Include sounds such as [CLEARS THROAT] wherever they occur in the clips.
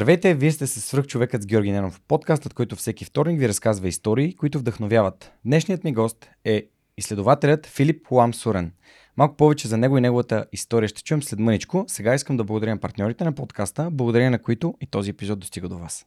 Здравейте, вие сте с свръхчовекът с Георги Ненов, подкастът, който всеки вторник ви разказва истории, които вдъхновяват. Днешният ми гост е изследователят Филип Хуам Сурен. Малко повече за него и неговата история ще чуем след мъничко. Сега искам да благодаря партньорите на подкаста, благодаря на които и този епизод достига до вас.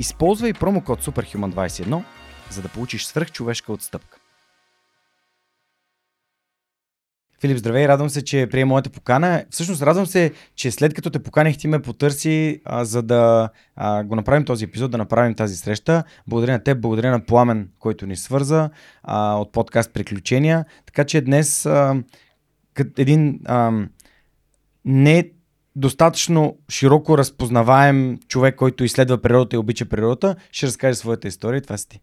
Използвай промокод SUPERHUMAN21, за да получиш свръхчовешка отстъпка. Филип, здравей, радвам се, че прие моята покана. Всъщност радвам се, че след като те поканих, ти ме потърси, а, за да а, го направим този епизод, да направим тази среща. Благодаря на теб, благодаря на Пламен, който ни свърза а, от подкаст Приключения. Така че днес а, един а, не достатъчно широко разпознаваем човек, който изследва природата и обича природата, ще разкаже своята история. Това си ти.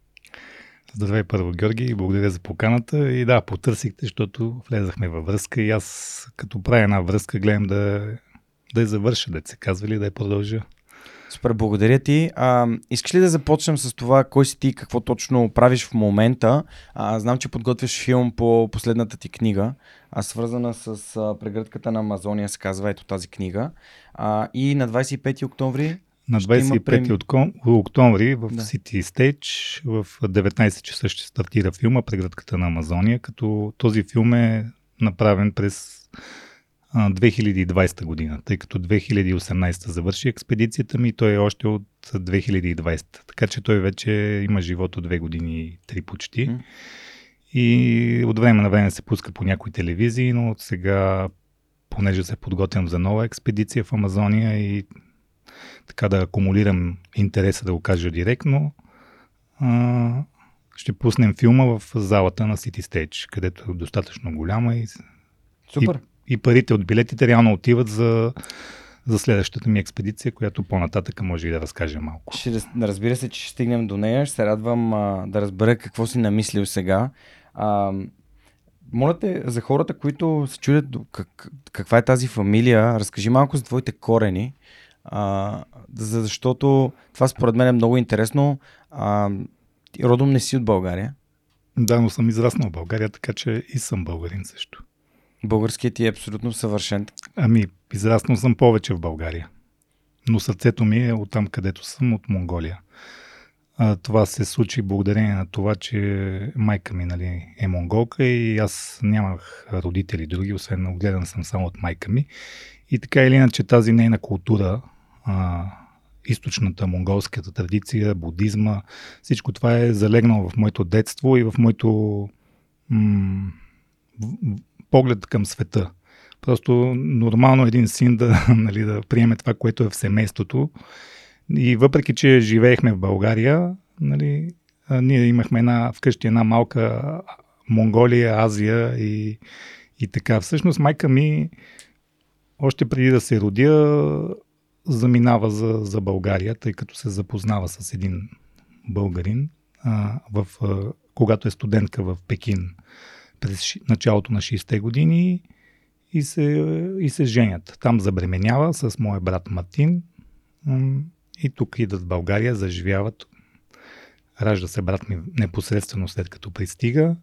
Здравей първо, Георги, благодаря за поканата. И да, потърсихте, защото влезахме във връзка и аз като правя една връзка гледам да, да я завърша, да се казва ли да я продължа. Супер, благодаря ти. А, искаш ли да започнем с това, кой си ти, какво точно правиш в момента? А, знам, че подготвяш филм по последната ти книга, а, свързана с а, прегръдката на Амазония, се казва ето тази книга. А, и на 25 октомври на 25 прем... октомври в да. City Stage в 19 часа ще стартира филма Прегръдката на Амазония, като този филм е направен през 2020 година, тъй като 2018 завърши експедицията ми той е още от 2020. Така че той вече има живот от две години и три почти. Mm. И от време на време се пуска по някои телевизии, но сега, понеже се подготвям за нова експедиция в Амазония и така да акумулирам интереса да го кажа директно, а, ще пуснем филма в залата на City Stage, където е достатъчно голяма и, Супер. и, и парите от билетите реално отиват за, за следващата ми експедиция, която по-нататък може и да разкажа малко. Ще, разбира се, че ще стигнем до нея. Ще се радвам а, да разбера какво си намислил сега. А, моля те, за хората, които се чудят как, каква е тази фамилия, разкажи малко за твоите корени. А, защото това според мен е много интересно. А, родом не си от България. Да, но съм израснал в България, така че и съм българин също. Българският ти е абсолютно съвършен. Ами, израснал съм повече в България. Но сърцето ми е от там, където съм, от Монголия. А, това се случи благодарение на това, че майка ми нали, е монголка и аз нямах родители други, освен огледан съм само от майка ми. И така или иначе тази нейна култура, а, източната монголската традиция, будизма, всичко това е залегнало в моето детство и в моето м- поглед към света. Просто нормално един син да, [LAUGHS] нали, да приеме това, което е в семейството. И въпреки, че живеехме в България, нали, ние имахме една, вкъщи една малка Монголия, Азия и, и така. Всъщност майка ми още преди да се родя заминава за, за България, тъй като се запознава с един българин, а, в, а, когато е студентка в Пекин през началото на 60-те години и се, и се женят. Там забременява с моя брат Мартин и тук идат в България, заживяват. Ражда се брат ми непосредствено след като пристига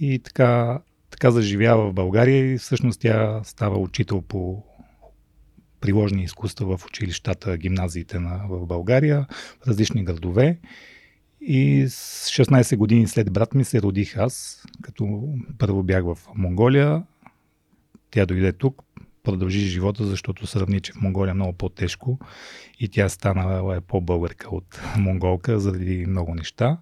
и така, така заживява в България и всъщност тя става учител по приложни изкуства в училищата, гимназиите на, в България, в различни градове. И с 16 години след брат ми се родих аз, като първо бях в Монголия. Тя дойде тук, продължи живота, защото сравни, че в Монголия е много по-тежко и тя стана е по-българка от монголка заради много неща.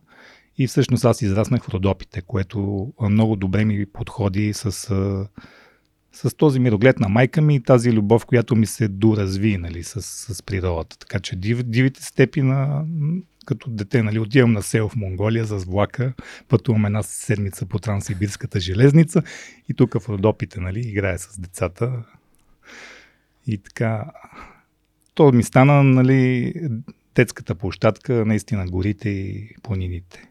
И всъщност аз израснах в Родопите, което много добре ми подходи с, с този мироглед на майка ми и тази любов, която ми се доразви нали, с, с природата. Така че див, дивите степи на, като дете, нали, отивам на село в Монголия с влака, пътувам една седмица по Транссибирската железница и тук в Родопите, нали, играя с децата. И така, то ми стана, нали, детската площадка, наистина горите и планините.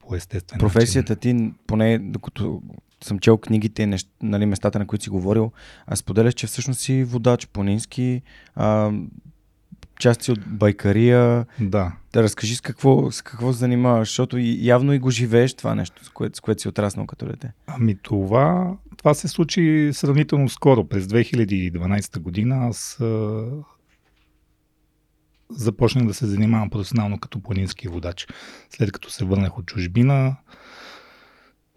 По естествен Професията начин. ти, поне докато съм чел книгите, нещ, нали, местата, на които си говорил, а споделяш, че всъщност си водач, планински, а, части от байкария. Да. Да разкажи с какво, с какво се занимаваш, защото явно и го живееш това нещо, с което, с което си отраснал като дете. Ами това, това се случи сравнително скоро. През 2012 година аз а, започнах да се занимавам професионално като планински водач. След като се върнах от чужбина,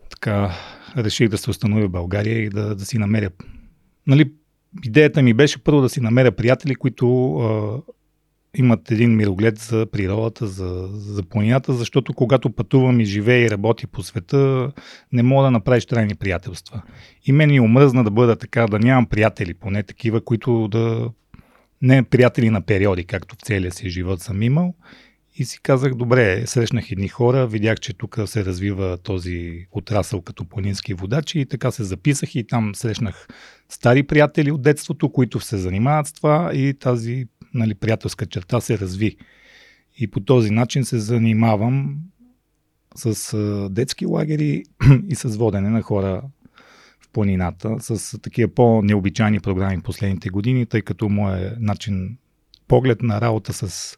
така реших да се установя в България и да, да си намеря. Нали, идеята ми беше първо да си намеря приятели, които а, имат един мироглед за природата, за, за планината, защото когато пътувам и живея и работя по света, не мога да направиш трайни приятелства. И мен ми омръзна да бъда така, да нямам приятели, поне такива, които да не приятели на периоди, както в целия си живот съм имал. И си казах, добре, срещнах едни хора, видях, че тук се развива този отрасъл като планински водачи и така се записах и там срещнах стари приятели от детството, които се занимават с това и тази нали, приятелска черта се разви. И по този начин се занимавам с детски лагери [CLEARS THROAT] и с водене на хора в планината, с такива по-необичайни програми последните години, тъй като моят начин, поглед на работа с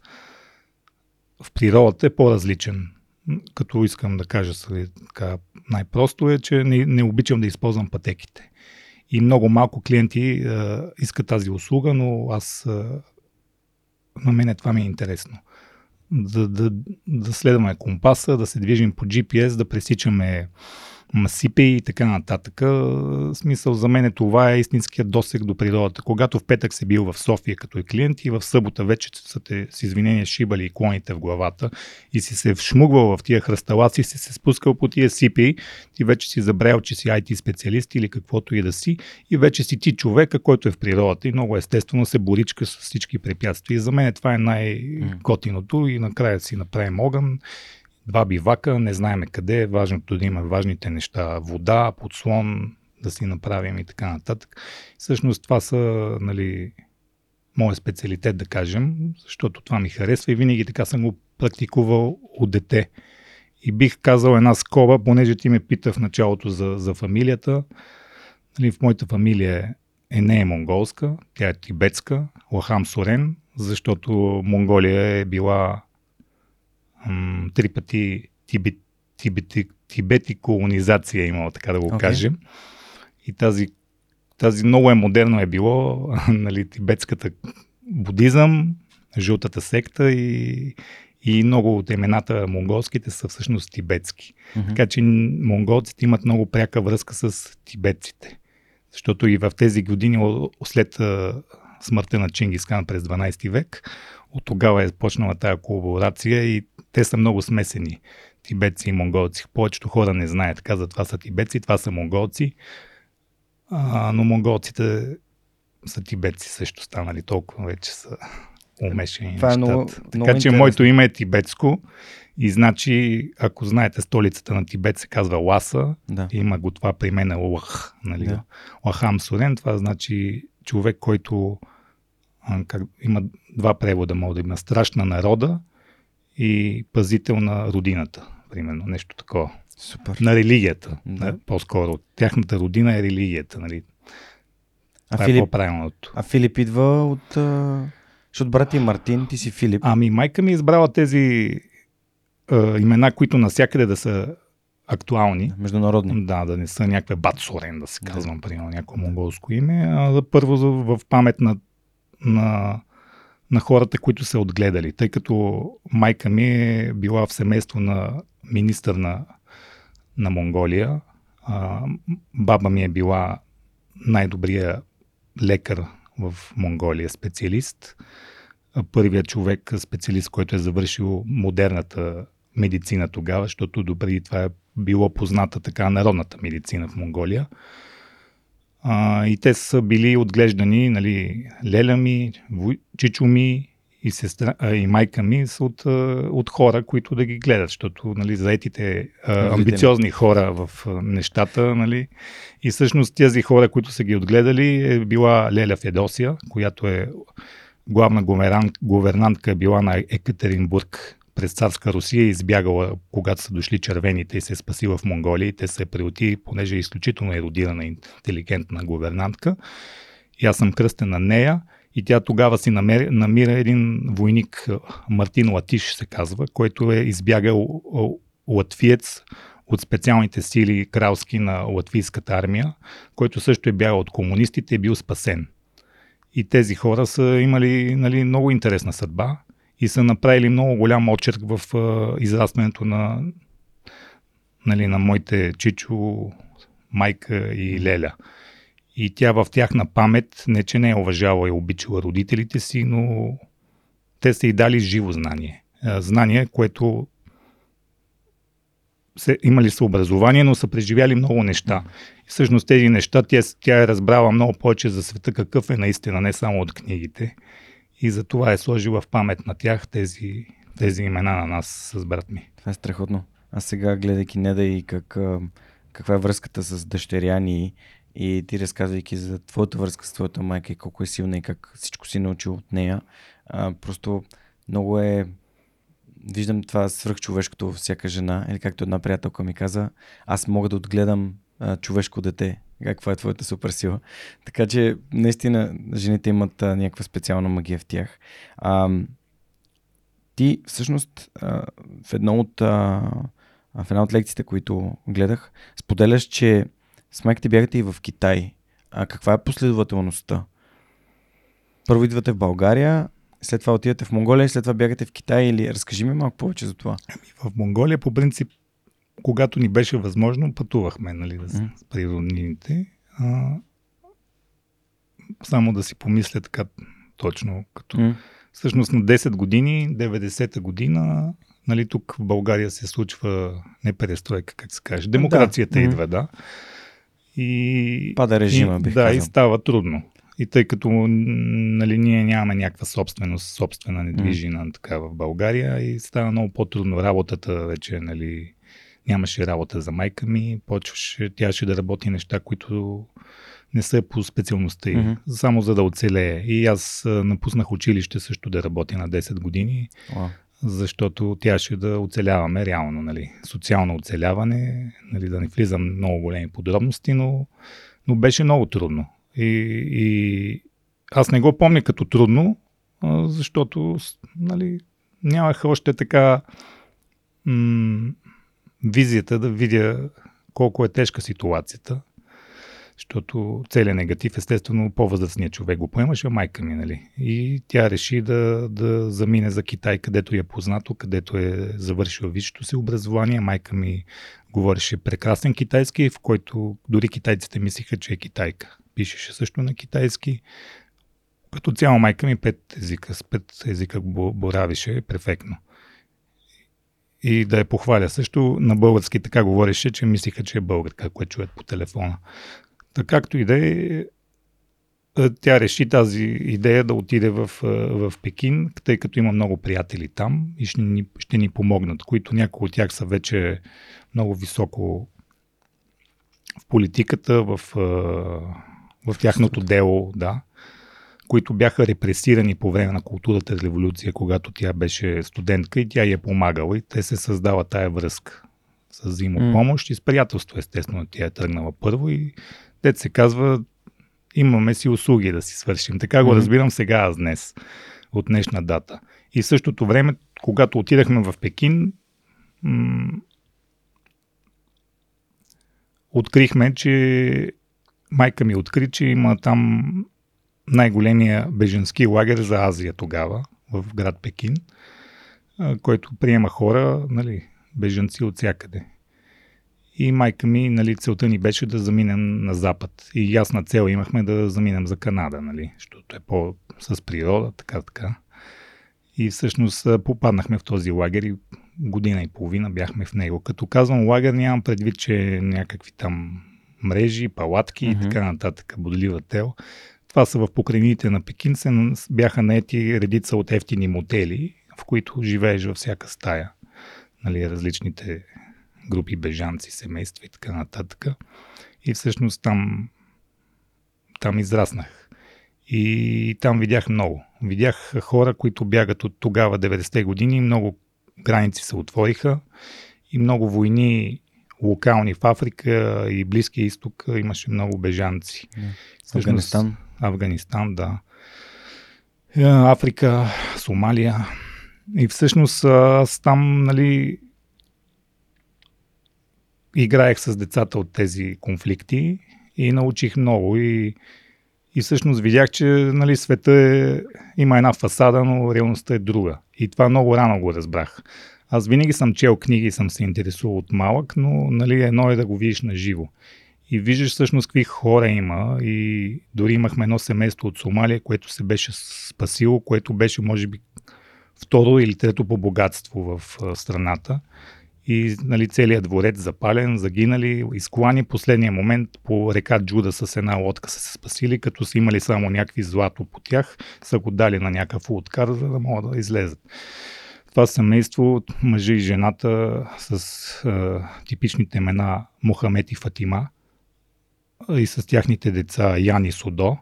в природата е по-различен. Като искам да кажа така, най-просто е, че не, не обичам да използвам пътеките. И много малко клиенти а, искат тази услуга, но аз а, на мен това ми е интересно. Да, да, да следваме компаса, да се движим по GPS, да пресичаме масипи и така нататък. Смисъл за мен това е истинският досег до природата. Когато в петък се бил в София като е клиент и в събота вече са те с извинение шибали и клоните в главата и си се вшмугвал в тия хръсталаци, си се спускал по тия сипи, ти вече си забрал, че си IT специалист или каквото и да си и вече си ти човека, който е в природата и много естествено се боричка с всички препятствия. И за мен това е най-готиното и накрая си направим огън два бивака, не знаеме къде, важното да има важните неща, вода, подслон, да си направим и така нататък. Всъщност това са, нали, моят специалитет, да кажем, защото това ми харесва и винаги така съм го практикувал от дете. И бих казал една скоба, понеже ти ме пита в началото за, за фамилията. Нали, в моята фамилия е не е монголска, тя е тибетска, Лахам Сорен, защото Монголия е била м- три пъти тибет, тибет, тибет и колонизация е имало, така да го okay. кажем. И тази, тази много е модерно е било, [LAUGHS] нали, тибетската будизъм, жълтата секта и, и много от имената монголските са всъщност тибетски. Mm-hmm. Така че монголците имат много пряка връзка с тибетците. Защото и в тези години след смъртта на Чингисхан през 12 век, от тогава е почнала тази колаборация и те са много смесени. Тибетци и монголци. Повечето хора не знаят. Казват, това са тибетци, това са монголци. А, но монголците са тибетци също станали. Толкова вече са умешени. Това е много, така много че интересно. моето име е тибетско. И значи, ако знаете, столицата на Тибет се казва Ласа. Да. Има го това при мен е Лах. Нали? Да. Лахам Сурен, това значи човек, който как, има два превода, може да има страш на народа и пазител на родината, примерно, нещо такова. Супер. На религията, Да. да. по-скоро. Тяхната родина е религията, нали? А Това е Филип, по-правилното. а Филип идва от... Защото брат ти е Мартин, ти си Филип. Ами майка ми е избрала тези а, имена, които навсякъде да са актуални. Международни. Да, да не са някаква Бацорен, да се Да. казвам, примерно, някакво монголско име, а да първо в памет на, на, на хората, които са отгледали. Тъй като майка ми е била в семейство на министър на, на Монголия, а, баба ми е била най-добрия лекар в Монголия, специалист. Първият човек, специалист, който е завършил модерната медицина тогава, защото допреди това е било позната така народната медицина в Монголия. А, и те са били отглеждани, нали, леля ми, чичо ми и, сестра, а, и майка ми са от, от хора, които да ги гледат, защото нали, заетите а, амбициозни хора в нещата, нали, и всъщност тези хора, които са ги отгледали, е била Леля Федосия, която е главна говернан, говернантка, била на Екатеринбург през царска Русия, избягала, когато са дошли червените и се е спасила в Монголия и те се приоти, понеже е изключително еродирана, интелигентна говернантка. И аз съм кръстен на нея и тя тогава си намери, намира един войник, Мартин Латиш се казва, който е избягал латвиец от специалните сили кралски на латвийската армия, който също е бягал от комунистите и е бил спасен. И тези хора са имали нали, много интересна съдба и са направили много голям очерк в а, израстването на, нали, на моите чичо, майка и леля. И тя в тяхна памет, не че не е уважала и обичала родителите си, но те са и дали живо знание. Знание, което се, имали са образование, но са преживяли много неща. И всъщност тези неща тя, тя е разбрала много повече за света, какъв е наистина, не само от книгите. И за това е сложила в памет на тях тези, тези имена на нас с брат ми. Това е страхотно. А сега, гледайки Неда и как, каква е връзката с дъщеря ни и ти разказвайки за твоята връзка с твоята майка и колко е силна и как всичко си научил от нея, а, просто много е виждам това свръхчовешкото във всяка жена, или както една приятелка ми каза, аз мога да отгледам а, човешко дете. Каква е твоята суперсила? Така че, наистина, жените имат а, някаква специална магия в тях. А, ти, всъщност, а, в, едно от, а, в една от лекциите, които гледах, споделяш, че с майките бягате и в Китай. А каква е последователността? Първо идвате в България, след това отидете в Монголия, след това бягате в Китай или разкажи ми малко повече за това. Ами, в Монголия по принцип, когато ни беше възможно, пътувахме нали, да, mm. при роднините. А, само да си помисля така точно, като mm. всъщност на 10 години, 90-та година, нали, тук в България се случва не перестройка, как се каже, демокрацията да. идва, да. И, Пада режима, и, бих Да, казал. и става трудно. И тъй като нали, ние нямаме някаква собственост, собствена недвижина mm. така в България и става много по-трудно работата вече, нали, нямаше работа за майка ми, почваше, тя ще да работи неща, които не са по специалността й, mm-hmm. само за да оцелее. И аз напуснах училище също да работя на 10 години, wow. защото тя ще да оцеляваме реално, нали, социално оцеляване, нали, да не влизам много големи подробности, но, но беше много трудно. И, и аз не го помня като трудно, защото нали, нямах още така м- визията да видя колко е тежка ситуацията. Защото целият негатив, естествено, по-възрастният човек го поемаше, майка ми, нали? И тя реши да, да замине за Китай, където е познато, където е завършила висшето си образование. Майка ми говореше прекрасен китайски, в който дори китайците мислиха, че е китайка пишеше също на китайски. Като цяло майка ми пет езика, с пет езика боравише перфектно. И да я похваля също, на български така говореше, че мислиха, че е българка, ако чуят по телефона. Така както и да е, тя реши тази идея да отиде в, в Пекин, тъй като има много приятели там и ще ни, ще ни помогнат, които някои от тях са вече много високо в политиката, в в тяхното дело, да, които бяха репресирани по време на културата революция, когато тя беше студентка и тя я е помагала и те се създава тая връзка с взаимопомощ mm. и с приятелство, естествено. Тя е тръгнала първо и те се казва, имаме си услуги да си свършим. Така го mm. разбирам сега аз днес, от днешна дата. И в същото време, когато отидахме в Пекин, м- открихме, че майка ми откри, че има там най-големия беженски лагер за Азия тогава, в град Пекин, който приема хора, нали, беженци от всякъде. И майка ми, нали, целта ни беше да заминем на запад. И ясна цел имахме да заминем за Канада, нали, защото е по с природа, така, така. И всъщност попаднахме в този лагер и година и половина бяхме в него. Като казвам лагер, нямам предвид, че някакви там мрежи, палатки mm-hmm. и така нататък, бодлива тел. Това са в покрайнините на Пекин, се бяха наети редица от ефтини мотели, в които живееш във всяка стая. Нали, различните групи бежанци, семейства и така нататък. И всъщност там, там израснах. И там видях много. Видях хора, които бягат от тогава, 90-те години, много граници се отвориха и много войни локални в Африка и Близкия изток имаше много бежанци. Yeah. Афганистан. Афганистан, да. Е, Африка, Сомалия. И всъщност аз там, нали, играех с децата от тези конфликти и научих много. И, и всъщност видях, че нали, света е, има една фасада, но реалността е друга. И това много рано го разбрах. Аз винаги съм чел книги съм се интересувал от малък, но нали, едно е да го видиш на живо. И виждаш всъщност какви хора има. И дори имахме едно семейство от Сомалия, което се беше спасило, което беше, може би, второ или трето по богатство в страната. И нали, целият дворец запален, загинали, изклани последния момент по река Джуда с една лодка са се спасили, като са имали само някакви злато по тях, са го дали на някакъв откар, за да могат да излезат. Това семейство, мъжа и жената с а, типичните имена Мохамед и Фатима и с тяхните деца Ян и Судо,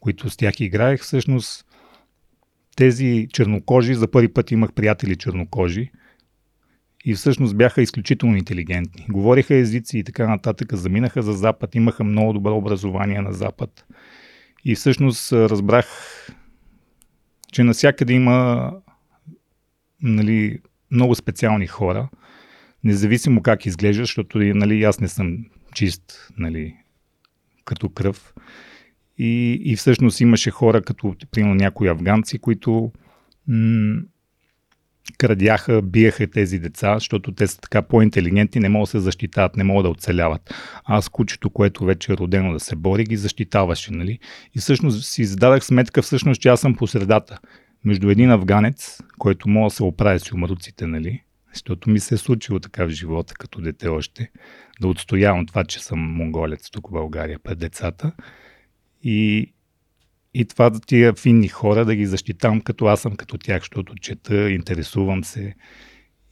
които с тях играех, всъщност тези чернокожи, за първи път имах приятели чернокожи и всъщност бяха изключително интелигентни. Говориха езици и така нататък, заминаха за Запад, имаха много добро образование на Запад. И всъщност разбрах, че навсякъде има нали, много специални хора, независимо как изглежда, защото нали, аз не съм чист нали, като кръв. И, и всъщност имаше хора, като примерно някои афганци, които м- крадяха, биеха тези деца, защото те са така по-интелигентни, не могат да се защитават, не могат да оцеляват. Аз кучето, което вече е родено да се бори, ги защитаваше. Нали? И всъщност си зададах сметка, всъщност, че аз съм по средата между един афганец, който мога да се оправи с умруците, нали? Защото ми се е случило така в живота, като дете още, да отстоявам това, че съм монголец тук в България пред децата. И, и това да тия финни хора да ги защитавам като аз съм като тях, защото чета, интересувам се.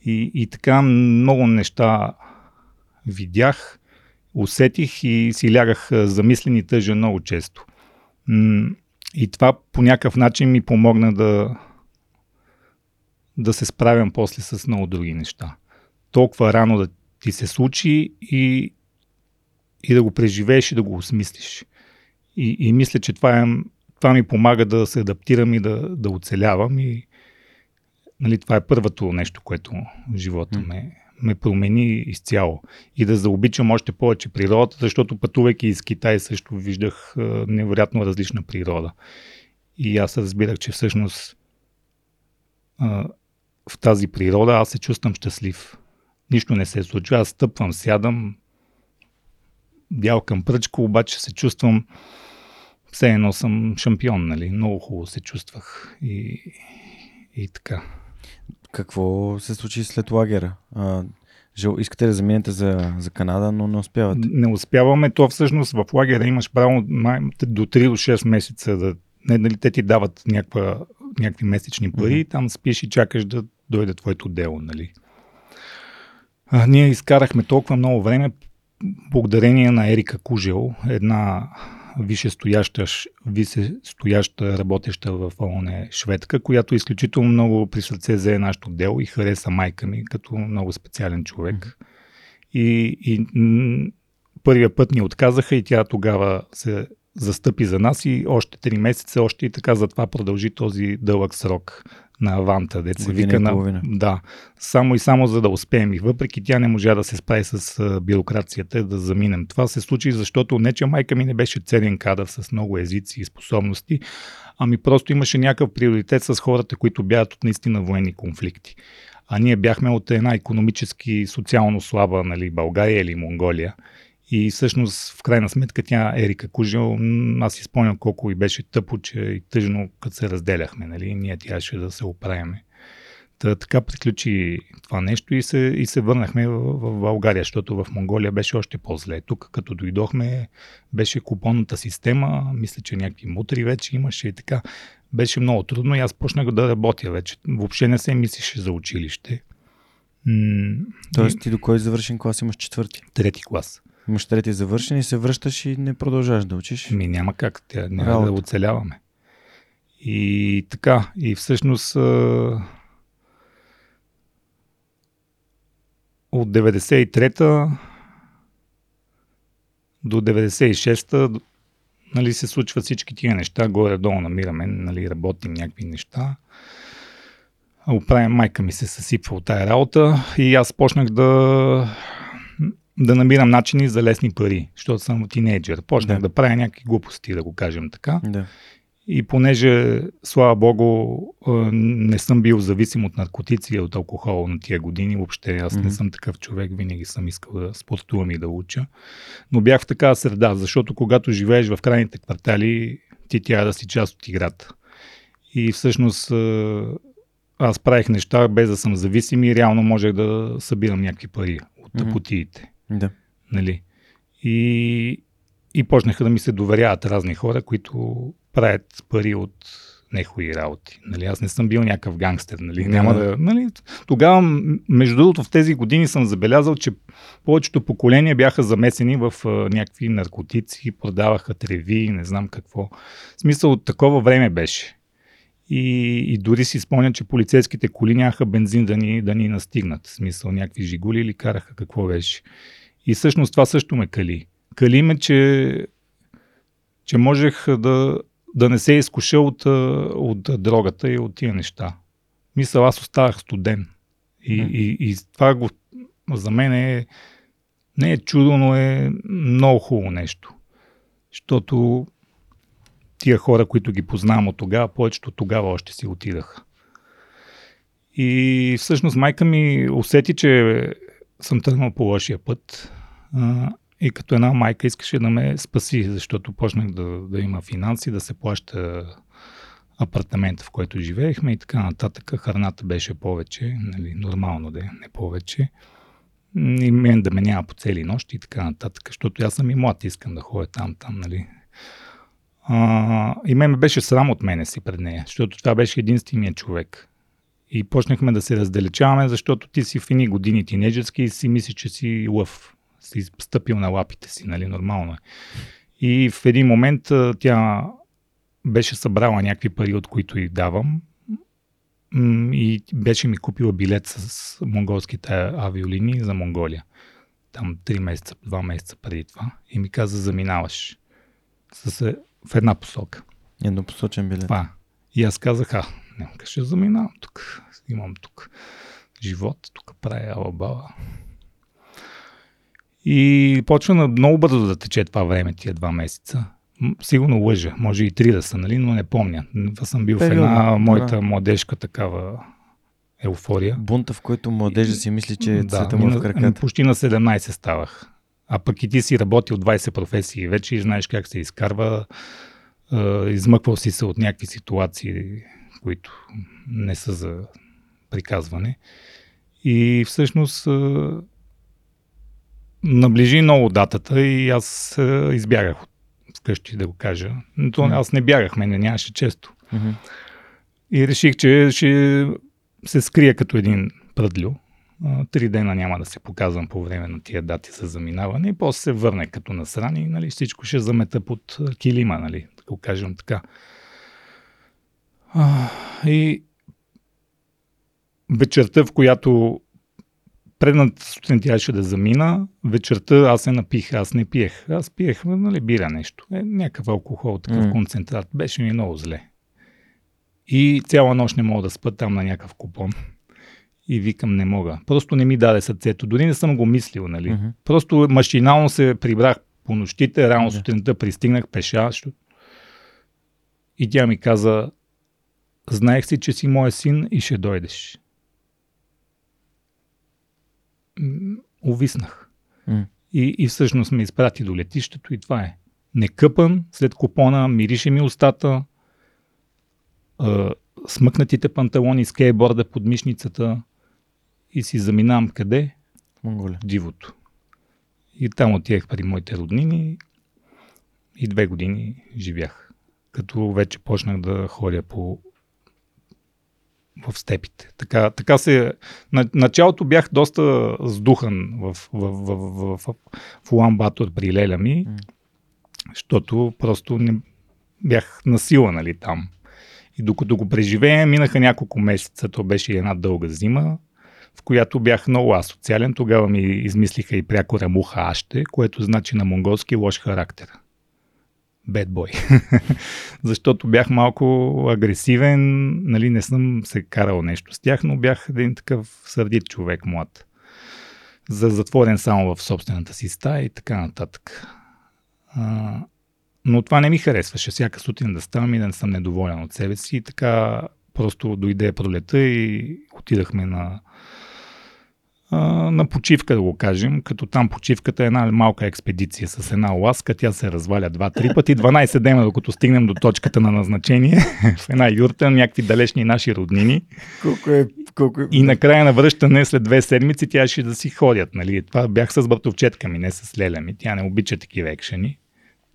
И, и така много неща видях, усетих и си лягах замислени тъжа много често. И това по някакъв начин ми помогна да, да се справям после с много други неща. Толкова рано да ти се случи и, и да го преживееш и да го осмислиш. И, и мисля, че това, е, това ми помага да се адаптирам и да, да оцелявам. И, нали, това е първото нещо, което в живота ме, ме промени изцяло. И да заобичам още повече природата, защото пътувайки из Китай също виждах невероятно различна природа. И аз разбирах, че всъщност в тази природа аз се чувствам щастлив. Нищо не се случва. Аз стъпвам, сядам, бял към пръчка, обаче се чувствам все едно съм шампион, нали? Много хубаво се чувствах и, и така. Какво се случи след лагера? А, жел, искате да заминете за, за Канада, но не успявате. Не успяваме. То всъщност в лагера имаш право до 3 до 6 месеца да не, нали, те ти дават някаква, някакви месечни пари, mm-hmm. там спиш и чакаш да дойде твоето дело. Нали. А, ние изкарахме толкова много време благодарение на Ерика Кужел, една висшестояща, висшестояща работеща в ООН шведка, която изключително много при сърце взе нашето дело и хареса майка ми като много специален човек. И, и първия път ни отказаха и тя тогава се застъпи за нас и още 3 месеца, още и така затова продължи този дълъг срок на Аванта, деца вика на... Да, само и само за да успеем. И въпреки тя не можа да се справи с бюрокрацията, да заминем. Това се случи, защото не, че майка ми не беше ценен кадър с много езици и способности, ами просто имаше някакъв приоритет с хората, които бягат от наистина военни конфликти. А ние бяхме от една економически, социално слаба нали, България или Монголия. И всъщност, в крайна сметка, тя, Ерика Кужил, аз си спомням колко и беше тъпо, че и тъжно, като се разделяхме, нали, ние трябваше да се оправяме. Та, така приключи това нещо и се, и се върнахме в, в България, защото в Монголия беше още по-зле. Тук, като дойдохме, беше купонната система, мисля, че някакви мутри вече имаше и така. Беше много трудно и аз почнах да работя вече. Въобще не се мислеше за училище. Тоест ти до кой завършен клас имаш четвърти? Трети клас. Имаш трети завършен и се връщаш и не продължаваш да учиш? Ми няма как, тя, няма Работа. да оцеляваме. И така, и всъщност от 93-та до 96-та нали, се случват всички тия неща, горе-долу намираме, нали, работим някакви неща. Оправим, майка ми се съсипва от тая работа и аз почнах да, да намирам начини за лесни пари, защото съм тинейджър. Почнах да. да правя някакви глупости, да го кажем така. Да. И понеже, слава богу, не съм бил зависим от наркотици и от алкохол на тия години, въобще аз mm-hmm. не съм такъв човек, винаги съм искал да спортувам и да уча. Но бях в такава среда, защото когато живееш в крайните квартали, ти трябва да си част от играта. И всъщност аз правих неща без да съм зависим и реално можех да събирам някакви пари от mm-hmm. путиите. Да. Нали? И, и почнаха да ми се доверяват разни хора, които правят пари от нехуи работи. Нали, аз не съм бил някакъв гангстер. Нали, няма да, нали, тогава, между другото, в тези години съм забелязал, че повечето поколения бяха замесени в а, някакви наркотици, продаваха треви, не знам какво. В смисъл, от такова време беше. И, и дори си спомня, че полицейските коли нямаха бензин да ни, да ни настигнат. В смисъл, някакви жигули или караха какво беше. И всъщност това също ме кали. Кали ме, че, че можех да, да не се изкуша от, от дрогата и от тия неща. Мисля, аз оставах студен. И, mm. и, и това го, за мен е не е чудо, но е много хубаво нещо. Защото тия хора, които ги познавам от тогава, повечето тогава още си отидаха. И всъщност майка ми усети, че съм тръгнал по лошия път и като една майка искаше да ме спаси, защото почнах да, да има финанси, да се плаща апартамента, в който живеехме и така нататък. Храната беше повече, нали, нормално да е, не повече. И мен да ме няма по цели нощи и така нататък, защото аз съм и млад, искам да ходя там, там, нали. А, и мен ме беше срам от мене си пред нея, защото това беше единственият човек. И почнахме да се раздалечаваме, защото ти си в едни години тинейджерски и си мислиш, че си лъв си стъпил на лапите си, нали, нормално е. И в един момент тя беше събрала някакви пари, от които и давам и беше ми купила билет с монголските авиолинии за Монголия. Там 3 месеца, 2 месеца преди това. И ми каза, заминаваш с, в една посока. Еднопосочен билет. Това. И аз казах, а, не, ще заминавам тук. Имам тук живот, тук правя алабала. И почва на много бързо да тече това време, тия два месеца. Сигурно лъжа, може и три да са, нали, но не помня. Това съм бил Период, в една моята да. младежка такава еуфория. Бунта, в който младежа си мисли, че да, света му е в краката. Почти на 17 ставах. А пък и ти си работил 20 професии вече и знаеш как се изкарва. Измъквал си се от някакви ситуации, които не са за приказване. И всъщност наближи много датата и аз избягах от вкъщи да го кажа. Но mm-hmm. аз не бягах, мене нямаше често. Mm-hmm. И реших, че ще се скрия като един пръдлю. Три дена няма да се показвам по време на тия дати за заминаване и после се върне като насрани нали, всичко ще замета под килима, нали, да го кажем така. И вечерта, в която предната сутрин ще да замина, вечерта аз се напих, аз не пиех. Аз пиех, нали, бира нещо. Е, някакъв алкохол, такъв mm. концентрат. Беше ми много зле. И цяла нощ не мога да спа там на някакъв купон. И викам, не мога. Просто не ми даде сърцето. Дори не съм го мислил, нали. Mm-hmm. Просто машинално се прибрах по нощите, рано mm-hmm. сутринта пристигнах пеша. И тя ми каза, знаех си, че си моя син и ще дойдеш увиснах. Mm. И, и всъщност ме изпрати до летището и това е. Не къпан, след купона, мирише ми устата, смъкнатите панталони, скейтборда под мишницата и си заминавам къде? Монголия. Дивото. И там отивах при моите роднини и две години живях. Като вече почнах да ходя по в степите. Така, така се... На, началото бях доста сдухан в, в, в, в, в, в Улан Батор при леля ми, mm. защото просто не бях насила нали, там. И докато го преживея, минаха няколко месеца. То беше една дълга зима, в която бях много асоциален. Тогава ми измислиха и пряко Рамуха Аще, което значи на монголски лош характер. Bad boy. [LAUGHS] Защото бях малко агресивен, нали, не съм се карал нещо с тях, но бях един такъв сърдит човек млад. За затворен само в собствената си стая и така нататък. А, но това не ми харесваше. Всяка сутрин да ставам и да не съм недоволен от себе си. И така просто дойде пролета и отидахме на на почивка, да го кажем, като там почивката е една малка експедиция с една ласка, тя се разваля два-три пъти, [LAUGHS] 12 дена, докато стигнем до точката на назначение, [LAUGHS] в една юрта, някакви далечни наши роднини. Колко е, колко е... И накрая на връщане, след две седмици, тя ще да си ходят. Нали? Това бях с братовчетка ми, не с леля ми. Тя не обича такива екшени.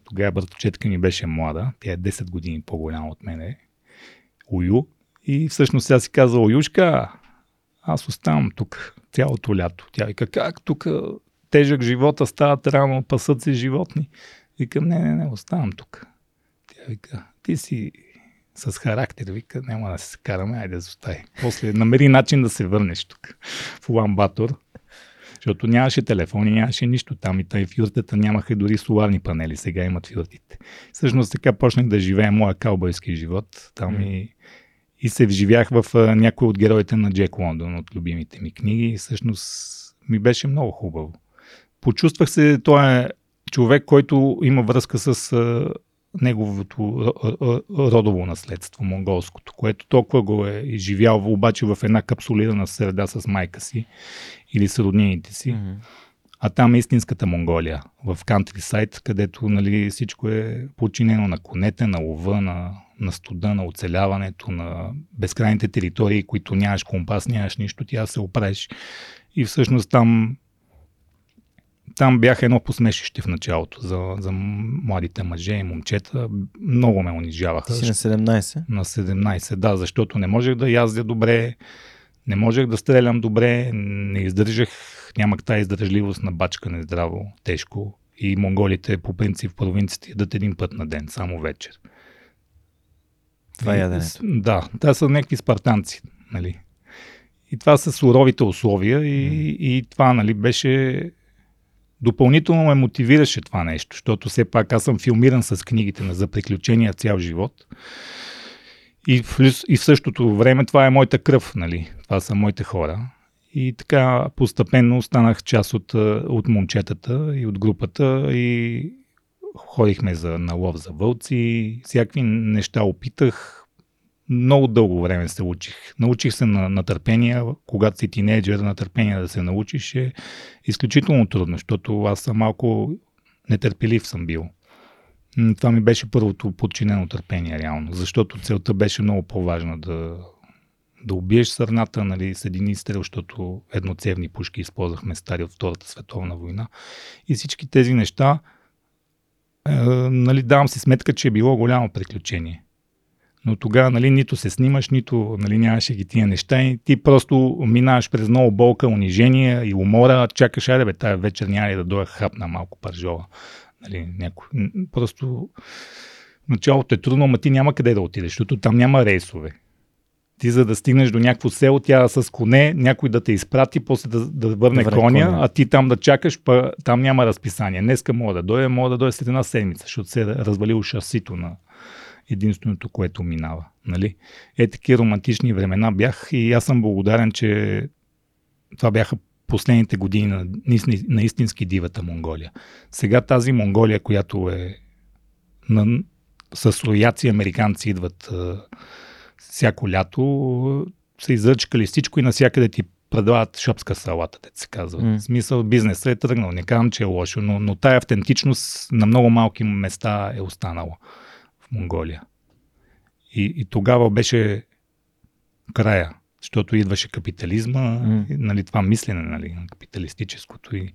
Тогава братовчетка ми беше млада, тя е 10 години по-голяма от мене. Ую. И всъщност сега си казва, Уюшка, аз оставам тук цялото лято. Тя вика, как тук тежък живота стават рано, пасат се животни. Викам, не, не, не, оставам тук. Тя вика, ти си с характер, вика, няма да се караме, айде да остави. После намери начин да се върнеш тук в Уламбатор, защото нямаше телефони, нямаше нищо там и тъй в юртата нямаха дори соларни панели, сега имат в юртите. Всъщност така почнах да живея моя каубойски живот там mm. и и се вживях в а, някой от героите на Джек Лондон, от любимите ми книги и всъщност ми беше много хубаво. Почувствах се, той е човек, който има връзка с а, неговото родово наследство, монголското, което толкова го е изживял, обаче в една капсулирана среда с майка си или с роднините си. Mm-hmm. А там е истинската Монголия, в Countryside, където нали, всичко е подчинено на конете, на лова, на на студа, на оцеляването, на безкрайните територии, които нямаш компас, нямаш нищо, тя се оправиш. И всъщност там там бях едно посмешище в началото за, за младите мъже и момчета. Много ме унижаваха. Ти си на 17? На 17, да, защото не можех да яздя добре, не можех да стрелям добре, не издържах, нямах тази издържливост на бачкане здраво, тежко. И монголите по принцип в провинцията ядат един път на ден, само вечер. Това е яденето. Да, те са някакви спартанци. Нали. И това са суровите условия и, mm. и това нали, беше допълнително ме мотивираше това нещо, защото все пак аз съм филмиран с книгите на за приключения цял живот. И в, и в същото време това е моята кръв, нали? Това са моите хора. И така постепенно станах част от, от момчетата и от групата и ходихме за налов за вълци, всякакви неща опитах. Много дълго време се учих. Научих се на, на търпение. Когато си тинейджер, на търпение да се научиш е изключително трудно, защото аз съм малко нетърпелив съм бил. Това ми беше първото подчинено търпение, реално, защото целта беше много по-важна да, да убиеш сърната нали, с един изстрел, защото едноцевни пушки използвахме стари от Втората световна война. И всички тези неща е, нали, давам си сметка, че е било голямо приключение. Но тогава нали, нито се снимаш, нито нали, нямаше ги тия неща и ти просто минаваш през много болка, унижение и умора, чакаш, айде бе, тая вечер няма ли да дойда хапна малко паржола. Нали, няко... Просто началото е трудно, но ти няма къде да отидеш, защото там няма рейсове. Ти за да стигнеш до някакво село, тя с коне, някой да те изпрати, после да, да върне да коня, коня, а ти там да чакаш, па там няма разписание. Днеска мога да дойде, мога да дойде след една седмица, защото се е развалило шасито на единственото, което минава. Нали? Е, такива романтични времена бях и аз съм благодарен, че това бяха последните години на, на истински дивата Монголия. Сега тази Монголия, която е на, с рояци американци идват всяко лято са изръчкали всичко и навсякъде ти предлагат шопска салата, да се казва. Mm. В смисъл бизнеса е тръгнал. Не казвам, че е лошо, но, но тая автентичност на много малки места е останала в Монголия. И, и тогава беше края, защото идваше капитализма, mm. нали, това мислене, нали, на капиталистическото и,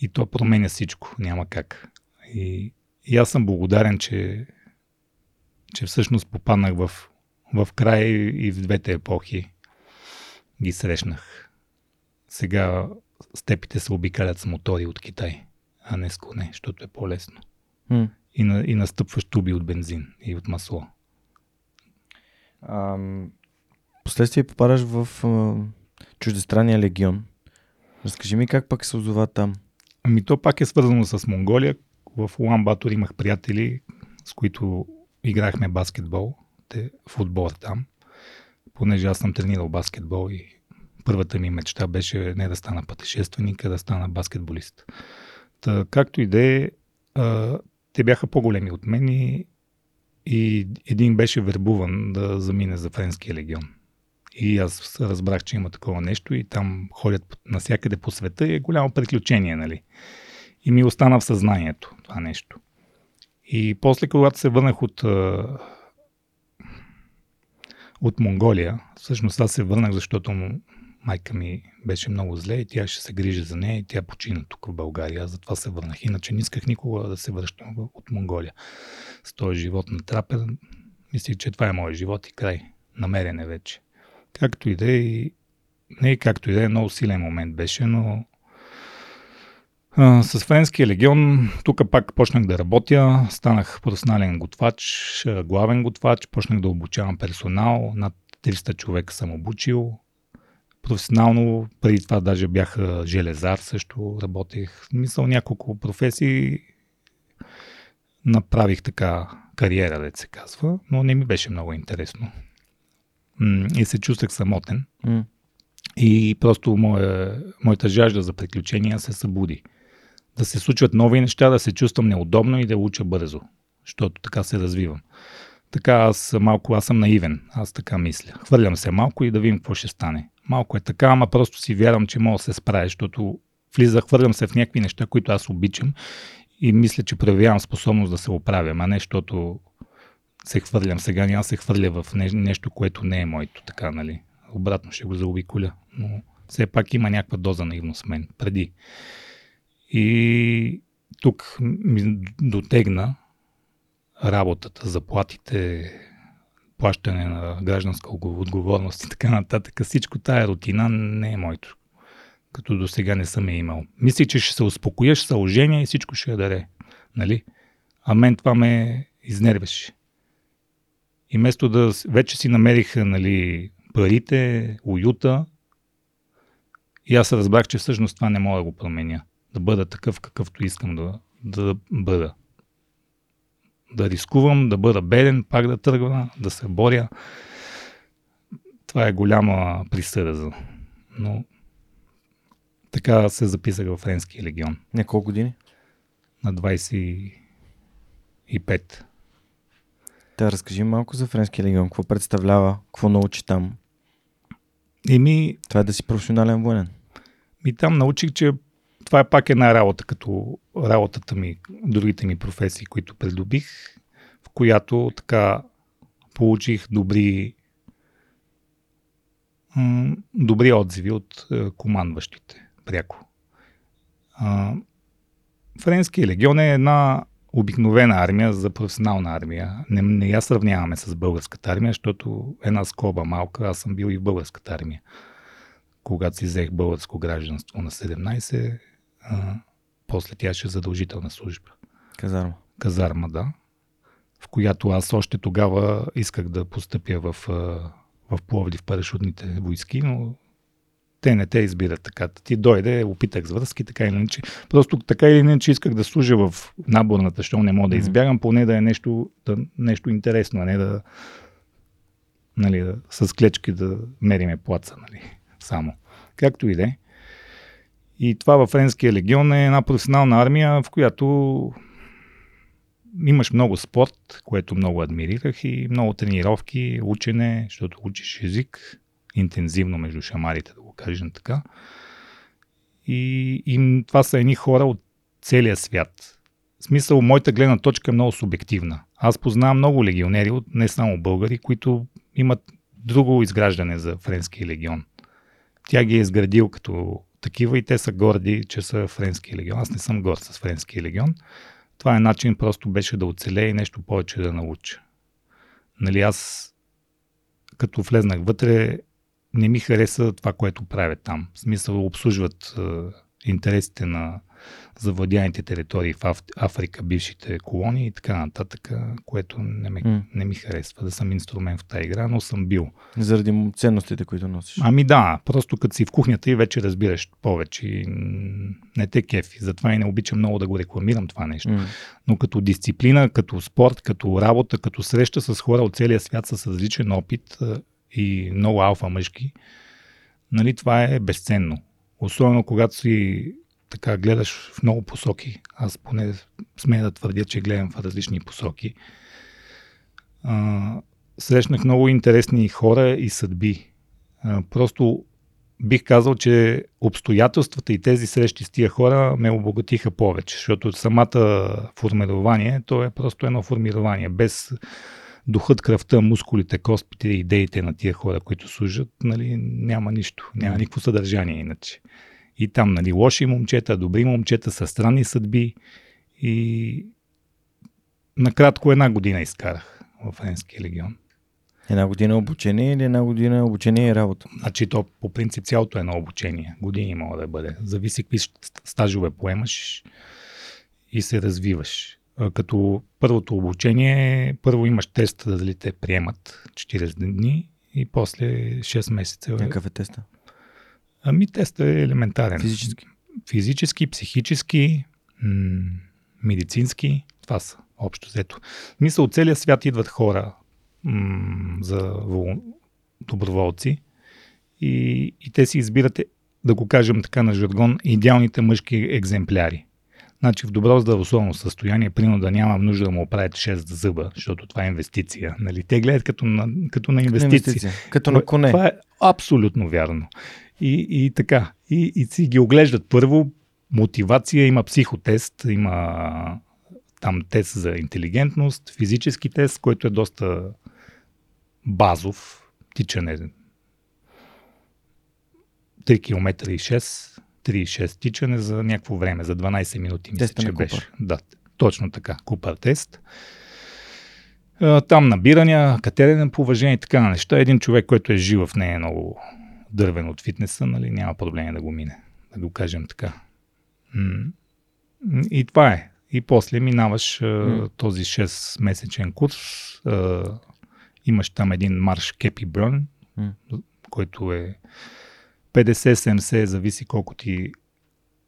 и то променя всичко, няма как. И, и аз съм благодарен, че, че всъщност попаднах в, в края и, в двете епохи ги срещнах. Сега степите се обикалят с мотори от Китай, а не с коне, защото е по-лесно. М. И, на, и настъпваш туби от бензин и от масло. Ам, Последствие попадаш в а, чуждестранния легион. Разкажи ми как пък се озова там. Ами то пак е свързано с Монголия. В Улан Батор имах приятели, с които играхме баскетбол, те в отбор там. Понеже аз съм тренирал баскетбол и първата ми мечта беше не да стана пътешественик, а да стана баскетболист. Та, както и да е, те бяха по-големи от мен и, и един беше вербуван да замине за Френския легион. И аз разбрах, че има такова нещо и там ходят навсякъде по света и е голямо приключение, нали? И ми остана в съзнанието това нещо. И после, когато се върнах от, от Монголия, всъщност аз се върнах, защото майка ми беше много зле и тя ще се грижи за нея и тя почина тук в България. Затова се върнах. Иначе не исках никога да се връщам от Монголия. С този живот на трапер, мислих, че това е моят живот и край. Намерен е вече. Както и да е, и- не и както и да е, много силен момент беше, но а, с Френския легион тук пак почнах да работя, станах професионален готвач, главен готвач, почнах да обучавам персонал, над 300 човека съм обучил. Професионално, преди това даже бях железар също, работех. Мисъл няколко професии направих така кариера, да се казва, но не ми беше много интересно. И се чувствах самотен. М. И просто моя, моята жажда за приключения се събуди. Да се случват нови неща, да се чувствам неудобно и да уча бързо, защото така се развивам. Така аз малко, аз съм наивен, аз така мисля. Хвърлям се малко и да видим какво ще стане. Малко е така, ама просто си вярвам, че мога да се справя, защото влиза, хвърлям се в някакви неща, които аз обичам и мисля, че проявявам способност да се оправям, а не защото се хвърлям сега, няма се хвърля в не- нещо, което не е моето, така, нали? Обратно ще го заобиколя, но все пак има някаква доза наивност в мен преди. И тук ми дотегна работата, заплатите, плащане на гражданска отговорност и така нататък. Всичко тая рутина не е моето. Като до сега не съм я имал. Мислих, че ще се успокоя, ще и всичко ще я даде. Нали? А мен това ме изнервеше. И вместо да вече си намерих нали, парите, уюта, и аз разбрах, че всъщност това не мога да го променя. Да бъда такъв, какъвто искам да, да бъда. Да рискувам, да бъда беден, пак да тръгва, да се боря. Това е голяма присъда. за- Но така се записах в Френския легион На колко години? на 25. Та разкажи малко за Френския легион. Какво представлява? Какво научи там? И ми Това е да си професионален военен. И там научих, че това е пак една работа, като работата ми, другите ми професии, които придобих, в която така получих добри, добри отзиви от е, командващите пряко. Френския легион е една обикновена армия за професионална армия. Не, не я сравняваме с българската армия, защото една скоба малка, аз съм бил и в българската армия когато си взех българско гражданство на 17, а, после тя ще е задължителна служба. Казарма. Казарма, да. В която аз още тогава исках да постъпя в, в Пловдив парашутните войски, но те не те избират така. Ти дойде, опитах с връзки, така или иначе. Просто така или иначе исках да служа в наборната, защото не мога да избягам, поне да е нещо, да, нещо интересно, а не да, нали, да с клечки да мериме плаца, нали, само. Както и да е. И това във Френския легион е една професионална армия, в която имаш много спорт, което много адмирирах и много тренировки, учене, защото учиш език интензивно между шамарите, да го кажем така. И, и това са едни хора от целия свят. В смисъл, моята гледна точка е много субективна. Аз познавам много легионери, не само българи, които имат друго изграждане за Френския легион. Тя ги е изградил като такива и те са горди, че са Френския легион. Аз не съм горд с Френския легион. Това е начин просто беше да оцелее и нещо повече да науча. Нали, аз като влезнах вътре, не ми хареса това, което правят там. В смисъл обслужват е, интересите на завладяните територии в Африка, бившите колонии и така нататък, което не, ме, mm. не ми харесва да съм инструмент в тази игра, но съм бил. Заради ценностите, които носиш. Ами да, просто като си в кухнята и вече разбираш повече и не те кефи. Затова и не обичам много да го рекламирам това нещо. Mm. Но като дисциплина, като спорт, като работа, като среща с хора от целия свят с различен опит и много алфа мъжки, нали, това е безценно. Особено когато си така гледаш в много посоки. Аз поне смея да твърдя, че гледам в различни посоки. А, срещнах много интересни хора и съдби. А, просто бих казал, че обстоятелствата и тези срещи с тия хора ме обогатиха повече, защото самата формирование, то е просто едно формирование, без духът, кръвта, мускулите, костите идеите на тия хора, които служат, нали, няма нищо, няма никакво съдържание иначе. И там, нали, лоши момчета, добри момчета, са странни съдби. И накратко една година изкарах в Френския легион. Една година обучение или една година обучение и работа? Значи то по принцип цялото е едно обучение. Години мога да бъде. Зависи какви стажове поемаш и се развиваш. Като първото обучение, първо имаш тест дали те приемат 40 дни и после 6 месеца. Какъв е теста? Ами тестът е елементарен. Физически? Физически, психически, м- медицински. Това са общо взето. Мисля, от целия свят идват хора м- за доброволци и, и те си избират, да го кажем така на жаргон, идеалните мъжки екземпляри. Значи в добро здравословно състояние, примерно да нямам нужда да му оправят 6 зъба, защото това е инвестиция. Нали? Те гледат като на, като на инвестиция. инвестиция. Като на коне. Това е абсолютно вярно. И, и така. И, и си ги оглеждат първо. Мотивация, има психотест, има там тест за интелигентност, физически тест, който е доста базов, тичане 3 км и 6, 3,6 тичане за някакво време, за 12 минути мисля, че беше. Да, точно така, Купър тест. Там набирания, катерене по уважение и така на неща. Един човек, който е жив в нея е много дървен от фитнеса, нали, няма проблем да го мине. Да го кажем така. И това е. И после минаваш mm. този 6-месечен курс. Имаш там един марш Кепи mm. който е 50-70, зависи колко ти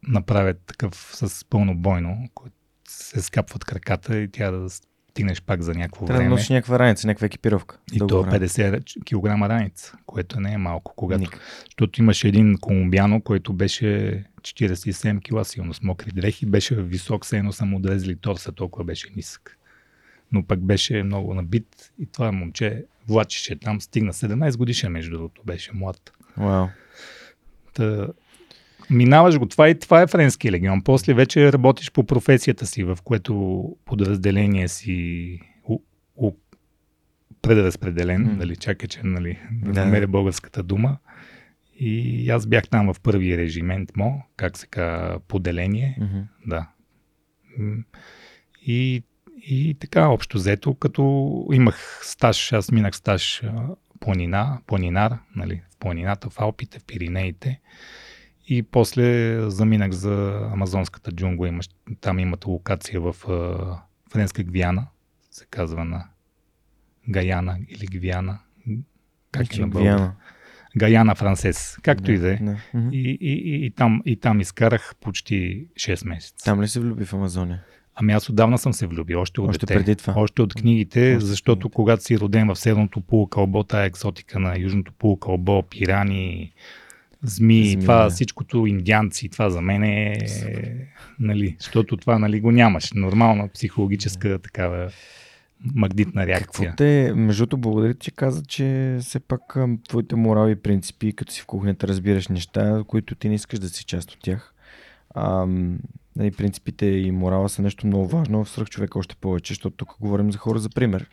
направят такъв с пълно бойно, който се скапват краката и тя да стигнеш пак за някакво Трябва време. да носиш някаква раница, някаква екипировка. И то 50 кг раница, което не е малко. Когато, Ник. защото имаше един колумбиано, който беше 47 кг силно с мокри дрехи, беше висок, все едно съм отрезали торса, толкова беше нисък. Но пък беше много набит и това момче влачеше там, стигна 17 годишен, между другото, беше млад. Wow. Та, Минаваш го това и това е френски легион. После вече работиш по професията си, в което подразделение си у, у, предразпределен, mm. нали, чакай, че нали, да, да намеря българската дума. И аз бях там в първи режимент МО, как се казва, поделение. Mm-hmm. Да. И, и така, общо взето, като имах стаж, аз минах стаж планина, планинар, нали, в планината, в Алпите, в Пиринеите. И после заминах за Амазонската джунгла. Имаш, там имат локация в Френска Гвиана, се казва на Гаяна или Гвиана. Как е на Гвиана. Гаяна Франсес, както и да е. И, и, и, и, там, и там изкарах почти 6 месеца. Там ли се влюби в Амазония? Ами аз отдавна съм се влюбил, още от още дете. преди това. Още от книгите, още защото книгите. когато си роден в Северното полукълбо, тая екзотика на Южното полукълбо, пирани, змии, Змия. това всичкото индианци, това за мен е, нали, защото това нали, го нямаш. Нормална психологическа такава магнитна реакция. Какво те, между благодаря, че каза, че все пак твоите морали и принципи, като си в кухнята разбираш неща, които ти не искаш да си част от тях. А, нали, принципите и морала са нещо много важно в свръх човека още повече, защото тук говорим за хора за пример.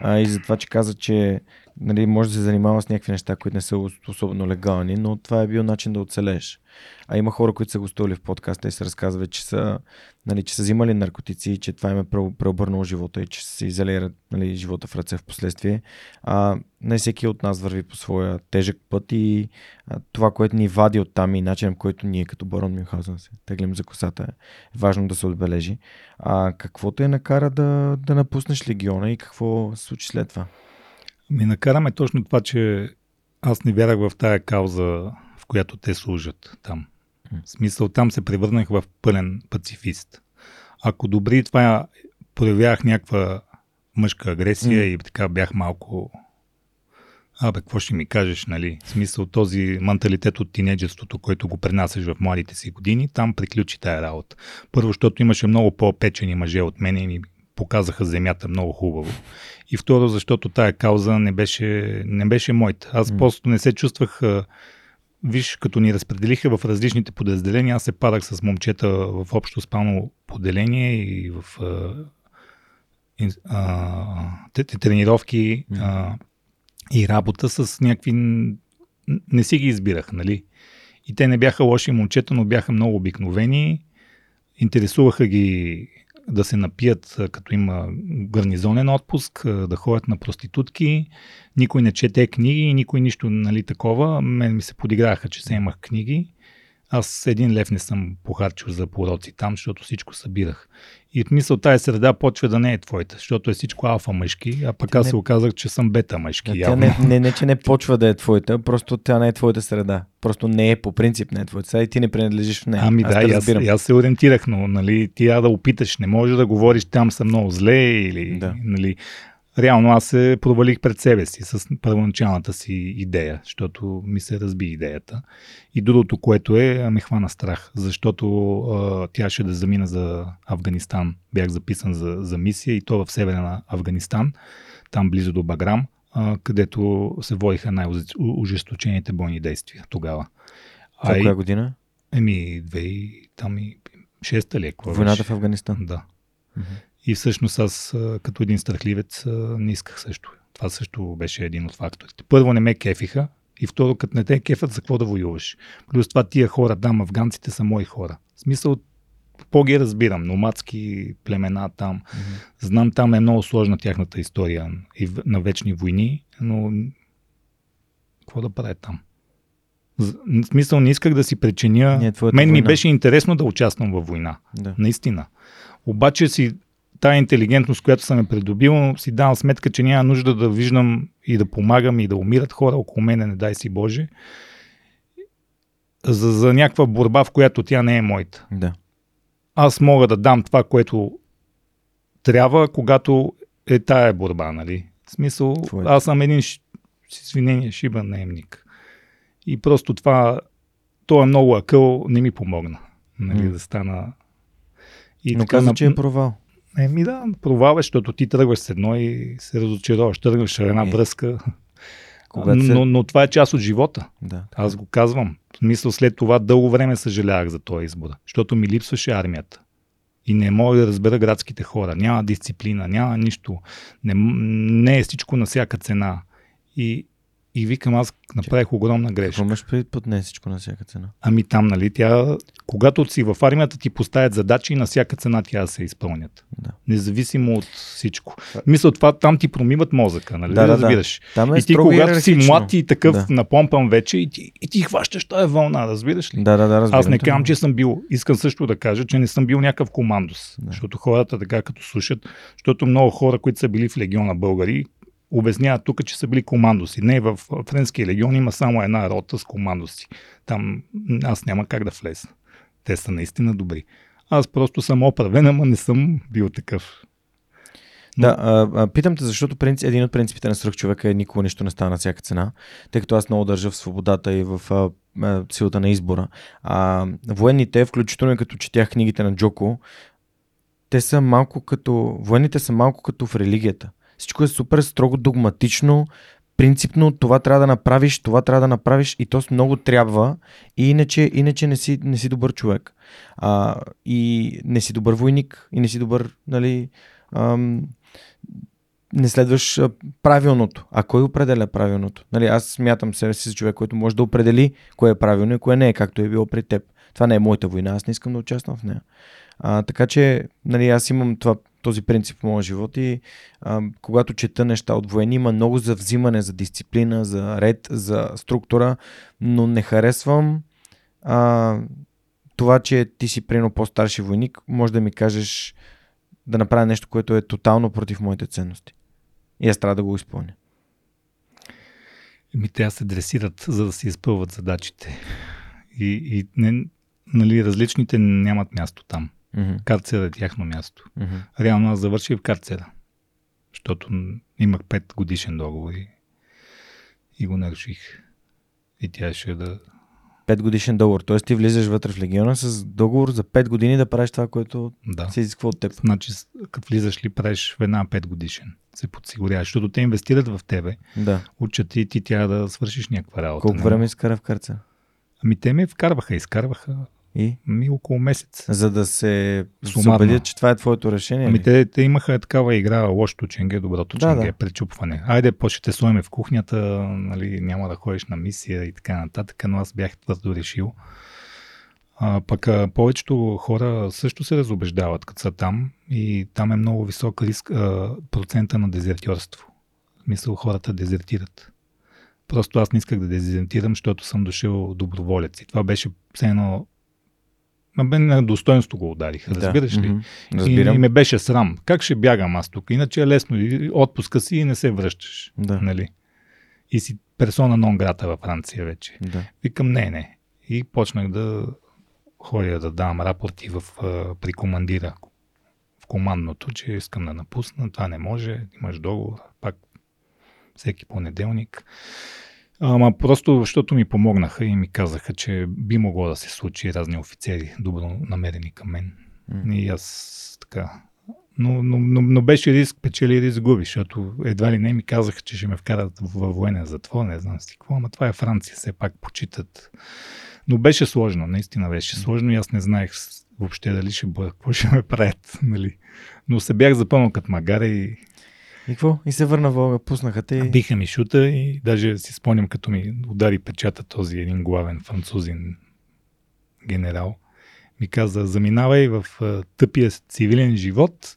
а, и за това, че каза, че нали, може да се занимава с някакви неща, които не са особено легални, но това е бил начин да оцелеш. А има хора, които са гостували в подкаста и се разказват, че са, нали, че са взимали наркотици и че това им е преобърнало живота и че се изели нали, живота в ръце в последствие. А, не всеки от нас върви по своя тежък път и а, това, което ни вади от там и начинът, по който ние като барон Мюнхаузен се теглим за косата е важно да се отбележи. А какво те накара да, да напуснеш легиона и какво се случи след това? Ми накараме точно това, че аз не вярах в тая кауза, в която те служат там. В смисъл, там се превърнах в пълен пацифист. Ако добри това проявявах някаква мъжка агресия mm. и така бях малко Абе, какво ще ми кажеш, нали? В смисъл този менталитет от тинеджерството, който го пренасяш в младите си години, там приключи тая работа. Първо, защото имаше много по-печени мъже от мен и ми показаха земята много хубаво. И второ, защото тая кауза не беше, не беше моята. Аз mm. просто не се чувствах Виж, като ни разпределиха в различните подразделения, аз се падах с момчета в общо спално поделение и в а, а, тренировки а, и работа с някакви... Не си ги избирах, нали? И те не бяха лоши момчета, но бяха много обикновени. Интересуваха ги да се напият, като има гарнизонен отпуск, да ходят на проститутки. Никой не чете книги, никой нищо нали, такова. Мен ми се подиграха, че се имах книги. Аз един лев не съм похарчил за пороци там, защото всичко събирах. И мисъл тази среда почва да не е твоята, защото е всичко алфа мъжки, а пък аз се оказах, че съм бета мъжки. Тя не, не, не, че не почва да е твоята, просто тя не е твоята среда. Просто не е по принцип не е твоята среда и ти не принадлежиш в нея. Ами аз да, и аз, аз се ориентирах, но нали, ти да опиташ, не може да говориш там съм много зле или да. нали, реално аз се провалих пред себе си с първоначалната си идея, защото ми се разби идеята. И другото, което е, ме хвана страх, защото а, тя ще да замина за Афганистан. Бях записан за, за мисия и то в северна Афганистан, там близо до Баграм, а, където се водиха най-ожесточените бойни действия тогава. Това коя година? Еми, две, там и шеста ли е? Войната в Афганистан? Да. Mm-hmm. И всъщност аз като един страхливец не исках също. Това също беше един от факторите. Първо не ме кефиха и второ, като не те кефят, за какво да воюваш? Плюс това тия хора, да, афганците са мои хора. В смисъл, по-ги разбирам, номадски племена там. Mm-hmm. Знам, там е много сложна тяхната история и на вечни войни, но какво да правя там? В смисъл, не исках да си причиня. Мен война. ми беше интересно да участвам във война. Да. Наистина. Обаче си тая интелигентност, която съм е придобил, си давам сметка, че няма нужда да виждам и да помагам и да умират хора около мене, не дай си Боже, за, за някаква борба, в която тя не е моята. Да. Аз мога да дам това, което трябва, когато е тая борба, нали? В смисъл, Твоето. аз съм един, с извинение, шиба наемник. И просто това, то е много акъл, не ми помогна, нали, mm. да стана... И Но каза, на... че е провал. Еми да, провал е, защото ти тръгваш с едно и се разочароваш. Тръгваш една е. връзка. Когато се... но, но това е част от живота. Да. Аз го казвам. В смисъл след това дълго време съжалявах за този избор, защото ми липсваше армията. И не мога да разбера градските хора. Няма дисциплина, няма нищо. Не, не е всичко на всяка цена. И, и викам, аз направих огромна грешка. Какво имаш преди под не всичко на всяка цена? Ами там, нали, тя, когато си в армията, ти поставят задачи и на всяка цена тя да се изпълнят. Да. Независимо от всичко. Мисля, това там ти промиват мозъка, нали? Да, да, разбираш. Да. Там е и ти, когато си млад и такъв да. напомпан вече, и ти, и ти хващаш тази вълна, разбираш ли? Да, да, да, разбирам. Аз не казвам, че съм бил, искам също да кажа, че не съм бил някакъв командос. Да. Защото хората така като слушат, защото много хора, които са били в легиона българи, обясняват тук, че са били командоси. Не, в Френския легион има само една рота с командоси. Там аз няма как да влеза. Те са наистина добри. Аз просто съм оправен, ама не съм бил такъв. Да, питам те, защото принцип, един от принципите на свръхчовека е никога нищо не става на всяка цена, тъй като аз много държа в свободата и в а, силата на избора. А, военните, включително като четях книгите на Джоко, те са малко като, военните са малко като в религията. Всичко е супер строго догматично, принципно това трябва да направиш, това трябва да направиш и то много трябва и иначе, иначе не, си, не си добър човек. А, и не си добър войник и не си добър, нали, ам, не следваш правилното. А кой определя правилното? Нали, аз смятам себе си за човек, който може да определи кое е правилно и кое не е, както е било при теб. Това не е моята война, аз не искам да участвам в нея. А, така че, нали, аз имам това, този принцип в моя живот и а, когато чета неща от военни, има много за взимане, за дисциплина, за ред, за структура, но не харесвам а, това, че ти си прино по-старши войник, може да ми кажеш да направя нещо, което е тотално против моите ценности. И аз трябва да го изпълня. Ми трябва се дресират, за да се изпълват задачите. И, и не, нали, различните нямат място там. Mm-hmm. Карцер е тяхно място. Mm-hmm. Реално аз завърших в карцера. Защото имах 5 годишен договор и, и го наруших. И тя ще да... 5 годишен договор. Т.е. ти влизаш вътре в легиона с договор за 5 години да правиш това, което Да. се изисква от теб. Значи, като влизаш ли, правиш веднага 5 годишен. Се подсигуряваш. Защото те инвестират в тебе. Да. Учат и ти трябва да свършиш някаква работа. Колко време изкара в карца? Ами те ме вкарваха, изкарваха И? ми около месец. За да се, убедят, че това е твоето решение. Ами те, те имаха такава игра, лошото ченге, доброто Да, ченге, да. пречупване. Айде, по ще те слоеме в кухнята, нали, няма да ходиш на мисия и така нататък, но аз бях твърдо решил. А, пък а, повечето хора също се разобеждават, като са там и там е много висок риск а, процента на дезертьорство. В смисъл хората дезертират. Просто аз не исках да дезертирам, защото съм дошъл доброволец. И това беше все едно... На мен на достоинство го ударих, разбираш ли? Мгм. И, Разбирам. и ме беше срам. Как ще бягам аз тук? Иначе е лесно. И Отпуска си и не се връщаш. Да. Нали? И си персона нон грата във Франция вече. Да. Викам, не, не. И почнах да ходя да давам рапорти в, при командира в командното, че искам да напусна. Това не може. Имаш договор. Пак всеки понеделник. Ама просто, защото ми помогнаха и ми казаха, че би могло да се случи разни офицери, добро намерени към мен. М. И аз така. Но, но, но, но беше риск, печели риск губи, защото едва ли не ми казаха, че ще ме вкарат във военен затвор, не знам си какво, ама това е Франция, все пак почитат. Но беше сложно, наистина беше сложно и аз не знаех въобще дали ще бъда, какво ще ме правят, [LAUGHS] нали. Но се бях запълнал като магаре и И какво? И се върна Волга, пуснаха те. и- биха ми шута и даже си спомням като ми удари печата този един главен французин генерал. Ми каза, заминавай в тъпия цивилен живот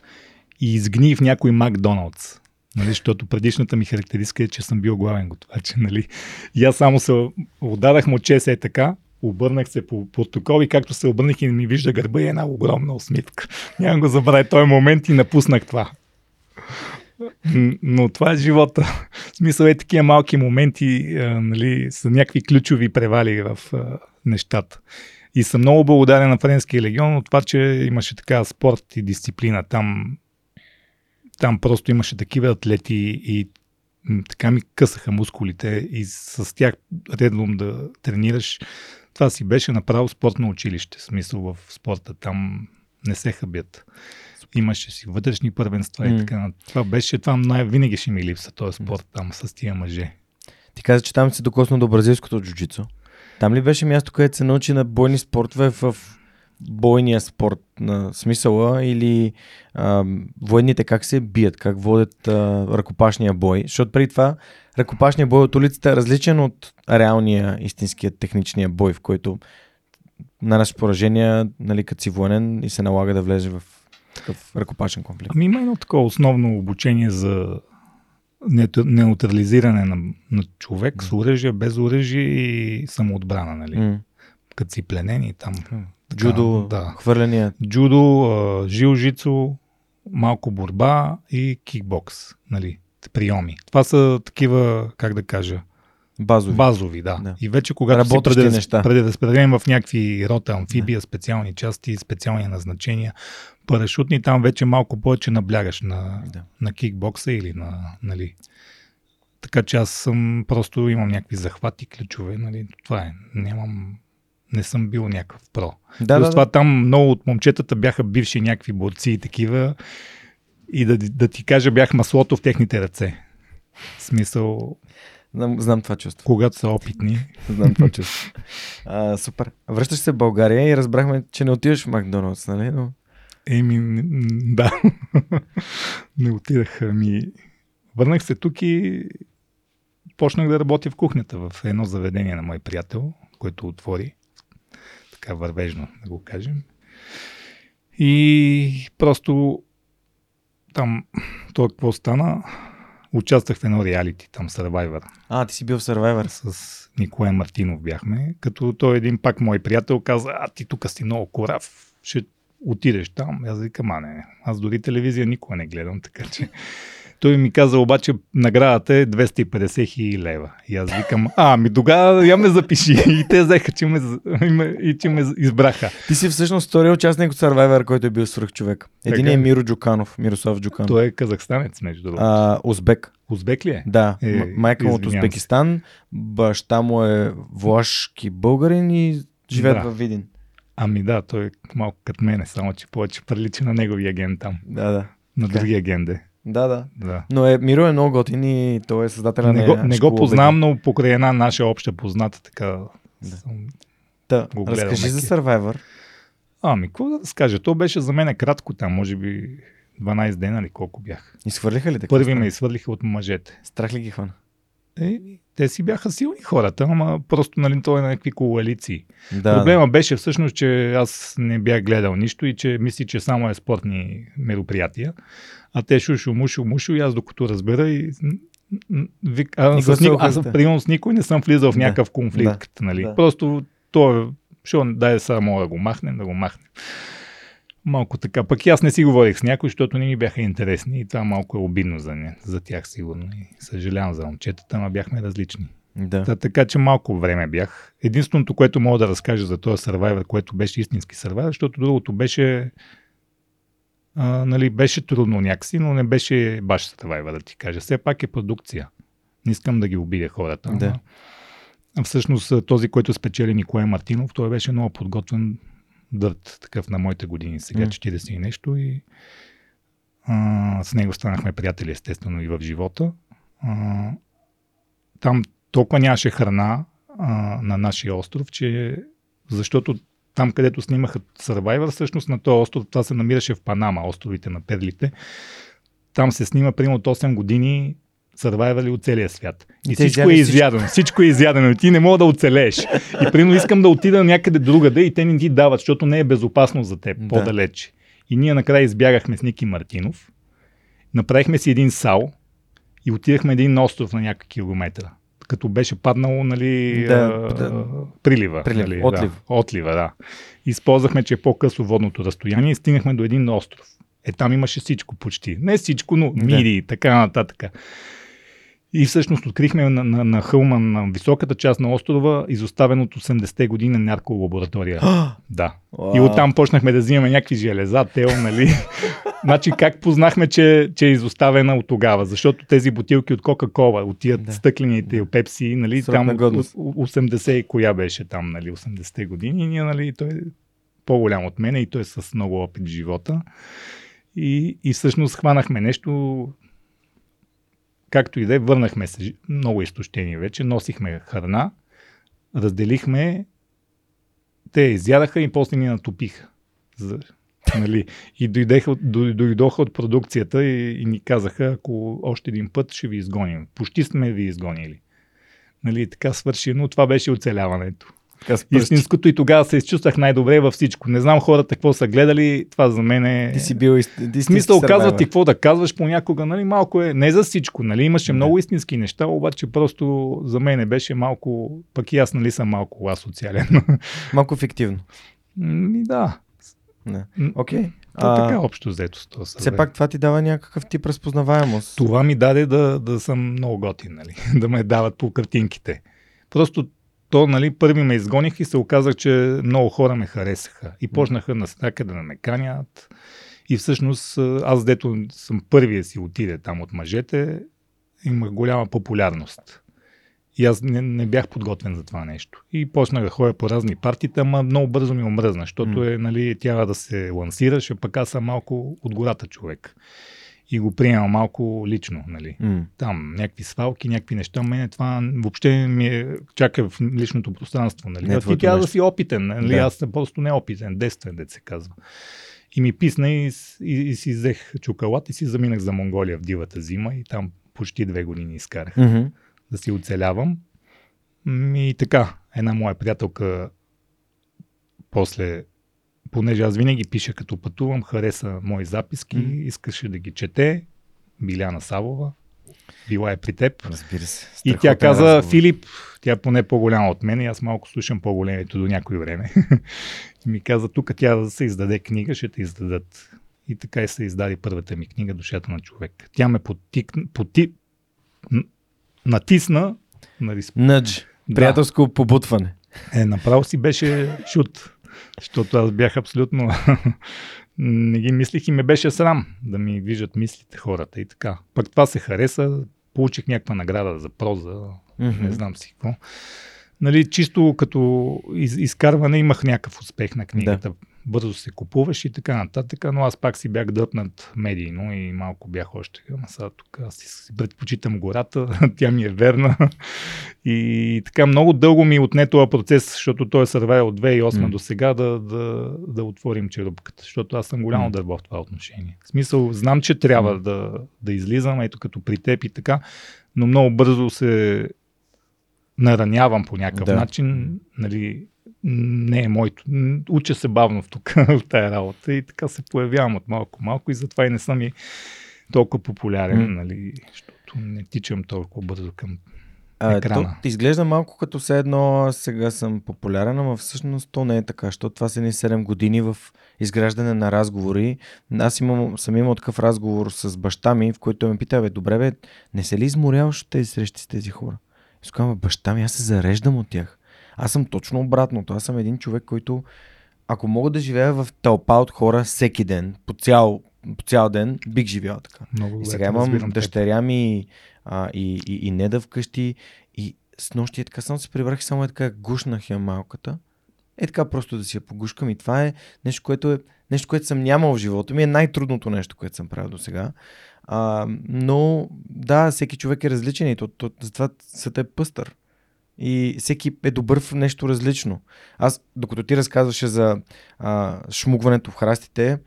и изгни в някой Макдоналдс. Нали, защото предишната ми характеристика е, че съм бил главен готвач. [LAUGHS] Нали. И аз само се отдадах му чест е така, обърнах се по протокол и както се обърнах и ми вижда гърба и една огромна усмивка. [LAUGHS] Няма го забравя този момент и напуснах това. Но това е живота. В смисъл е такива малки моменти, нали, са някакви ключови превали в нещата. И съм много благодарен на Френския легион от това, че имаше така спорт и дисциплина. Там, там просто имаше такива атлети и така ми късаха мускулите и с тях редом да тренираш. Това си беше направо спортно училище. Смисъл в спорта там не се хъбят. Имаше си вътрешни първенства М. и така. Това беше, това най- винаги ще ми липса този спорт там с тия мъже. Ти каза, че там си докосна до бразилското джуджицу. Там ли беше място, където се научи на бойни спортове в бойния спорт на смисъла или а, военните как се бият, как водят а, ръкопашния бой? Защото преди това ръкопашния бой от улицата е различен от реалния, истинския техничния бой, в който нанасяш поражения, нали, като си военен и се налага да влезе в такъв ръкопашен конфликт. Ами има едно такова основно обучение за неутр- неутрализиране на, на човек с оръжие, без оръжие и самоотбрана, нали? М. Като си пленени там. Така, Джудо, да. хвърляния. Джудо, а, жилжицу, малко борба и кикбокс, нали? Приеми. Това са такива, как да кажа, Базови. базови, да. Да. И вече когато си Работещи преди, неща. преди да спределим в някакви рота, амфибия, специални части, специални назначения, парашутни, там вече малко повече наблягаш на, Да. на кикбокса или на, нали. Така че аз съм, просто имам някакви захвати, ключове, нали. Това е. Нямам, не съм бил някакъв про. Да, Плюс да, това да. там много от момчетата бяха бивши някакви борци и такива. И да, да ти кажа, бях маслото в техните ръце. В смисъл, Знам, знам това чувство. когато са опитни. Знам това чувство. А, супер. Връщаш се в България и разбрахме, че не отиваш в Макдоналдс, нали? Но... Еми, да. [LAUGHS] Не отидах ми. Върнах се тук и почнах да работя в кухнята в едно заведение на мой приятел, което отвори. Така вървежно, да го кажем. И просто там, то какво стана? Участвах в едно реалити, там Survivor. А, ти си бил в Survivor. С Николай Мартинов бяхме, като той един пак мой приятел каза, а ти тук си много корав, ще отидеш там. Аз викам, а не, аз дори телевизия никога не гледам, така че той ми каза обаче наградата е 250 хиляди лева. И аз викам, а, ми тогава я ме запиши. [LAUGHS] И те взеха, че ме, и че ме избраха. Ти си всъщност втория участник от Survivor, който е бил свръх човек. Един е Миро Джуканов, Мирослав Джуканов. Той е казахстанец, между другото. А, узбек. Узбек ли е? Да, е, майка му от Узбекистан, баща му е влашки българин и живеят да. в Видин. Ами да, той е малко като мене, само че повече прилича на неговия ген там. Да, да. На другия ген де. Да, да, да. Но е, Миро е много готин и той е създател не го, Не го познавам, но покрай една наша обща позната, така да. съм да. го Разкажи за Survivor. Ами, какво да скажа? То беше за мен кратко там, може би 12 дена или колко бях. Изхвърлиха ли така? Първи ме изхвърлиха от мъжете. Страх ли ги хвана? Е, те си бяха силни хората, ама просто нали, той е на някакви коалиции. Да, Проблема да. беше всъщност, че аз не бях гледал нищо и че мисли, че само е спортни мероприятия. А те шушо, мушо, мушо и аз докато разбера и Вик, а, с, никой, аз примерно с никой не съм влизал в някакъв да, конфликт. Да, нали? Да. Просто то ще дай само да го махнем, да го махнем. Малко така. Пък и аз не си говорих с някой, защото не ми бяха интересни и това малко е обидно за, не, за тях сигурно. И съжалявам за момчетата, ама бяхме различни. Да. Та, така че малко време бях. Единственото, което мога да разкажа за този Survivor, което беше истински Survivor, защото другото беше а, нали, беше трудно някакси, но не беше баш Survivor, да ти кажа. Все пак е продукция. Не искам да ги обидя хората. Да. А всъщност този, който спечели Николай Мартинов, той беше много подготвен дърт, такъв на моите години, сега mm. 40 и нещо и а, с него станахме приятели естествено и в живота. А, там толкова нямаше храна а, на нашия остров, че защото там, където снимаха Survivor, всъщност на този остров, това се намираше в Панама, островите на Перлите. Там се снима примерно от 8 години сървайвали от целия свят. И, и всичко е изядено. Всичко. е изядено. И ти не мога да оцелееш. И примерно искам да отида някъде другаде и те не ти дават, защото не е безопасно за теб, да. по-далече. И ние накрая избягахме с Ники Мартинов. Направихме си един сал и отидахме един остров на някакви километра. Като беше паднало, нали, да, а, да. прилива. Прилив, нали, отлив. Да, отлива, да. Използвахме, че е по-късо водното разстояние и стигнахме до един остров. Е, там имаше всичко почти. Не всичко, но мири и така нататък. И всъщност открихме на, на, на хълма на високата част на острова изоставен от 80-те години нарколаборатория. да. Wow. И оттам почнахме да взимаме някакви железа, тел, нали? [LAUGHS] значи как познахме, че, че е изоставена от тогава? Защото тези бутилки от Кока-Кола, от тия да. стъклените и Пепси, нали? Срок там 80 и коя беше там, нали? 80-те години. И ние, нали, той е по-голям от мен и той е с много опит в живота. И, и всъщност хванахме нещо, Както и да е, върнахме се много изтощени вече, носихме храна, разделихме, те изядаха и после ни натопиха. За, нали? И дойдеха, дойдоха от продукцията и, и ни казаха, ако още един път ще ви изгоним. Почти сме ви изгонили. Нали, така свърши, но това беше оцеляването. Истинското и тогава се изчувствах най-добре във всичко. Не знам хората какво са гледали, това за мен е... Ти си бил истински Смисъл казват ти какво да казваш понякога, нали, малко е, не за всичко, нали, имаше да. много истински неща, обаче просто за мен беше малко, пък и аз нали съм малко асоциален. [LAUGHS] Малко фиктивно. Ми да. Окей. Okay. А, така общо взето с това. Все пак това ти дава някакъв тип разпознаваемост. Това ми даде да, да съм много готин, нали? [LAUGHS] да ме дават по картинките. Просто то, нали, първи ме изгоних и се оказах, че много хора ме харесаха. И почнаха навсякъде да ме канят. И всъщност аз, дето съм първия си отиде там от мъжете, имах голяма популярност. И аз не, не бях подготвен за това нещо. И почнах да ходя по разни партита, ама много бързо ми омръзна, защото е, нали, тя да се лансираш, а пък аз съм малко от гората човек и го приемам малко лично. Нали. Mm. Там някакви свалки, някакви неща. Мене това въобще ми е чака в личното пространство. Нали. Не, ти трябва да си опитен. Нали. Да. Аз съм просто неопитен, действен, да се казва. И ми писна и, и, и си взех чоколад и си заминах за Монголия в дивата зима и там почти две години изкарах Mm-hmm. да си оцелявам. И така, една моя приятелка после, понеже аз винаги пиша като пътувам, хареса мои записки, Мгм. искаше да ги чете. Биляна Савова, била е при теб. Разбира се. И тя каза, разговор. Филип, тя е поне по-голяма от мен и аз малко слушам по-големите до някой време. [LAUGHS] и ми каза, тук тя да се издаде книга, ще те издадат. И така и се издаде първата ми книга Душата на човек. Тя ме потик, поти, натисна. Нали, с- Нъдж. Да. Приятелско побутване. Е, направо си беше шут. Защото аз бях абсолютно... [LAUGHS] не ги мислих и ме беше срам да ми виждат мислите хората и така. Пък това се хареса. Получих някаква награда за проза. Мгм. Не знам си какво. Нали, чисто като из, изкарване имах някакъв успех на книгата. Бързо се купуваш и така нататък, но аз пак си бях дърпнат медийно и малко бях още. Ама сега тук аз си предпочитам гората, [LAUGHS] тя ми е верна. И така много дълго ми отне този процес, защото той е сървая от 2008 М. до сега да, да, да отворим черупката, защото аз съм голям М. удар в това отношение. В смисъл, знам, че трябва М. да, да излизам, ето като при теб и така, но много бързо се наранявам по някакъв Да. начин. Нали, не е моето. Уча се бавно в тук, [LAUGHS] в тая работа и така се появявам от малко малко и затова и не съм и толкова популярен, М. нали, защото не тичам толкова бързо към А, екрана. то, изглежда малко като все едно сега съм популярен, ама всъщност то не е така, защото това са ни 7 години в изграждане на разговори. Аз имам, съм имал такъв разговор с баща ми, в който ме пита, бе, добре бе, не се ли изморяваш от тези срещи с тези хора? И казвам, «Бе, баща ми, аз се зареждам от тях. Аз съм точно обратното. Аз съм един човек, който ако мога да живея в тълпа от хора всеки ден, по цял, по цял ден, бих живял така. Много И сега имам теб. дъщеря ми а, и, и, и Неда вкъщи и с нощи е така, само се прибрах и само е така гушнах я малката. Е така просто да си я погушкам и това е нещо, което е нещо, което съм нямал в живота ми. Е най-трудното нещо, което съм правил до сега. А, но да, всеки човек е различен и то, то, затова света е пъстър. И всеки е добър в нещо различно. Аз, докато ти разказваше за а, шмугването в храстите,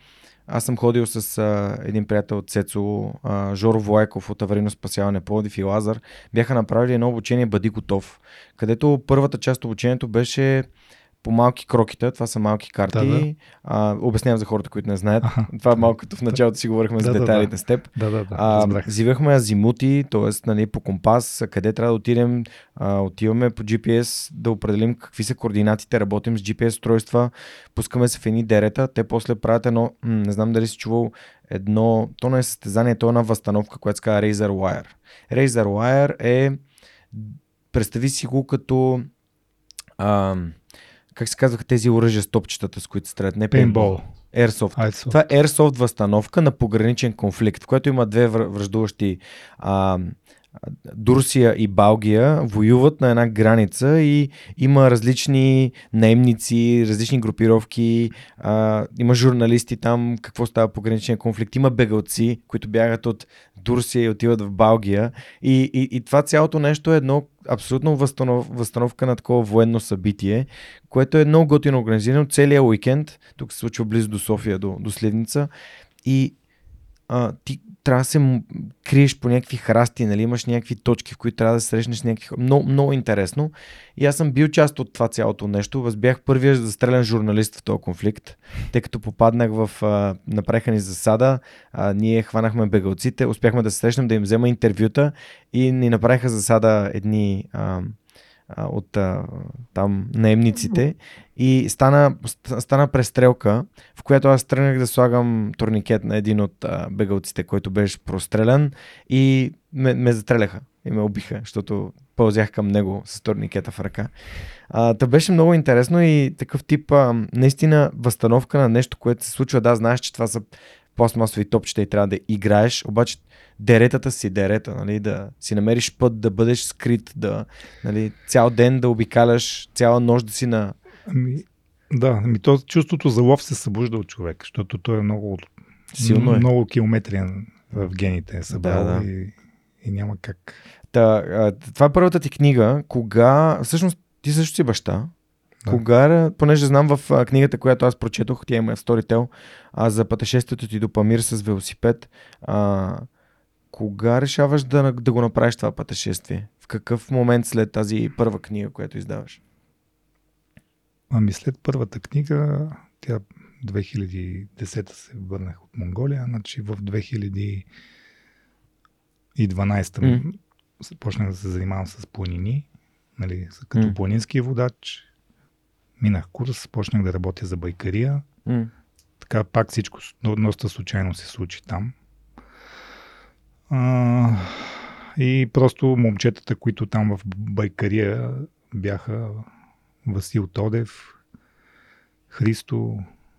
аз съм ходил с а, един приятел от Цецо, Жоро Влайков от Аварийно спасяване Пловдив и Лазар. Бяха направили едно обучение Бъди готов, където първата част от обучението беше по малки кроките, това са малки карти. Да, да. А, обяснявам за хората, които не знаят. Аха. Това е малко като в началото си говорихме Да, за да, да. детайлите с теб. Да, да, да. А, взимахме азимути, т.е. Нали, по компас, къде трябва да отидем, а, отиваме по GPS да определим какви са координатите, работим с GPS устройства, пускаме се в едни дерета, те после правят едно, м, не знам дали си чувал, едно, то не е състезание, то е една възстановка, която се казва Razer Wire. Razer Wire е, представи си го като, а, как се казваха тези оръжия с топчетата, с които стрелят, не Пейнтбол. Airsoft. Айсо. Това е Airsoft възстановка на пограничен конфликт, в който има две вр- връждуващи а, Дурсия и Балгия воюват на една граница и има различни наемници, различни групировки, а, има журналисти там, какво става по граничния конфликт, има бегалци, които бягат от Дурсия и отиват в Балгия и, и, и това цялото нещо е едно абсолютно възстанов, възстановка на такова военно събитие, което е много готино организирано целият уикенд, тук се случва близо до София, до, до Сливница. И а, ти трябва да се криеш по някакви храсти, нали, имаш някакви точки, в които трябва да срещнеш някакви хора. Много, много интересно. И аз съм бил част от това цялото нещо. Аз бях първият застрелян журналист в този конфликт, тъй като попаднах в... А, направиха ни засада, а, ние хванахме бегалците, успяхме да се срещнем, да им взема интервюта и ни направиха засада едни... А, от а, там наемниците и стана, ст- стана престрелка, в която аз тръгнах да слагам турникет на един от а, бегалците, който беше прострелян и ме, ме затреляха и ме убиха, защото пълзях към него с турникета в ръка. А, та беше много интересно и такъв тип а, наистина възстановка на нещо, което се случва. Да, знаеш, че това са пластмасови топчета и трябва да играеш, обаче деретата си дерета, нали, да си намериш път, да бъдеш скрит, да, нали, цял ден да обикаляш, цяла нощ да си на... Ами, да, ами то чувството за лов се събужда от човек, защото той е много, Силно е. много километрин в гените е събрал Да, да. И, и няма как. Та, това е първата ти книга. Кога... Всъщност, ти също си баща. Да. Кога, понеже знам в книгата, която аз прочетох, тя има Storytel, а, за пътешествието ти до Памир с велосипед, а, кога решаваш да, да го направиш това пътешествие? В какъв момент след тази първа книга, която издаваш? Ами след първата книга, тя 2010 се върнах от Монголия, значи в 2012 mm. започнах да се занимавам с планини, нали, като mm. планински водач. Минах курс, почнах да работя за байкария. Mm. Така пак всичко доста случайно се случи там. А, и просто момчетата, които там в байкария бяха Васил Тодев, Христо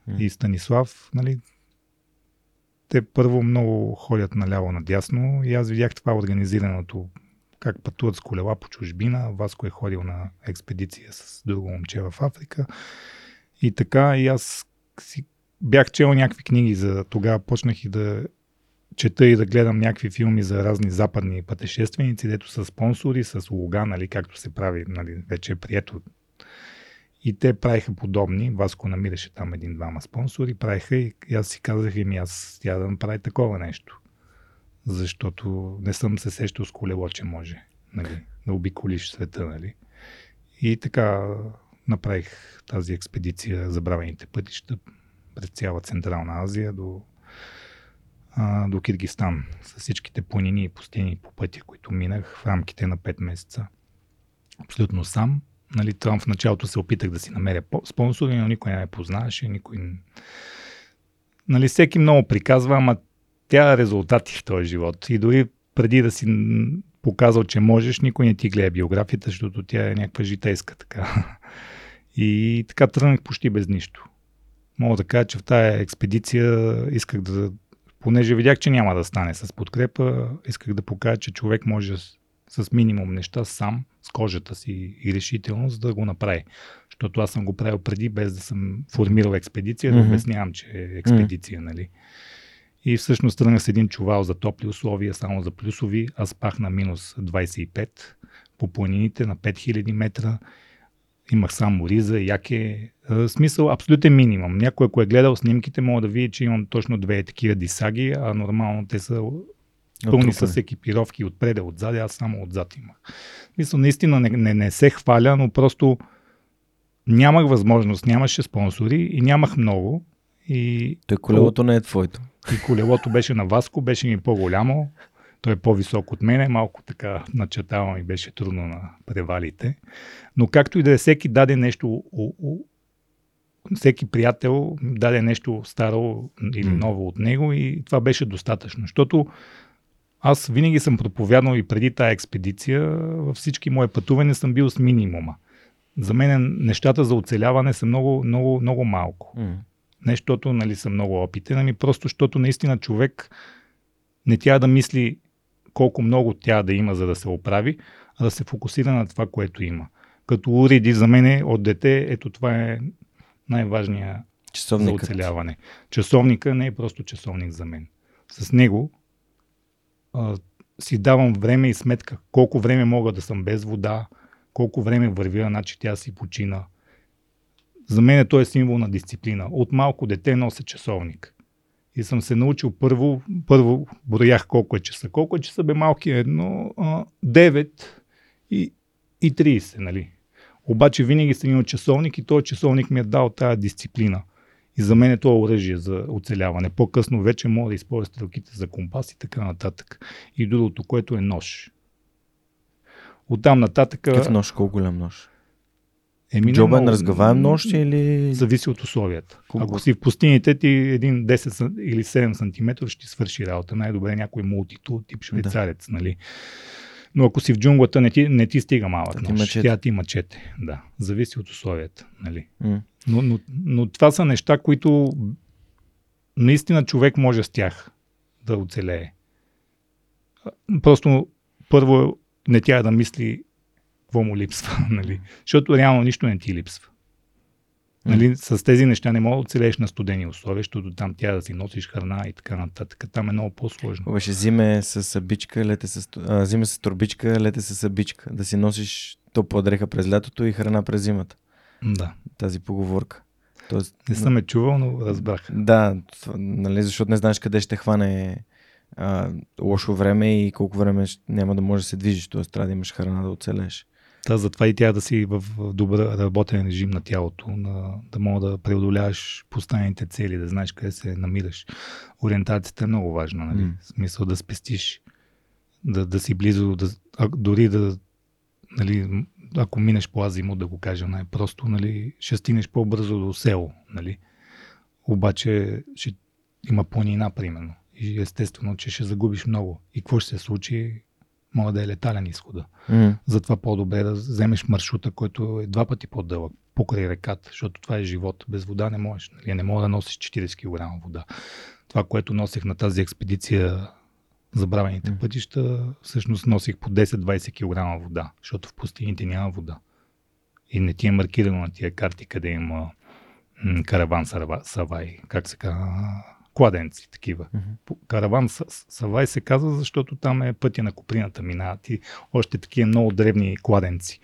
mm. и Станислав, нали, те първо много ходят наляво надясно и аз видях това организираното как пътуват с колела по чужбина. Васко е ходил на експедиция с друго момче в Африка. И така и аз си бях чел някакви книги за тогава, почнах и да чета и да гледам някакви филми за разни западни пътешественици, дето са спонсори, с луга, нали, както се прави, нали, вече е прието. И те правиха подобни. Васко намираше там един-двама спонсори, правиха и аз си казах, ми аз тя да направи такова нещо. Защото не съм се сещал с колело, че може нали, да обиколиш света. Нали. И така направих тази експедиция Забравените пътища през цяла Централна Азия до а, до Киргистан с всичките планини и пустини по пътя, които минах в рамките на 5 месеца. Абсолютно сам. Нали, там в началото се опитах да си намеря спонсори, но никой не ме познаваше, никой... Нали, всеки много приказва, ама тя резултати в този живот. И дори преди да си показал, че можеш, никой не ти гледа биографията, защото тя е някаква житейска така. И така тръгнах почти без нищо. Мога да кажа, че в тая експедиция исках да понеже видях, че няма да стане с подкрепа, исках да покажа, че човек може с, с минимум неща сам, с кожата си и решителност да го направи. Защото аз съм го правил преди, без да съм формирал експедиция, mm-hmm. да обяснявам, че е експедиция, mm-hmm. нали. И всъщност тръгнах с един чувал за топли условия, само за плюсови. Аз пах на минус 25 по планините на 5000 метра имах само риза, яке. Смисъл, абсолютен минимум. Някой, ако е гледал снимките, мога да види, че имам точно две такива дисаги, а нормално те са пълни с екипировки отпред и отзад, аз само отзад имах. Мисля, наистина не, не, не се хваля, но просто нямах възможност, нямаше спонсори и нямах много. И... Той колелото не е твоето. И колелото беше на Васко, беше ми по-голямо. Той е по-висок от мене, малко така начетавам и беше трудно на превалите. Но както и да е, всеки даде нещо, всеки приятел даде нещо старо или ново от него и това беше достатъчно. Защото аз винаги съм проповядвал и преди тая експедиция, във всички мои пътувания съм бил с минимума. За мен нещата за оцеляване са много, много, много малко. Mm. Не защото нали, съм много опитен, ами просто защото наистина човек не трябва да мисли колко много тя да има, за да се оправи, а да се фокусира на това, което има. Като уреди за мен от дете, ето това е най-важният за оцеляване. Часовника не е просто часовник за мен. С него а, си давам време и сметка колко време мога да съм без вода, колко време вървя, значи тя си почина. За мен той е символ на дисциплина. От малко дете нося часовник. И съм се научил първо, първо броях колко е часа. Колко е часа бе малки едно, а, 9 и, и 30, нали? Обаче винаги съм имал часовник и този часовник ми е дал тази дисциплина. И за мен е това оръжие за оцеляване. По-късно вече мога да използвам стрелките за компас и така нататък. И другото, което е нож. Оттам нататък... Какъв нож? Колко голям нож? Еми, Джобен много... разгаваем нощ или... Зависи от условията. Колко? Ако си в пустините, ти един 10 или 7 см ще свърши работа. Най-добре някой мултитул, тип швейцарец, да. нали? Но ако си в джунглата, не ти, не ти стига малък нож. Мачете. Тя ти мачете. Да. Зависи от условията. Нали? Mm. Но, но, но това са неща, които наистина човек може с тях да оцелее. Просто първо не тя да мисли какво му липсва, [LAUGHS] нали? Защото реално нищо не ти липсва. Нали, с тези неща не мога да оцелееш на студени условия, защото там тя да си носиш храна и така нататък. Там е много по-сложно. Беше зиме с събичка, лете с, а, зиме с турбичка, лете с събичка. Да си носиш топла дреха през лятото и храна през зимата. Да. Тази поговорка. Тоест, не съм е чувал, но разбрах. Да, нали, защото не знаеш къде ще хване а, лошо време и колко време няма да можеш да се движиш, т.е. трябва да имаш храна да оцелеш. Та, затова и тя да си в добър работен режим на тялото, на, да мога да преодоляваш поставените цели, да знаеш къде се намираш. Ориентацията е много важна, нали? Mm. В смисъл да спестиш, да, да си близо, да, а, дори да, нали, ако минеш по Азимут, да го кажа най-просто, нали, ще стигнеш по-бързо до село, нали? Обаче ще има планина, примерно. И естествено, че ще загубиш много. И какво ще се случи? Може да е летален изхода. Mm. Затова по-добре да вземеш маршрута, който е два пъти по-дълъг, покрай реката, защото това е живот. Без вода не можеш. Нали? Не мога да носиш 40 кг вода. Това, което носих на тази експедиция забравените mm. пътища, всъщност носих по 10-20 кг вода, защото в пустините няма вода. И не ти е маркирано на тия карти, къде има м- караван Савай, как се казва, кладенци такива. Mm-hmm. Караван Савай се казва, защото там е пътя на Куприната минават и още такива много древни кладенци.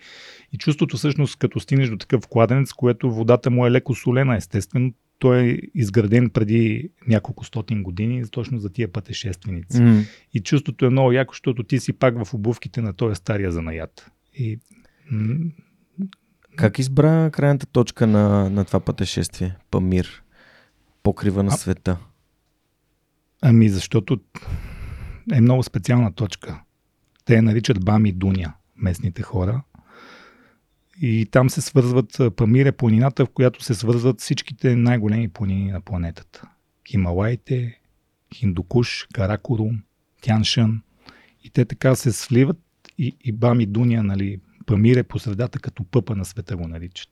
И чувството всъщност, като стигнеш до такъв кладенец, което водата му е леко солена, естествено, той е изграден преди няколко стотин години, точно за тия пътешественици. Mm. И чувството е много яко, защото ти си пак в обувките на този стария занаят. И... Как избра крайната точка на, на това пътешествие? Памир, покрива на а, света. Ами, защото е много специална точка. Те я наричат Бами Дуня, местните хора. И там се свързват, Памир е планината, в която се свързват всичките най-големи планини на планетата. Хималайте, Хиндукуш, Каракорум, Тяншан. И те така се сливат и, и Бами Дуня, нали, Памир е по средата като пъпа на света го наричат.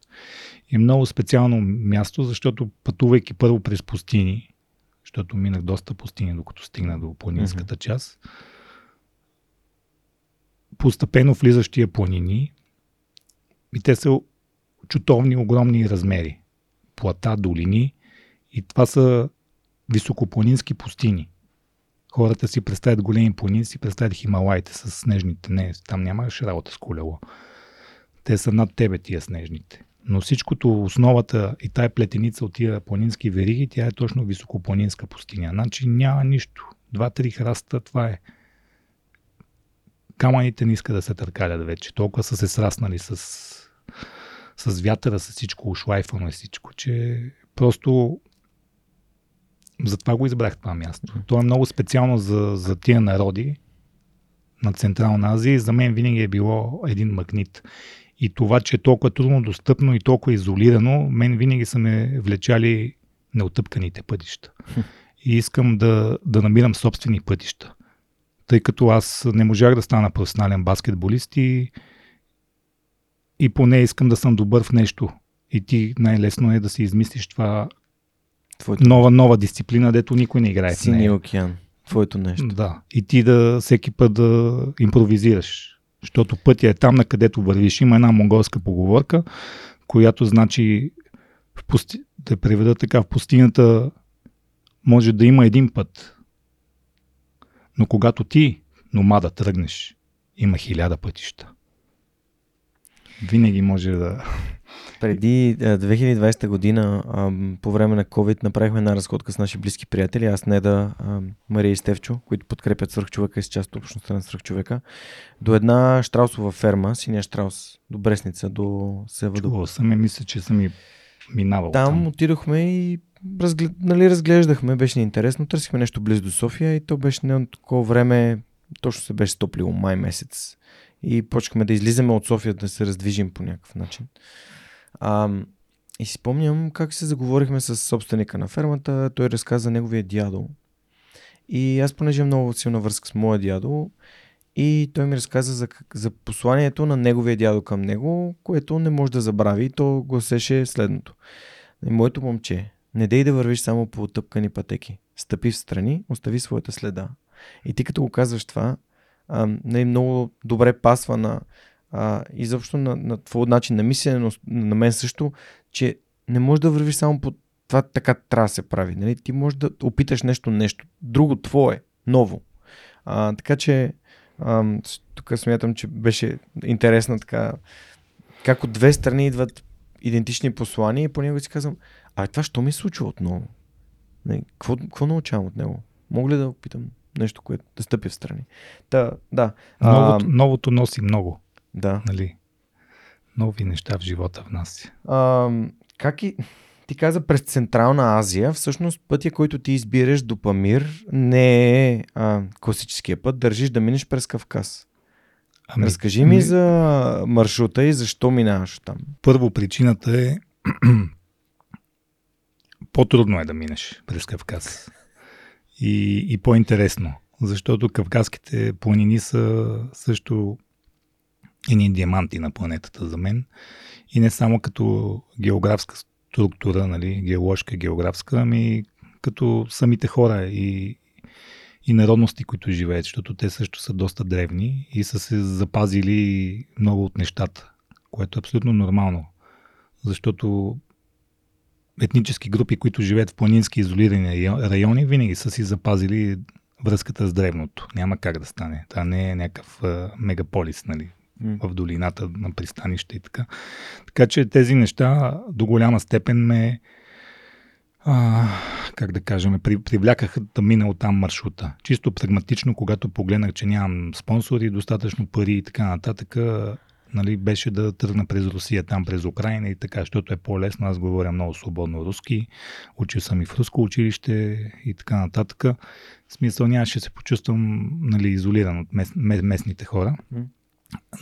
И е много специално място, защото пътувайки първо през пустини, защото минах доста пустини, докато стигна до планинската mm-hmm. част, постепенно влизащия планини, и те са чутовни, огромни размери. Плата, долини. И това са високопланински пустини. Хората си представят големи планини, си представят Хималайте с снежните. Не, там нямаш работа с колело. Те са над тебе тия снежните. Но всичкото, основата и тая плетеница от тия планински вериги, тя е точно високопланинска пустиня. Значи няма нищо. Два-три храста, това е. Камъните не иска да се търкалят вече. Толкова са се сраснали с с вятъра, с всичко ушлайфано и всичко, че просто затова го избрах това място. То е много специално за, за тия народи на Централна Азия и за мен винаги е било един магнит. И това, че е толкова трудно достъпно и толкова изолирано, мен винаги са ме влечали неотъпканите пътища. И искам да, да намирам собствени пътища. Тъй като аз не можах да стана професионален баскетболист и и поне искам да съм добър в нещо. И ти най-лесно е да си измислиш това Твоето нова, нова дисциплина, дето никой не играе Синия океан. Твоето нещо. Да. И ти да всеки път да импровизираш. Защото пътя е там, на където вървиш. Има една монголска поговорка, която значи в пусти... да преведа така, в пустинята може да има един път. Но когато ти, номада, тръгнеш, има хиляда пътища. Винаги може да... Преди 2020 година, по време на COVID, направихме една разходка с наши близки приятели, аз не да Мария и Стевчо, които подкрепят свръхчовека и с част от общността на свръхчовека, до една штраусова ферма, синия штраус, до Бресница, до Сева. Чувал съм и мисля, че съм и минавал там. Там отидохме и разглед... нали, разглеждахме, беше интересно, търсихме нещо близо до София и то беше не такова време, точно се беше стоплило май месец и почнахме да излизаме от София да се раздвижим по някакъв начин. А, и си спомням как се заговорихме с собственика на фермата, той разказа неговия дядо. И аз, понеже много силна връзка с моя дядо, и той ми разказа за, за посланието на неговия дядо към него, което не може да забрави. То гласеше следното. Моето момче, не дей да вървиш само по тъпкани пътеки. Стъпи в страни, остави своята следа. И ти като го казваш това, нали, много добре пасва на а, изобщо на, на твой начин на мислене, но на мен също, че не можеш да вървиш само по това така трябва да се прави. Нали? Ти можеш да опиташ нещо, нещо друго, твое, ново. А, така че тук смятам, че беше интересна така как от две страни идват идентични послания и понякога си казвам, а това що ми се случва отново? Нали, какво, какво научавам от него? Мога ли да опитам нещо, което да стъпи в страни. Та, да. Новото, а, новото носи много. Да. Нали? Нови неща в живота в нас. А, как и... Ти каза през Централна Азия, всъщност пътя, който ти избираш до Памир, не е а, класическия път. Държиш да минеш през Кавказ. Ами, Разкажи ми ами... за маршрута и защо минаваш там. Първо причината е [CLEARS THROAT] по-трудно е да минеш през Кавказ. И, и по-интересно, защото кавказските планини са също едни диаманти на планетата за мен. И не само като географска структура, нали, геоложка, географска, ами като самите хора и, и народности, които живеят, защото те също са доста древни и са се запазили много от нещата, което е абсолютно нормално. Защото етнически групи, които живеят в планински изолирани райони, винаги са си запазили връзката с древното. Няма как да стане. Това не е някакъв а, мегаполис, нали? в долината на пристанище и така. Така че тези неща до голяма степен ме а, как да кажем, при, привлякаха да мина от там маршрута. Чисто прагматично, когато погледнах, че нямам спонсори, достатъчно пари и така нататък, нали, беше да тръгна през Русия, там през Украина и така, защото е по-лесно. Аз говоря много свободно руски, учил съм и в руско училище и така нататък. В смисъл нямаше се почувствам нали, изолиран от мес, местните хора.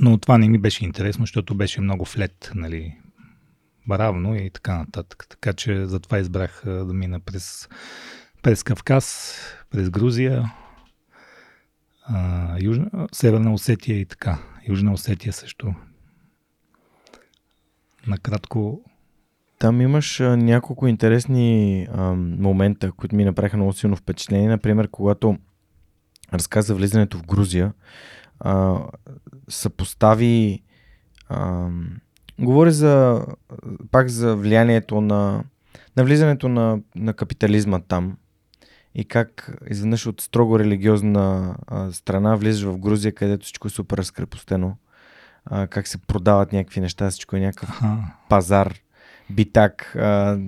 Но това не ми беше интересно, защото беше много флет, нали, равно и така нататък. Така че затова избрах да мина през, през Кавказ, през Грузия, Южна, Северна Осетия и така. Южна Осетия също. Накратко. Там имаш а, няколко интересни а, момента, които ми направиха много силно впечатление. Например, когато разказа влизането в Грузия, а, съпостави. А, говори за пак за влиянието на, на влизането на, на капитализма там и как изведнъж от строго религиозна а, страна влизаш в Грузия, където всичко е супер разкрепостено. А, как се продават някакви неща, всичко е някакъв ага. пазар, битак, а,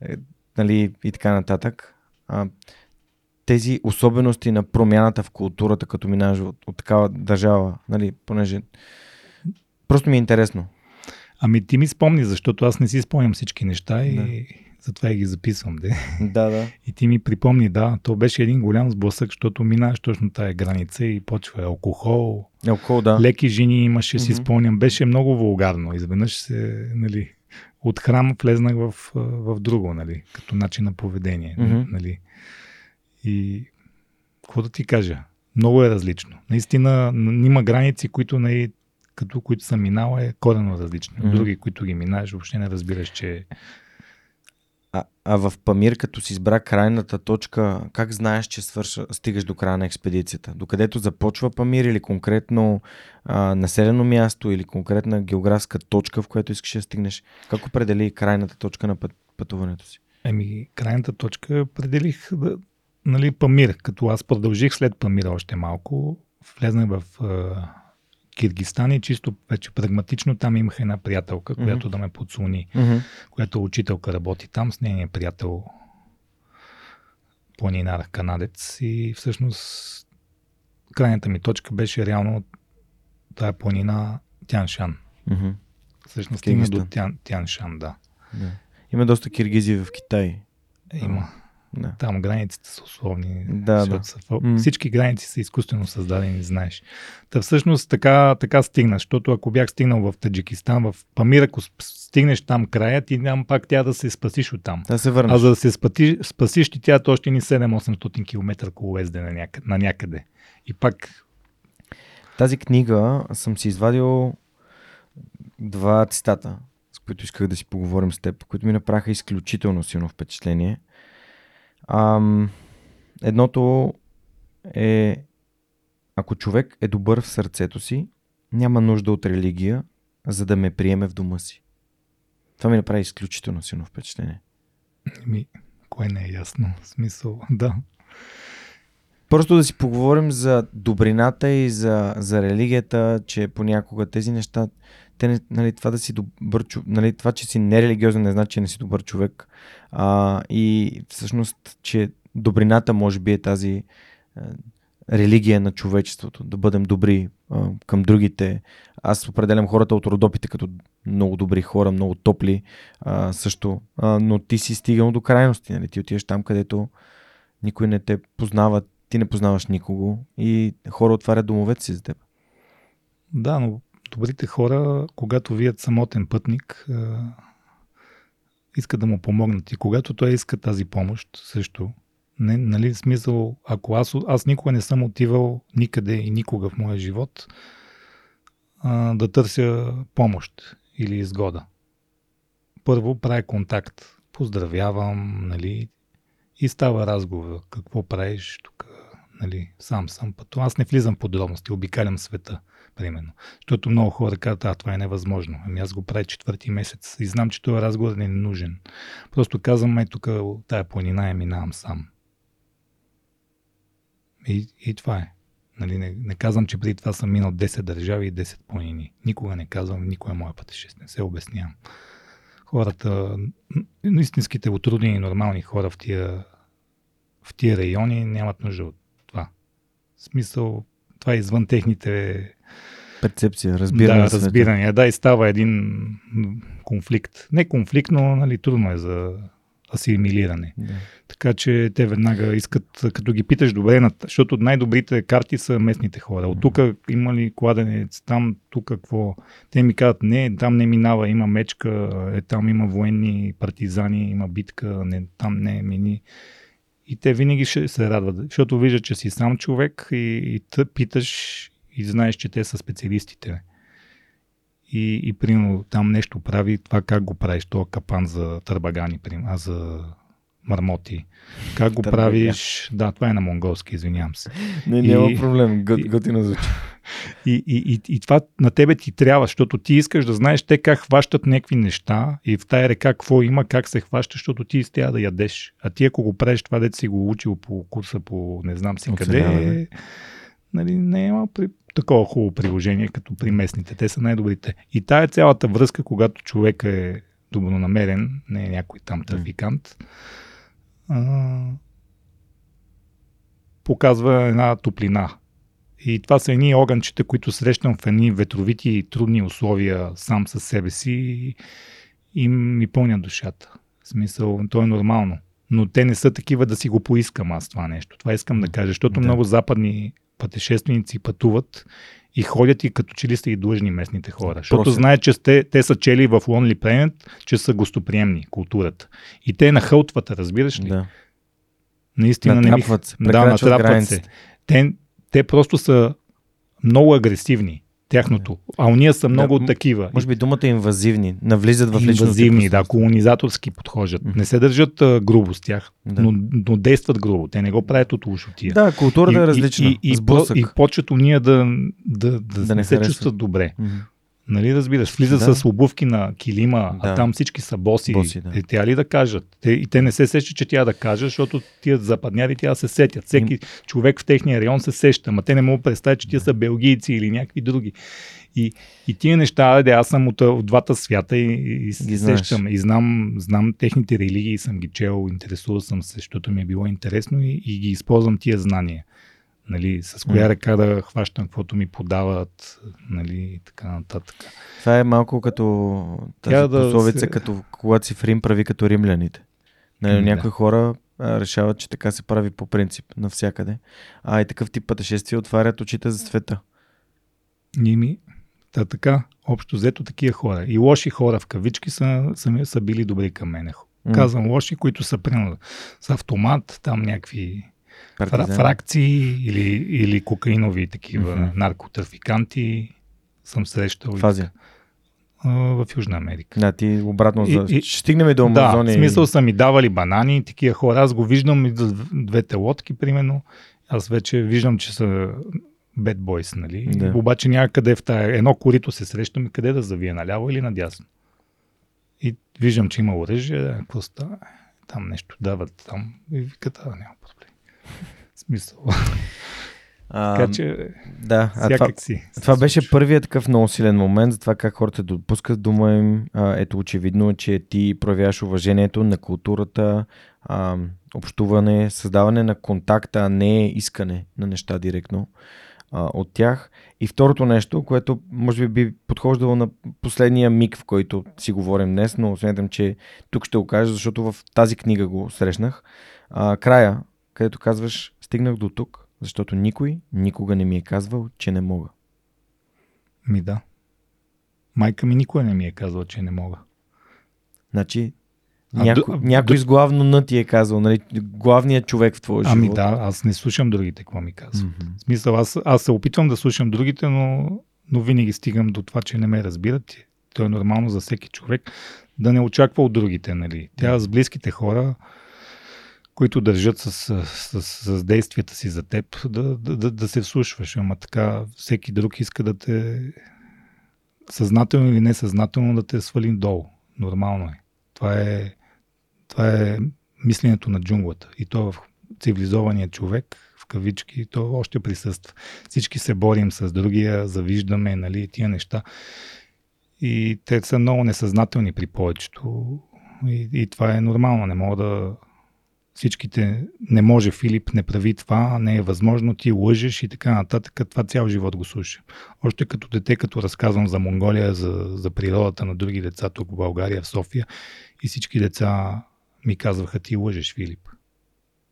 е, нали, и така нататък. А, тези особености на промяната в културата, като минаваш от, от такава държава, нали, понеже просто ми е интересно. Ами ти ми спомни, защото аз не си спомням всички неща и да. Затова и ги записвам. Де. Да, да. И ти ми припомни, да, то беше един голям сблъсък, защото минаваш точно тая граница и почва алкохол. Алкохол, да. Леки жени имаше, mm-hmm. си спомням. Беше много вулгарно. Изведнъж се, нали, от храм влезнах в, в друго, нали, като начин на поведение. Mm-hmm. Нали. И какво да ти кажа? Много е различно. Наистина има граници, които, нали, като които съм минал, е корено различно. Mm-hmm. Други, които ги минаеш, въобще не разбираш, че а, в Памир, като си избра крайната точка, как знаеш, че свърша, стигаш до края на експедицията? Докъдето започва Памир или конкретно а, населено място или конкретна географска точка, в която искаш да стигнеш? Как определи крайната точка на път, пътуването си? Еми, крайната точка определих да, нали, Памир, като аз продължих след Памира още малко, влезнах в Киргистан и чисто вече прагматично там имах една приятелка, mm-hmm. която да ме подслони, mm-hmm. която учителка работи там с нейния приятел планинар канадец и всъщност крайната ми точка беше реално тая планина Тяншан. Mm-hmm. Всъщност стигна до Тян, Тяншан, да. Yeah. Има доста киргизи в Китай. Има. Да. Там границите са условни. Да, да. Са, mm. Всички граници са изкуствено създадени, знаеш. Та всъщност така, така стигна, защото ако бях стигнал в Таджикистан, в Памир, ако стигнеш там края, ти нямам пак тя да се спасиш от там. Да се върнеш. А за да се спати, спасиш, ти тя още ни 7-800 км колоезде на някъде, на някъде. И пак... Тази книга съм си извадил два цитата, с които исках да си поговорим с теб, които ми направиха изключително силно впечатление. Ам, едното е, ако човек е добър в сърцето си, няма нужда от религия, за да ме приеме в дома си. Това ми направи изключително силно впечатление. Ми, кое не е ясно? В смисъл, да. Просто да си поговорим за добрината и за, за религията, че понякога тези неща, те нали, това да си добър нали, това, че си нерелигиозен не значи, че не си добър човек. А, и всъщност, че добрината може би е тази религия на човечеството, да бъдем добри а, към другите. Аз определям хората от родопите като много добри хора, много топли а, също, а, но ти си стигал до крайности, нали? ти отиваш там, където никой не те познава, ти не познаваш никого и хора отварят домовете си за теб. Да, но добрите хора, когато вият самотен пътник, искат да му помогнат. И когато той иска тази помощ, също, не, нали, смисъл, ако аз, аз никога не съм отивал никъде и никога в моя живот а, да търся помощ или изгода. Първо правя контакт. Поздравявам, нали, и става разговор. Какво правиш тук, нали, сам съм пътувам. Аз не влизам в подробности, обикалям света примерно. Защото много хора казват, а това е невъзможно. Ами аз го правя четвърти месец и знам, че този разговор не е нужен. Просто казвам, май тук тая планина е минавам сам. И, и това е. Нали, не, не казвам, че преди това съм минал 10 държави и 10 планини. Никога не казвам, никой е моя пътешествие. Не се обяснявам. Хората, истинските отрудени нормални хора в тия, в тия райони нямат нужда от това. В смисъл, това е извън техните перцепция, разбиране. Да, разбиране. Да, и става един конфликт. Не конфликт, но нали, трудно е за асимилиране. Да. Така че те веднага искат, като ги питаш добре, защото най-добрите карти са местните хора. От тук има ли кладенец, там, тук какво? Те ми казват, не, там не минава, има мечка, е, там има военни партизани, има битка, не, там не мини. И те винаги ще се радват, защото виждат, че си сам човек и, и тъ, питаш и знаеш, че те са специалистите. И, и примерно там нещо прави, това как го правиш, това капан за търбагани, а за мармоти. Как го правиш? Да, това е на монголски, извинявам се. Не, няма и, проблем, Гот, готино звучи. [LAUGHS] И, и, и, и това на тебе ти трябва, защото ти искаш да знаеш те как хващат някакви неща и в тая река какво има, как се хваща, защото ти трябва да ядеш. А ти ако го правиш това, дете си го учил по курса по не знам си къде, нали, няма при, такова хубаво приложение, като при местните. Те са най-добрите. И тая цялата връзка, когато човек е добронамерен, не е някой там трафикант, а, показва една топлина. И това са едни огънчета, които срещам в едни ветровити и трудни условия сам със себе си и ми пълнят душата. В смисъл, то е нормално. Но те не са такива да си го поискам аз това нещо. Това искам да кажа, защото да. много западни пътешественици пътуват и ходят и като че ли са и длъжни местните хора. Защото Просто. знаят, че сте, те са чели в Lonely Planet, че са гостоприемни културата. И те нахълтват, разбираш ли? Да. Наистина натрапват се, да, натрапват се. Те, те просто са много агресивни тяхното. А уния са много да, такива. Може би думата инвазивни. Навлизат в личността. Инвазивни, да, колонизаторски подхожат. Mm-hmm. Не се държат а, грубо с тях, да. но, но действат грубо. Те не го правят от лошотия. Да, културата е различна. И, и, и, и почват уния да, да, да, да не се чувстват добре. Mm-hmm. Нали разбираш, влизат да. с обувки на килима, да. а там всички са боси. боси да. Е, тя ли да кажат? Те, и те не се сещат, че тя да каже, защото тия западняри тя се сетят. Всеки mm. човек в техния район се сеща, ама те не могат да представят, че тия са белгийци или някакви други. И, и тия неща, да, аз съм от, от двата свята и, и се сещам. И знам, знам техните религии, съм ги чел, интересувал съм се, защото ми е било интересно и, и ги използвам тия знания нали, с коя ръка да хващам каквото ми подават, нали, и така нататък. Това е малко като тази да пословица, се... като когато си в Рим, прави като римляните. Нали, да. Някои хора а, решават, че така се прави по принцип навсякъде. А и такъв тип пътешествия отварят очите за света. Ними, та така, общо взето такива хора. И лоши хора в кавички са, са, са били добри към мене. Казвам лоши, които са примерно с автомат, там някакви Партизан. фракции или, или кокаинови такива mm-hmm. наркотрафиканти съм срещал. В Азия? в Южна Америка. Да, ти обратно за... И, Ще стигнем до Амазония. Да, в смисъл са ми давали банани и такива хора. Аз го виждам и за двете лодки, примерно. Аз вече виждам, че са bad boys, нали? Да. Обаче някъде в тая едно корито се срещам и къде да завия, наляво или надясно. И виждам, че има оръжие, какво става? Там нещо дават там и викат, а, няма проблем. Смисъл. А, така че, да, а това, си. Това беше първият такъв много силен момент за това как хората допускат дума им. А, ето очевидно, че ти проявяваш уважението на културата, а, общуване, създаване на контакта, а не искане на неща директно а, от тях. И второто нещо, което може би би подхождало на последния миг, в който си говорим днес, но смятам, че тук ще го кажа, защото в тази книга го срещнах. А, края, където казваш, стигнах до тук, защото никой никога не ми е казвал, че не мога. Ми да. Майка ми никога не ми е казала, че не мога. Значи, някой, някой с главно Н ти е казал, нали, главният човек в твоя ами живот. Ами да, аз не слушам другите, какво ми казват. Мгм. В смисъл, аз, аз се опитвам да слушам другите, но, но винаги стигам до това, че не ме разбират. То е нормално за всеки човек да не очаква от другите. Нали. Тя с близките хора, които държат с, с, с, действията си за теб, да, да, да, да се вслушваш. Ама така, всеки друг иска да те съзнателно или несъзнателно да те свалим долу. Нормално е. Това е, това е мисленето на джунглата. И то в цивилизования човек, в кавички, то още присъства. Всички се борим с другия, завиждаме, нали, тия неща. И те са много несъзнателни при повечето. И, и това е нормално. Не мога да. Всичките. Не може Филип, не прави това, не е възможно, ти лъжеш и така нататък. Това цял живот го слуша. Още като дете, като разказвам за Монголия, за, за природата на други деца тук в България, в София, и всички деца ми казваха, ти лъжеш, Филип.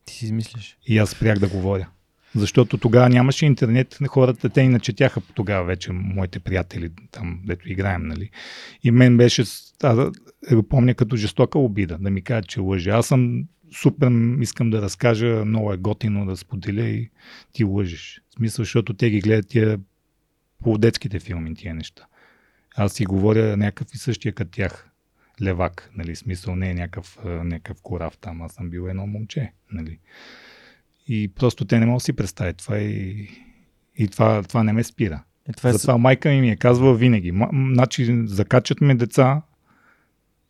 Ти си измислиш. И аз спрях да говоря. Защото тогава нямаше интернет, хората те иначе тяха тогава вече моите приятели, там, дето играем, нали. И мен беше, аз го помня като жестока обида, да ми кажат, че лъжа. Аз съм супер, искам да разкажа, много е готино да споделя и ти лъжиш. В смисъл, защото те ги гледат тия по детските филми, тия неща. Аз си говоря някакъв и същия като тях. Левак, нали, смисъл не е някакъв, някакъв корав там, аз съм бил едно момче, нали. И просто те не могат да си представят това и, и това, това не ме спира. Е, това е... Затова майка ми ми е казвала винаги. Значи, закачат ме деца,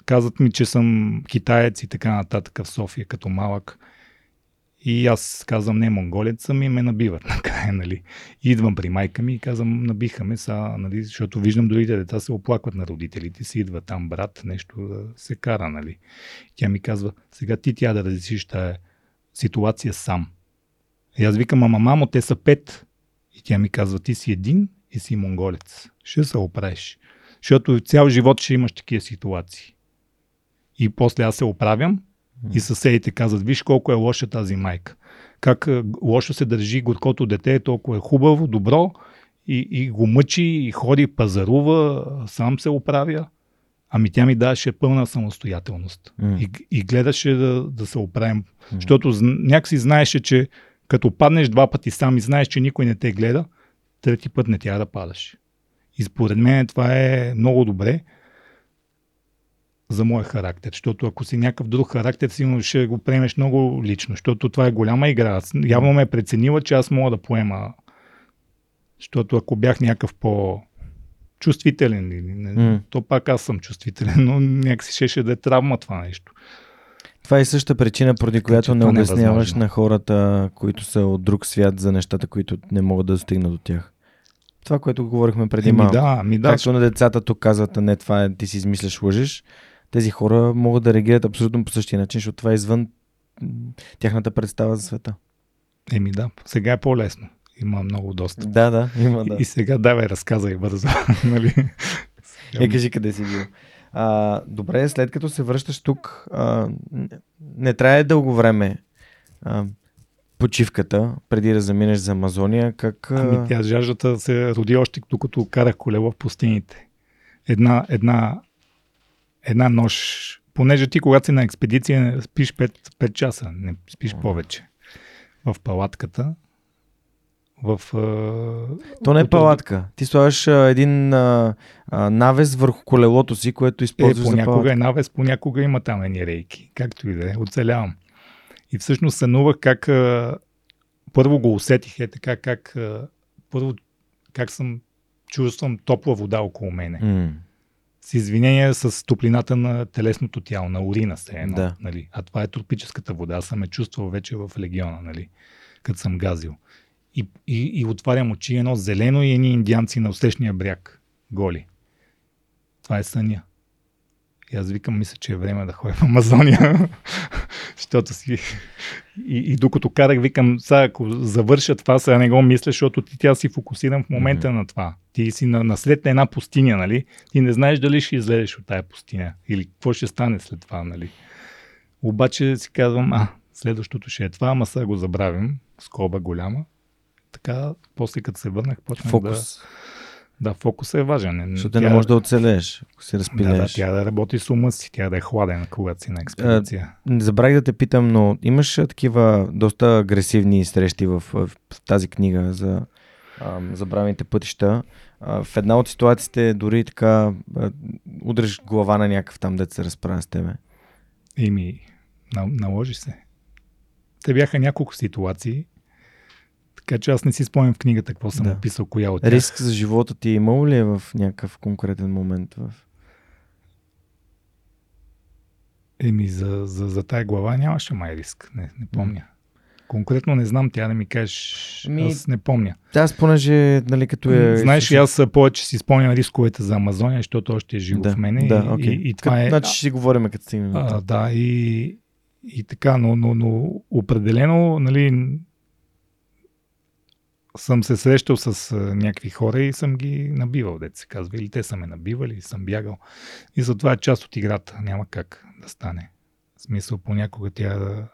казват ми, че съм китаец и така нататък в София като малък. И аз казвам, не, монголец съм и ме набиват [LAUGHS] накрая, нали. Идвам при майка ми и казвам, набиха ме са, нали, защото виждам другите деца се оплакват на родителите си, идва там брат, нещо да се кара, нали. Тя ми казва, сега ти тя да разрешиш тая ситуация сам. И аз викам, ама мамо, те са пет. И тя ми казва, ти си един и си монголец. Ще се оправиш. Защото цял живот ще имаш такива ситуации. И после аз се оправям и съседите казват, виж колко е лоша тази майка. Как лошо се държи горкото дете, толкова е хубаво, добро и, и го мъчи, и ходи, пазарува, сам се оправя. Ами тя ми даваше пълна самостоятелност. М. И, и гледаше да, да се оправим. Защото някакси знаеше, че като паднеш два пъти сам и знаеш, че никой не те гледа, трети път не тя да падаш. И според мен това е много добре за моя характер. Защото ако си някакъв друг характер, сигурно ще го приемеш много лично. Защото това е голяма игра. Явно ме е преценила, че аз мога да поема. Защото ако бях някакъв по чувствителен, М. то пак аз съм чувствителен, но някакси щеше да е травма това нещо. Това е същата причина, поради Така която не е обясняваш на хората, които са от друг свят за нещата, които не могат да достигнат до тях. Това, което говорихме преди Еми малко. да, ми да, Както на децата тук казват, а не това е, ти си измисляш, лъжиш. Тези хора могат да реагират абсолютно по същия начин, защото това е извън тяхната представа за света. Еми да, сега е по-лесно. Има много доста. Да, да, има да. И сега давай, разказай бързо. [LAUGHS] нали? Е, кажи къде си бил. А, добре, след като се връщаш тук, а, не, трябва дълго време а, почивката, преди да заминеш за Амазония. Как. Ами тя жаждата се роди още докато карах колело в пустините. Една, една, една нощ, понеже ти когато си на експедиция спиш 5, 5 часа, не спиш повече. В палатката, в... а, То не е палатка. Ти слагаш а, един а, а, навес върху колелото си, което Е, използваш за понякога палатка. е навес, понякога има там едни рейки. Както и да е, оцелявам. И всъщност сънувах как а, първо го усетих е така, как а, първо как съм чувствам топла вода около мене. М, С извинение с топлината на телесното тяло, на урина се едно. Да. Нали? А това е тропическата вода. Аз съм е чувствал вече в легиона, нали? като съм газил. И, и, и отварям очи едно зелено и едни индианци на усещния бряг. Голи. Това е съня. И аз викам, мисля, че е време да ходя в Амазония. [LAUGHS] защото си... И, и докато карах, викам, сега ако завърша това, сега не го мисля, защото ти тя си фокусирам в момента mm-hmm. на това. Ти си на, на една пустиня, нали? Ти не знаеш дали ще излезеш от тая пустиня или какво ще стане след това, нали? Обаче си казвам, а, следващото ще е това, ама сега го забравим, скоба голяма. Така, после като се върнах, почнах Фокус. да да, фокусът е важен. Защото тя... не можеш да оцелееш, ако си разпилееш. Да, да, тя да работи с ума си, тя да е хладен, когато си на експедиция. Не забравих да те питам, но имаш такива доста агресивни срещи в, в тази книга за забравените пътища. А, в една от ситуациите дори така удреш глава на някакъв там, дете се разправя с тебе. Ими, наложи се. Те бяха няколко ситуации. Така че аз не си спомням в книгата какво съм да. написал, коя от тях. Риск за живота ти имал ли е в някакъв конкретен момент? В... Еми, за, за, за тая глава нямаше май риск. Не, не помня. Конкретно не знам, тя да ми кажеш. Ми, аз не помня. Аз понеже, нали, като е... Знаеш, аз повече си спомням рисковете за Амазония, защото още е живо да, в мене. Да, и, okay. и, и това Кът, е... Значи ще си говорим като стигнем. Да, и, и така, но, но, но определено, нали, съм се срещал с някакви хора и съм ги набивал, дете се казва. Или те са ме набивали, съм бягал. И затова е част от играта. Няма как да стане. В смисъл, понякога тя да...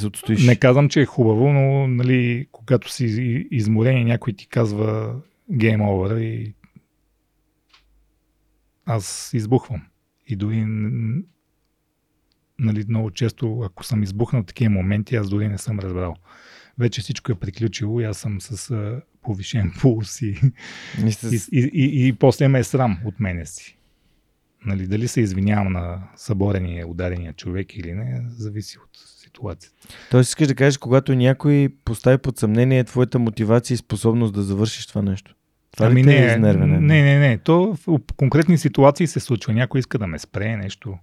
да Не казвам, че е хубаво, но нали, когато си изморен и някой ти казва Game Over и аз избухвам. И дори нали, много често, ако съм избухнал такива моменти, аз дори не съм разбрал вече всичко е приключило и аз съм с а, повишен [LAUGHS] пулс и, и, и, и, и, и после ме е срам от мене си. Нали, дали се извинявам на съборения, ударения човек или не, зависи от ситуацията. Тоест искаш да кажеш, когато някой постави под съмнение твоята мотивация и способност да завършиш това нещо. Това ами не, е не, не, не, не. То в конкретни ситуации се случва. Някой иска да ме спре нещо,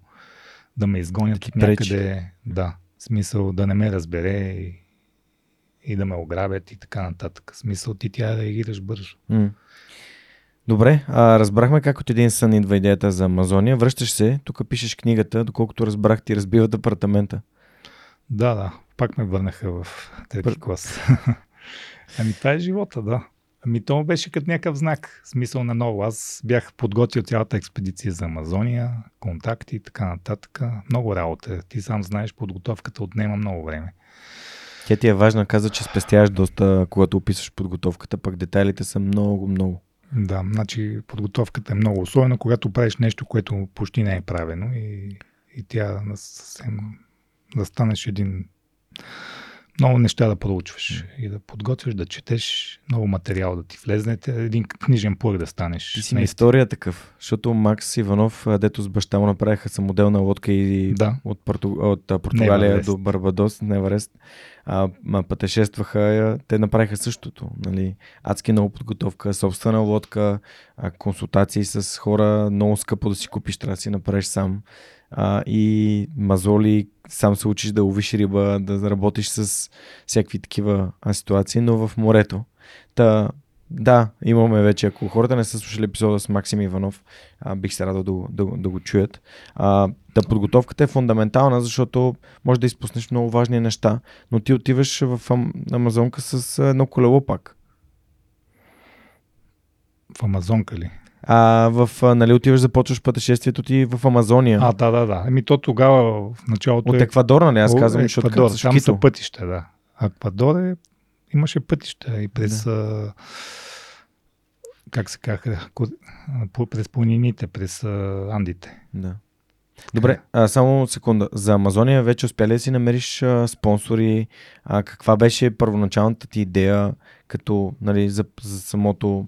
да ме изгонят от някъде. Да, смисъл да не ме разбере и и да ме ограбят и така нататък. Смисъл ти тя да реагираш бързо. М. Добре, а, разбрахме как от един сън идва идеята за Амазония. Връщаш се, тук пишеш книгата, доколкото разбрах ти разбиват апартамента. Да, да, пак ме върнаха в трети Пър... клас. [LAUGHS] ами това е живота, да. Ами то беше като някакъв знак, смисъл на ново. Аз бях подготвил цялата експедиция за Амазония, контакти и така нататък. Много работа. Ти сам знаеш, подготовката отнема много време. Тя ти е важна, каза, че спестяваш доста, когато описваш подготовката, пък детайлите са много, много. Да, значи подготовката е много, особено когато правиш нещо, което почти не е правено и, и тя съвсем да станеш един много неща да проучваш и да подготвяш, да четеш, много материал да ти влезне, един книжен плък да станеш. Ти си на история такъв, защото Макс Иванов, дето с баща му направиха самоделна лодка и да. от, Порту... от Португалия до Барбадос, Неварест, а, пътешестваха, те направиха същото. Нали? Адски много подготовка, собствена лодка, консултации с хора, много скъпо да си купиш, трябва да си направиш сам а, и мазоли, сам се учиш да ловиш риба, да работиш с всякакви такива ситуации, но в морето. Та, да, имаме вече. Ако хората не са слушали епизода с Максим Иванов, а, бих се радвал да, да, да го чуят. А, да, подготовката е фундаментална, защото може да изпуснеш много важни неща, но ти отиваш в Амазонка с едно колело пак. В Амазонка ли? А, в, нали, отиваш, започваш пътешествието ти в Амазония. А, да, да, да. Еми то тогава в началото От Еквадор, нали? Аз казвам, Еквадор, защото там са пътища, да. Еквадор е, имаше пътища и през да. как се казаха, през планините, през Андите. Да. Добре, а, само секунда. За Амазония вече успя ли да си намериш а, спонсори? А, каква беше първоначалната ти идея като нали, за, за самото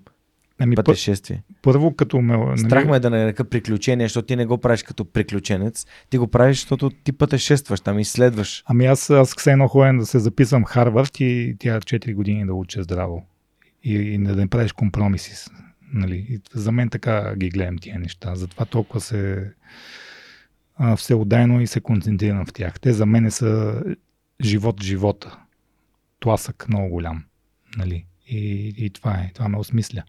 Ами, пътешествие. Първо, като ме... Нали... Страх ме е да нарека приключение, защото ти не го правиш като приключенец. Ти го правиш, защото ти пътешестваш там, изследваш. Ами аз, аз се едно ходен да се записвам Харвард и тя 4 години да уча здраво. И, и да не правиш компромиси. Нали? И за мен така ги гледам тия неща. Затова толкова се а, и се концентрирам в тях. Те за мен са живот живота. Тласък много голям. Нали? И, и това е. Това ме осмисля.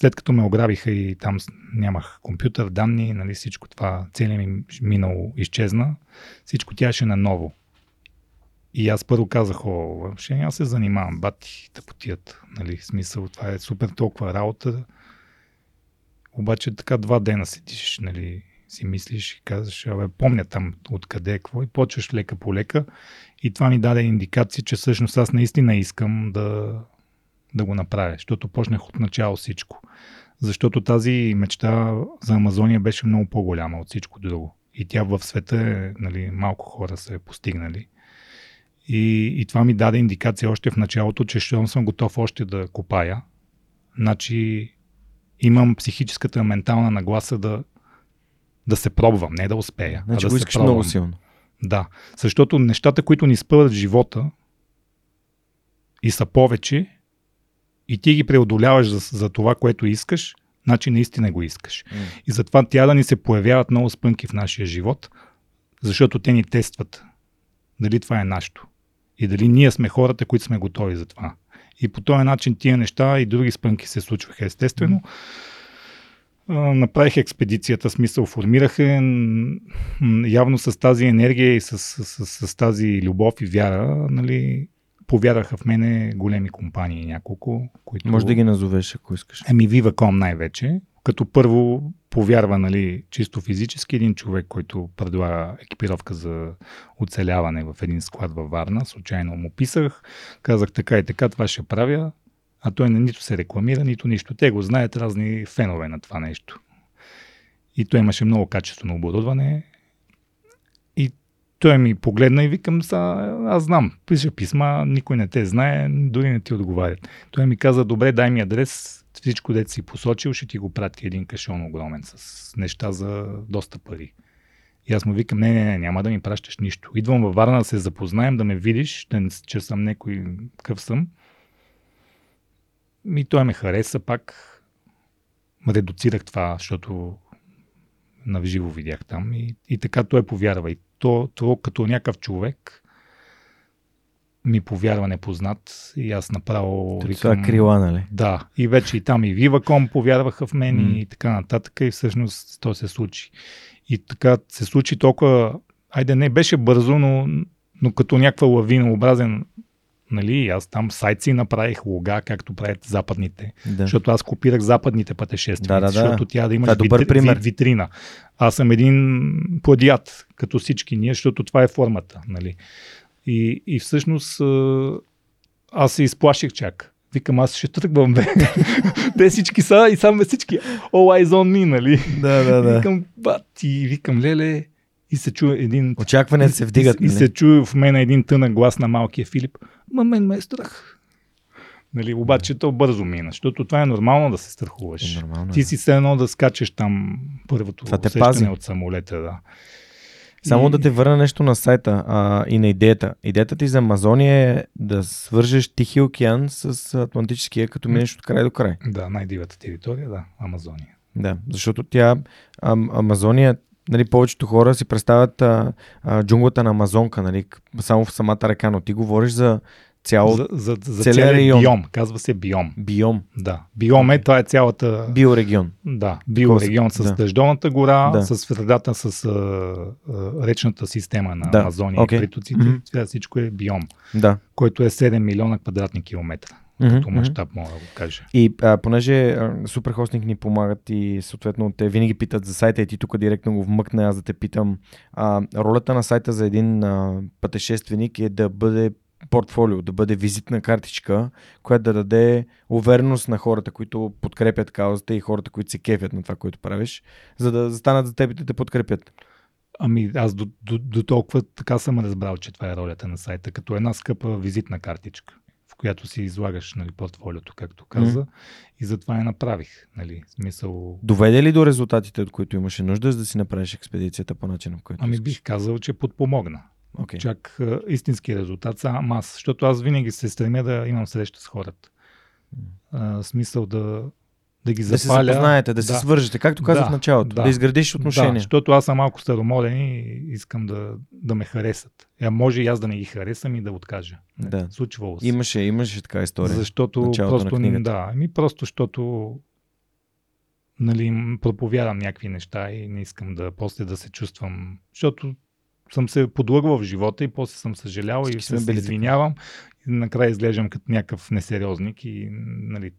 След като ме ограбиха и там нямах компютър, данни, нали, всичко това, целият ми минало изчезна, всичко тяше на ново. И аз първо казах, о, въобще няма се занимавам, бати, тъпотият. Нали, смисъл, това е супер толкова работа. Обаче така два дена седиш, нали, си мислиш и казваш, абе, помня там откъде, какво и почваш лека по лека. И това ми даде индикация, че всъщност аз наистина искам да, да го направя, защото почнах от начало всичко. Защото тази мечта за Амазония беше много по-голяма от всичко друго. И тя в света, е, нали, малко хора са е постигнали. И, и това ми даде индикация още в началото, че щом съм готов още да копая, значи имам психическата ментална нагласа да, да се пробвам, не да успея. Значи а го да искаш се пробвам. много силно. Да, защото нещата, които ни спъват в живота и са повече, и ти ги преодоляваш за, за това, което искаш, значи наистина го искаш. М. И затова тя да ни се появяват много спънки в нашия живот, защото те ни тестват дали това е нашето. И дали ние сме хората, които сме готови за това. И по този начин тия неща и други спънки се случваха естествено. Направих експедицията, смисъл формираха явно с тази енергия и с, с, с, с тази любов и вяра, нали, повярваха в мене големи компании няколко, които... Може да ги назовеш, ако искаш. Еми Viva.com най-вече, като първо повярва, нали, чисто физически един човек, който предлага екипировка за оцеляване в един склад във Варна. Случайно му писах, казах така и така, това ще правя, а той нито се рекламира, нито нищо. Те го знаят разни фенове на това нещо. И той имаше много качествено оборудване. Той ми погледна и викам, са, аз знам, пиша писма, никой не те знае, дори не ти отговарят. Той ми каза, добре, дай ми адрес, всичко дете си посочил, ще ти го прати един кашон огромен с неща за доста пари. И аз му викам, не, не, не, няма да ми пращаш нищо. Идвам във Варна да се запознаем, да ме видиш, че съм някой къв съм. И той ме хареса пак. Редуцирах това, защото навживо видях там. И, и така той повярва. И то, то като някакъв човек ми повярва непознат и аз направо Това е крила, нали? да, и вече и там и Viva.com повярваха в мен М. и така нататък и всъщност то се случи. И така се случи толкова, айде не беше бързо, но, но като някаква лавинообразен, нали, аз там сайт си направих лога, както правят западните. Да. Защото аз копирах западните пътешественици, Да, да, да. защото тя да имаш Това е добър витри, пример. ви- витрина. Аз съм един плагиат, като всички ние, защото това е формата. Нали. И, и всъщност аз се изплаших чак. Викам, аз ще тръгвам, бе. [LAUGHS] Те всички са и само всички. All eyes on me, нали? Да, да, да. Викам, бат, и викам, леле. И се чуе един... Очакванията се вдигат. И, и нали? се чуе в мен един тънък глас на малкия Филип. Ма мен ме е страх. Нали, обаче то бързо мина, защото това е нормално да се страхуваш. Е, нормално е. Ти си все едно да скачеш там първото Това те пази. от самолета. Да. Само И- да те върна нещо на сайта а, и на идеята. Идеята ти за Амазония е да свържеш Тихия океан с Атлантическия, като минеш от край до край. Да, най-дивата територия, да, Амазония. Да, защото тя, ам, Амазония, нали, повечето хора си представят а, а, джунглата на Амазонка, нали, само в самата река, но ти говориш за цял За, за, за целия район. биом. Казва се биом. биом, Да. Биом е, това е цялата... биорегион. Да, биорегион с Да. дъждовната гора, Да. с средата с а, а, речната система на Да, Амазония окей. и притоците. Мгм. Това всичко е биом, Да. който е 7 милиона квадратни километра. Като мащаб мога да го кажа. И а, понеже а, Суперхостинг ни помагат и съответно те винаги питат за сайта и ти тук директно го вмъкна аз да те питам. А, ролята на сайта за един а, пътешественик е да бъде портфолио, да бъде визитна картичка, която да даде увереност на хората, които подкрепят каузата и хората, които се кефят на това, което правиш, за да застанат за теб и да те подкрепят. Ами аз до, до, до толкова така съм разбрал, че това е ролята на сайта, като една скъпа визитна картичка, която си излагаш нали, портфолиото, както каза. И затова я направих. Нали, в смисъл, Доведе ли до резултатите, от които имаше нужда, за да си направиш експедицията по начина, по който ами искаш? бих казал, че подпомогна. Okay. Чак а, истински резултат сам аз, защото аз винаги се стремя да имам среща с хората. А, смисъл да, да ги Да се запаля. запознаете, да, се свържете, както казах Да, в началото, да, да. изградиш Да, отношения. защото аз съм малко старомоден и искам да, да ме харесат. Я може и аз да не ги харесам и да откажа. Да. Случвало се. Имаше, имаше така история. Защото началото на просто, книгата. да, ами просто защото нали, проповядам някакви неща и не искам да после да се чувствам, защото съм се подлъгвал в живота и после съм съжалявал Всички и се извинявам. И накрая изглеждам като някакъв несериозник и нали,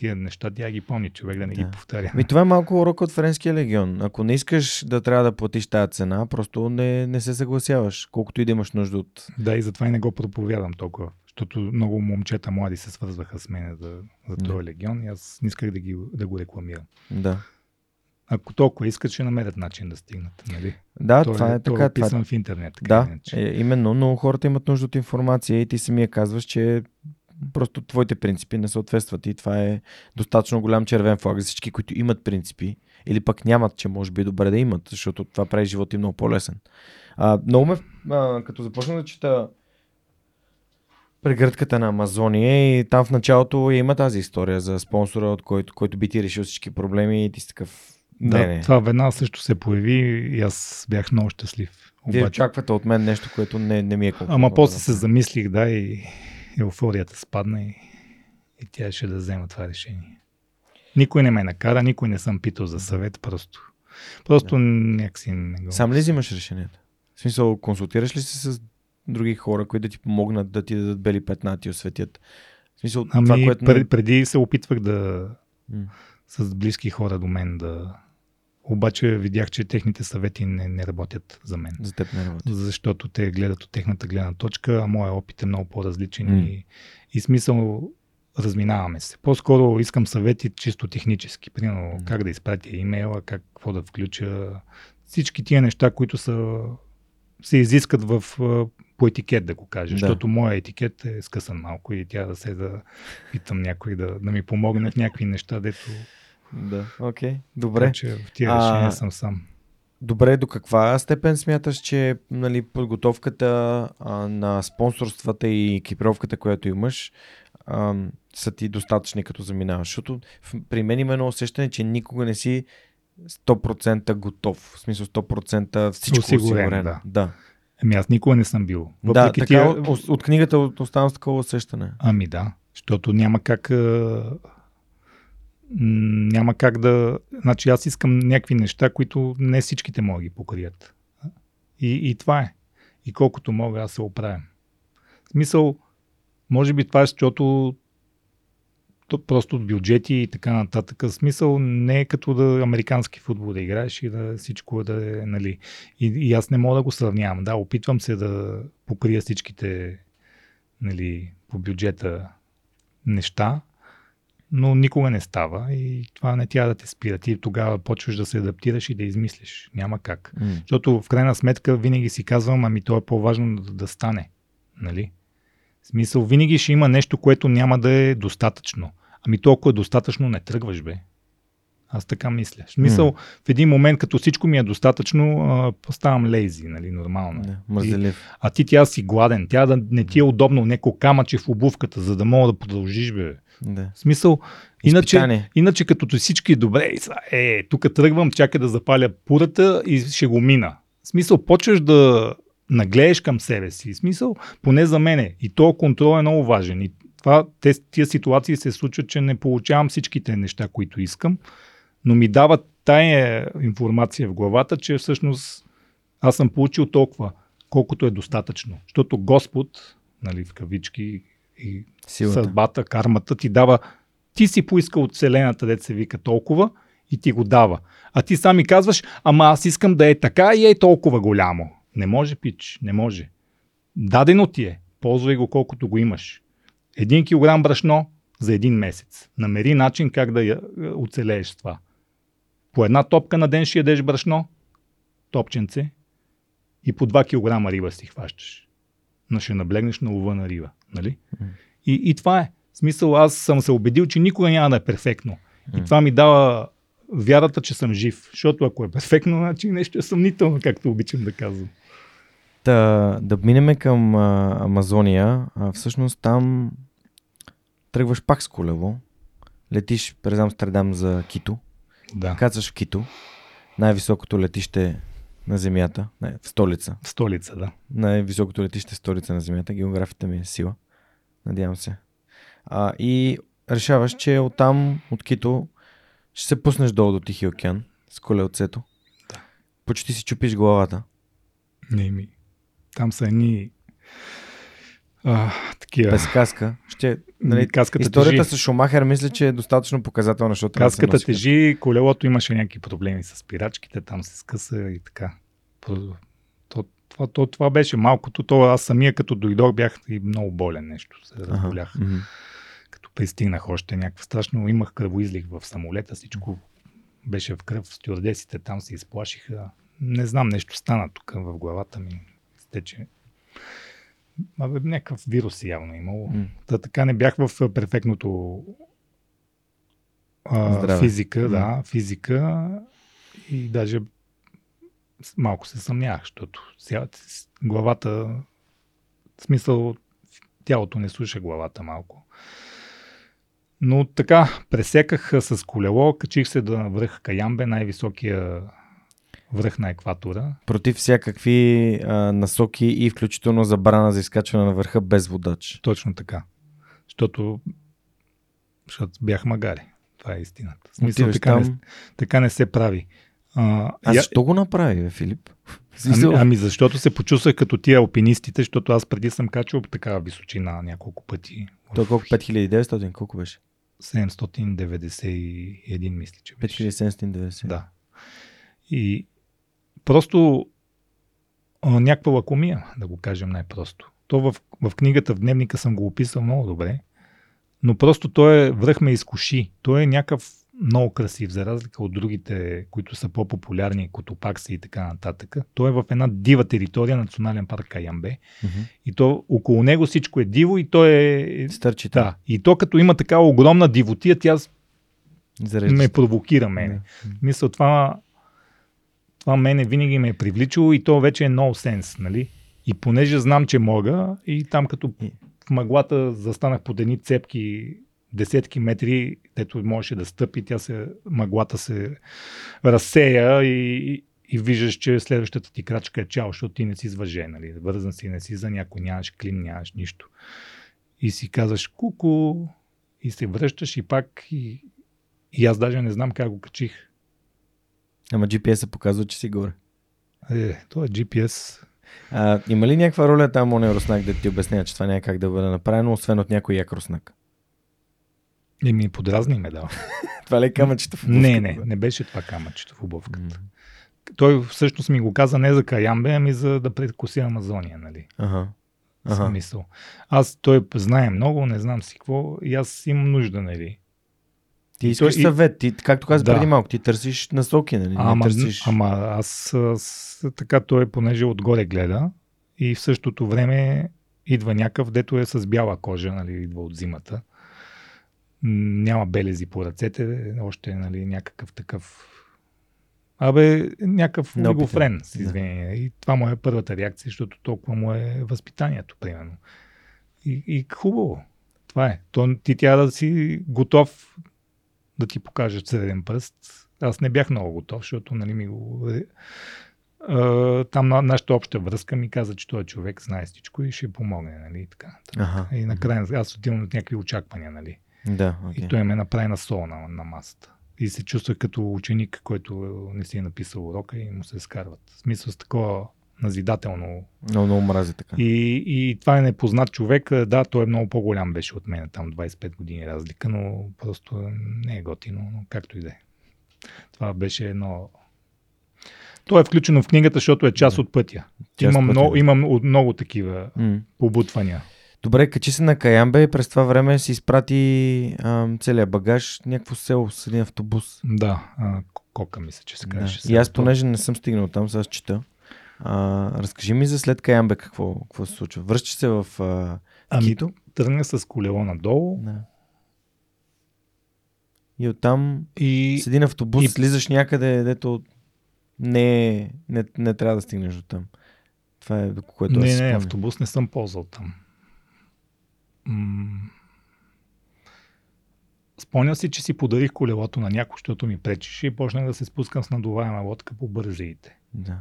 тия неща тя ги помни човек да не Да. ги повтаря. Ми, това е малко урок от Френския легион. Ако не искаш да трябва да платиш тази цена, просто не, не се съгласяваш, колкото и да имаш нужда от... Да, и затова и не го проповядам толкова. Защото много момчета млади се свързваха с мен за, за Да. този легион и аз не исках да, ги, да го рекламирам. Да. Ако толкова искат, ще намерят начин да стигнат. Нали? Да, Той това е той така. е Това... описан в интернет. Така Да, е, именно, но хората имат нужда от информация и ти самия казваш, че просто твоите принципи не съответстват и това е достатъчно голям червен флаг за всички, които имат принципи или пък нямат, че може би е добре да имат, защото това прави живота им много по-лесен. А, много ме, а, като започна да чета прегръдката на Амазония и там в началото има тази история за спонсора, от който, който би ти решил всички проблеми и ти си такъв... Да, не, не. това веднага също се появи и аз бях много щастлив. Вие Обаче, очаквате от мен нещо, което не, не ми е комфортно. ама да после се направя. замислих, да, и еуфорията спадна и, и тя ще да взема това решение. Никой не ме накара, никой не съм питал за съвет, просто. Просто някакси не го... Сам ли взимаш решенията? В смисъл, консултираш ли се с други хора, които да ти помогнат да ти дадат бели петна, да ти осветят? В смисъл, Ами, това, което... пред, преди се опитвах да М. с близки хора до мен да... Обаче видях, че техните съвети не, не работят за мен. За теб не работи. Защото те гледат от техната гледна точка, а моят опит е много по-различен М. и, и смисъл разминаваме се. По-скоро искам съвети чисто технически. Примерно М. как да изпратя имейла, как, какво да включа. Всички тия неща, които са, се изискат в, по етикет, да го кажа. Да. Защото моя етикет е скъсан малко и тя да се да питам някой да, да ми помогне в някакви неща, дето Да, окей. Добре. Добре. че в тия А, решения съм сам. Добре, до каква степен смяташ, че нали, подготовката а, на спонсорствата и екипировката, която имаш, а, са ти достатъчни като заминаваш? Защото при мен има едно усещане, че никога не си 100% готов. В смисъл 100% всичко Осигурен, осигурено. да. да. Ами аз никога не съм бил. Да, Въпреки така тия... от, от книгата оставам с такова усещане. Ами да, защото няма как. А... Няма как да. Значи аз искам някакви неща, които не всичките могат ги покрият. И, и това е. И колкото мога, аз се оправям. В смисъл, може би това е, защото то просто от бюджети и така нататък. В смисъл не е като да американски футбол да играеш и да всичко да е, нали. И, и аз не мога да го сравнявам. Да, опитвам се да покрия всичките, нали, по бюджета неща, но никога не става и това не тя да те спира. Ти тогава почваш да се адаптираш и да измислиш. Няма как. М. Защото в крайна сметка винаги си казвам, ами то е по-важно да, да стане. Нали? В смисъл, винаги ще има нещо, което няма да е достатъчно. Ами толкова е достатъчно, не тръгваш, бе. Аз така мисля. В смисъл, в един момент, като всичко ми е достатъчно, а, ставам лейзи, нали, нормално. Да, мързелив. А ти тя си гладен, тя да не ти е удобно неко камъче в обувката, за да мога да продължиш, бе. Да. В смисъл, иначе, Изпитание. иначе като всички е добре, е, тук тръгвам, чака да запаля пурата и ще го мина. В смисъл, почваш да наглееш към себе си. В смисъл, поне за мене. И то контрол е много важен. И това, те, тия ситуации се случват, че не получавам всичките неща, които искам, но ми дават тая информация в главата, че всъщност аз съм получил толкова, колкото е достатъчно. Защото Господ, нали, в кавички и Силата. съдбата, кармата ти дава. Ти си поискал от Вселената, дет се вика толкова, и ти го дава. А ти сами казваш, ама аз искам да е така и е толкова голямо. Не може, пич, не може. Дадено ти е. Ползвай го колкото го имаш. Един килограм брашно за един месец. Намери начин как да е, оцелееш това. По една топка на ден ще ядеш брашно, топченце, и по 2 кг риба си хващаш. Но ще наблегнеш на лова на риба. Нали? И, и това е. В смисъл, аз съм се убедил, че никога няма да е перфектно. И това ми дава вярата, че съм жив. Защото ако е перфектно, значи нещо е съмнително, както обичам да казвам. Та, да минеме към а, Амазония. А, всъщност там тръгваш пак с колело. Летиш през Амстердам за Кито. Да. Кацаш в Кито. Най-високото летище на Земята. Не, в столица. В столица, да. Най-високото летище столица на Земята. Географията ми е сила. Надявам се. А, и решаваш, че оттам, от Кито, ще се пуснеш долу до Тихия океан с колелцето. Да. Почти си чупиш главата. Не ми. Там са едни а, такива. Без каска. Ще, нали, Каската историята тежи. с Шумахер мисля, че е достатъчно показателна, защото да Каската тежи, колелото имаше някакви проблеми с спирачките, там се скъса и така. То, това, то, това беше малкото. То, аз самия като дойдох бях и много болен нещо. Се разболях. мгм. Като пристигнах още някакво страшно. Имах кръвоизлих в самолета, всичко беше в кръв. Стюардесите там се изплашиха. Не знам, нещо стана тук в главата ми. Стече. Абе, някакъв вирус явно е имало. М. Та, така не бях в перфектното а, Здраве. физика, да, физика и даже малко се съмнявах, защото сега главата, в смисъл тялото не слуша главата малко. Но така, пресеках с колело, качих се да връх Каямбе, най-високия връх на екватора. Против всякакви а, насоки и включително забрана за изкачване на върха без водач. Точно така. Защото, защото бях магари. Това е истината. В смисъл, Отиваш така, не, там. така не се прави. А, А я- защо го направи, бе, Филип? [LAUGHS] Ами, ами, защото се почувствах като тия алпинистите, защото аз преди съм качвал такава височина няколко пъти. Той колко? 5900? Колко беше? 791, мисля, че беше. 5790. Да. И просто а, някаква лакомия, да го кажем най-просто. То в, в книгата, в дневника съм го описал много добре, но просто той е, връх ме изкуши. Той е някакъв много красив, за разлика от другите, които са по-популярни, Котопакси и така нататък. Той е в една дива територия, национален парк Каямбе. Мгм. И то около него всичко е диво и то е... Стърчи. Да. И то като има такава огромна дивотия, тя Зарежда ме провокира мене. Мисля, това, това мене винаги ме е привличало и то вече е no sense, нали? И понеже знам, че мога, и там като в мъглата застанах под едни цепки десетки метри, дето можеше да стъпи, тя се, мъглата се разсея и, и виждаш, че следващата ти крачка е чао, защото ти не си с въже, нали? Вързан си, не си за някой, нямаш клин, нямаш нищо. И си казваш куку и се връщаш и пак и, и аз даже не знам как го качих. Ама GPS показва, че си горе. Е, то е GPS. А, има ли някаква роля там, оня руснак, да ти обясня, че това няма как да бъде направено, освен от някой як руснак? И ми подразни ме дал. [LAUGHS] Това ли е камъчето в обувката, Не, не, не беше това камъчето в обувката. Той всъщност ми го каза не за Каямбе, ами за да предкоси Амазония, нали? Ага. Ага. Смисъл. Аз, той знае много, не знам си какво, и аз имам нужда, нали? Ти искаш и- съвет. Ти, както каза Да. преди малко, ти търсиш насоки, нали? Не Ама, търсиш... ама аз, аз така той, понеже отгоре гледа и в същото време идва някакъв, дето е с бяла кожа, нали, идва от зимата. Няма белези по ръцете, още нали, някакъв такъв Абе, някакъв олигофрен, с Да. извинение. И това му е първата реакция, защото толкова му е възпитанието, примерно. И, и хубаво. Това е. То, ти трябва да си готов да ти покажа среден пръст. Аз не бях много готов, защото нали, ми го... А, там на, нашата обща връзка ми каза, че този човек знае всичко и ще помогне. Нали, и така. Ага. И накрая аз отивам от някакви очаквания. Нали. Да, И окей. той ме направи на сол на, на масата. И се чувствах като ученик, който не си е написал урока и му се скарват. В смисъл с такова назидателно. Много, много мрази така. И, и това е непознат човек. Да, той е много по-голям беше от мен, там 25 години разлика, но просто не е готино, но както и да е. Това беше едно... То е включено в книгата, защото е част Да. от пътя. Част имам, пътя, много, да. имам много такива М. побутвания. Добре, качи се на Каямбе и през това време си изпрати ам, целият багаж някакво село с един автобус. Да, а, Кока мисля, че се Да. казваше. И аз, понеже не съм стигнал там, сега чета. А, разкажи ми за след Каямбе какво, какво се случва. Връщаш се в а, Ами, Кито. тръгна с колело надолу Да. И оттам и с един автобус и- слизаш някъде, дето не, не, не трябва да стигнеш до там. Това е до което аз не, си не, автобус не съм ползвал там. М- Спомням си, че си подарих колелото на някой, защото ми пречеше и почнах да се спускам с надуваема лодка по бързиите, Да.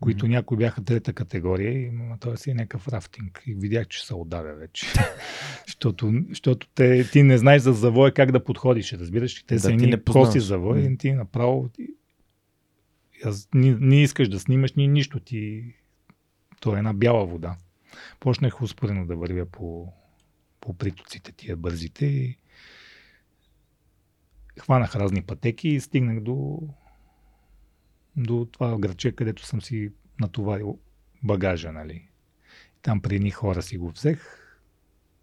Които някои бяха трета категория и той си е някакъв рафтинг. И видях, че се отдавя вече. [LAUGHS] защото защото те, ти не знаеш за завоя как да подходиш, разбираш ли? Те Да, са едни коси завои и ти направо... Аз, не, не искаш да снимаш ни нищо. Ти То е една бяла вода. Почнах успорено да вървя по, по притоците тия бързите и хванах разни пътеки и стигнах до, до това градче, където съм си натоварил багажа, нали. Там при едни хора си го взех,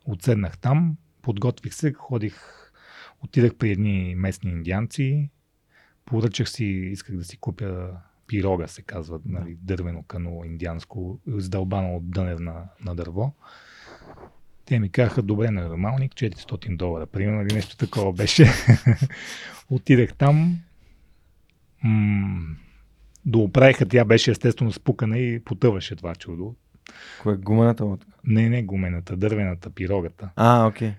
отседнах там, подготвих се, ходих, отидах при едни местни индианци, поръчах си, исках да си купя пирога, се казва, нали, дървено кано индианско, издълбано от дънер на, на дърво. Те ми казаха, добре, на нормалник, 400 долара, примерно, или нещо такова беше. [LAUGHS] Отидах там, м- дооправиха, тя беше естествено спукана и потъваше това чудо. Кое е гумената лодка? Не, не гумената, дървената, пирогата. А, окей.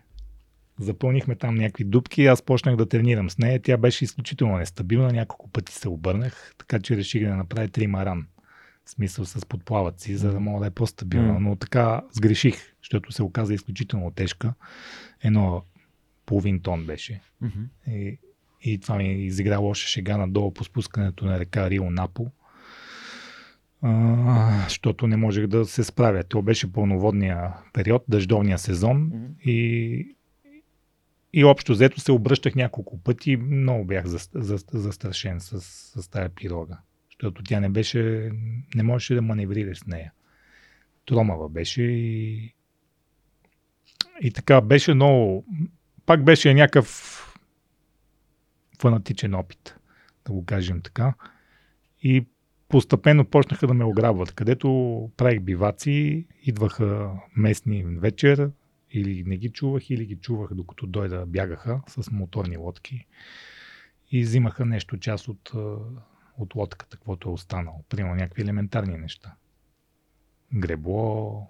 Запълнихме там някакви дупки и аз почнах да тренирам с нея. Тя беше изключително нестабилна, няколко пъти се обърнах, така че реших да направя три маран. В смисъл с подплавъци, за да мога да е по-стабилна. Но така сгреших, защото се оказа изключително тежка. Едно половин тон беше. Мгм. И, и това ми изигра лоша шега надолу по спускането на река Рио Напо. А, защото не можех да се справя. То беше пълноводния период, дъждовния сезон Мгм. и, и общо взето се обръщах няколко пъти. Много бях за, за, застрашен с, с тая пирога. Защото тя не беше, не можеше да маневрираш с нея. Тромава беше и, и така беше много, пак беше някакъв фанатичен опит, да го кажем така. И постепенно почнаха да ме ограбват. Където правих биваци, идваха местни вечер, или не ги чувах, или ги чувах докато дойда бягаха с моторни лодки и взимаха нещо, част от, от лодката, каквото е останало. Примерно някакви елементарни неща. Гребло,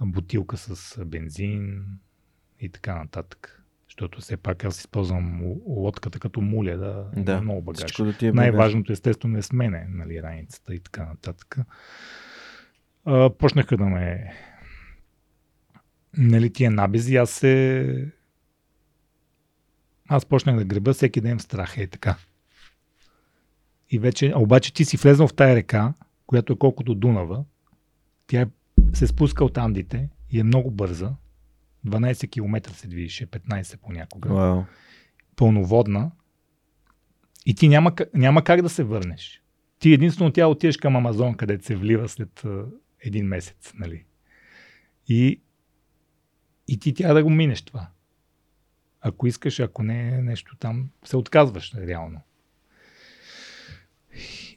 бутилка с бензин и така нататък. Защото все пак аз използвам лодката като муля да, Да, много багаж. Всичко да ти е багаж. Най-важното естествено е с мене, нали, раницата и така нататък. А, почнаха да ме нали, тия набези, аз се аз почнах да греба всеки ден в страх, е така. И вече, а обаче ти си влезнал в тая река, която е колкото Дунава, тя е, се спуска от Андите и е много бърза. 12 км се движеше, 15 понякога Вау. пълноводна и ти няма, няма как да се върнеш. Ти единствено тя отидеш към Амазон, където се влива след а, един месец. Нали? И, и ти трябва да го минеш това. Ако искаш, ако не, нещо там, се отказваш реално.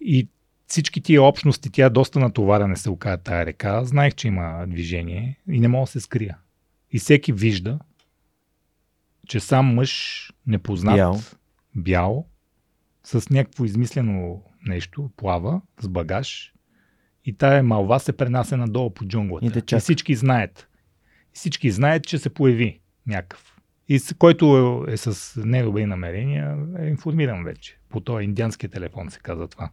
И всички тия общности, тя доста натоварена се оказа тая река. Знаех, че има движение и не мога да се скрия. И всеки вижда, че сам мъж непознат, Бял. бял, с някакво измислено нещо, плава с багаж и тая малва се пренася надолу по джунглата. И те и всички знаят. И всички знаят, че се появи някакъв. И с, който е, е с недобри намерения, е информиран вече. По този индианския телефон се казва това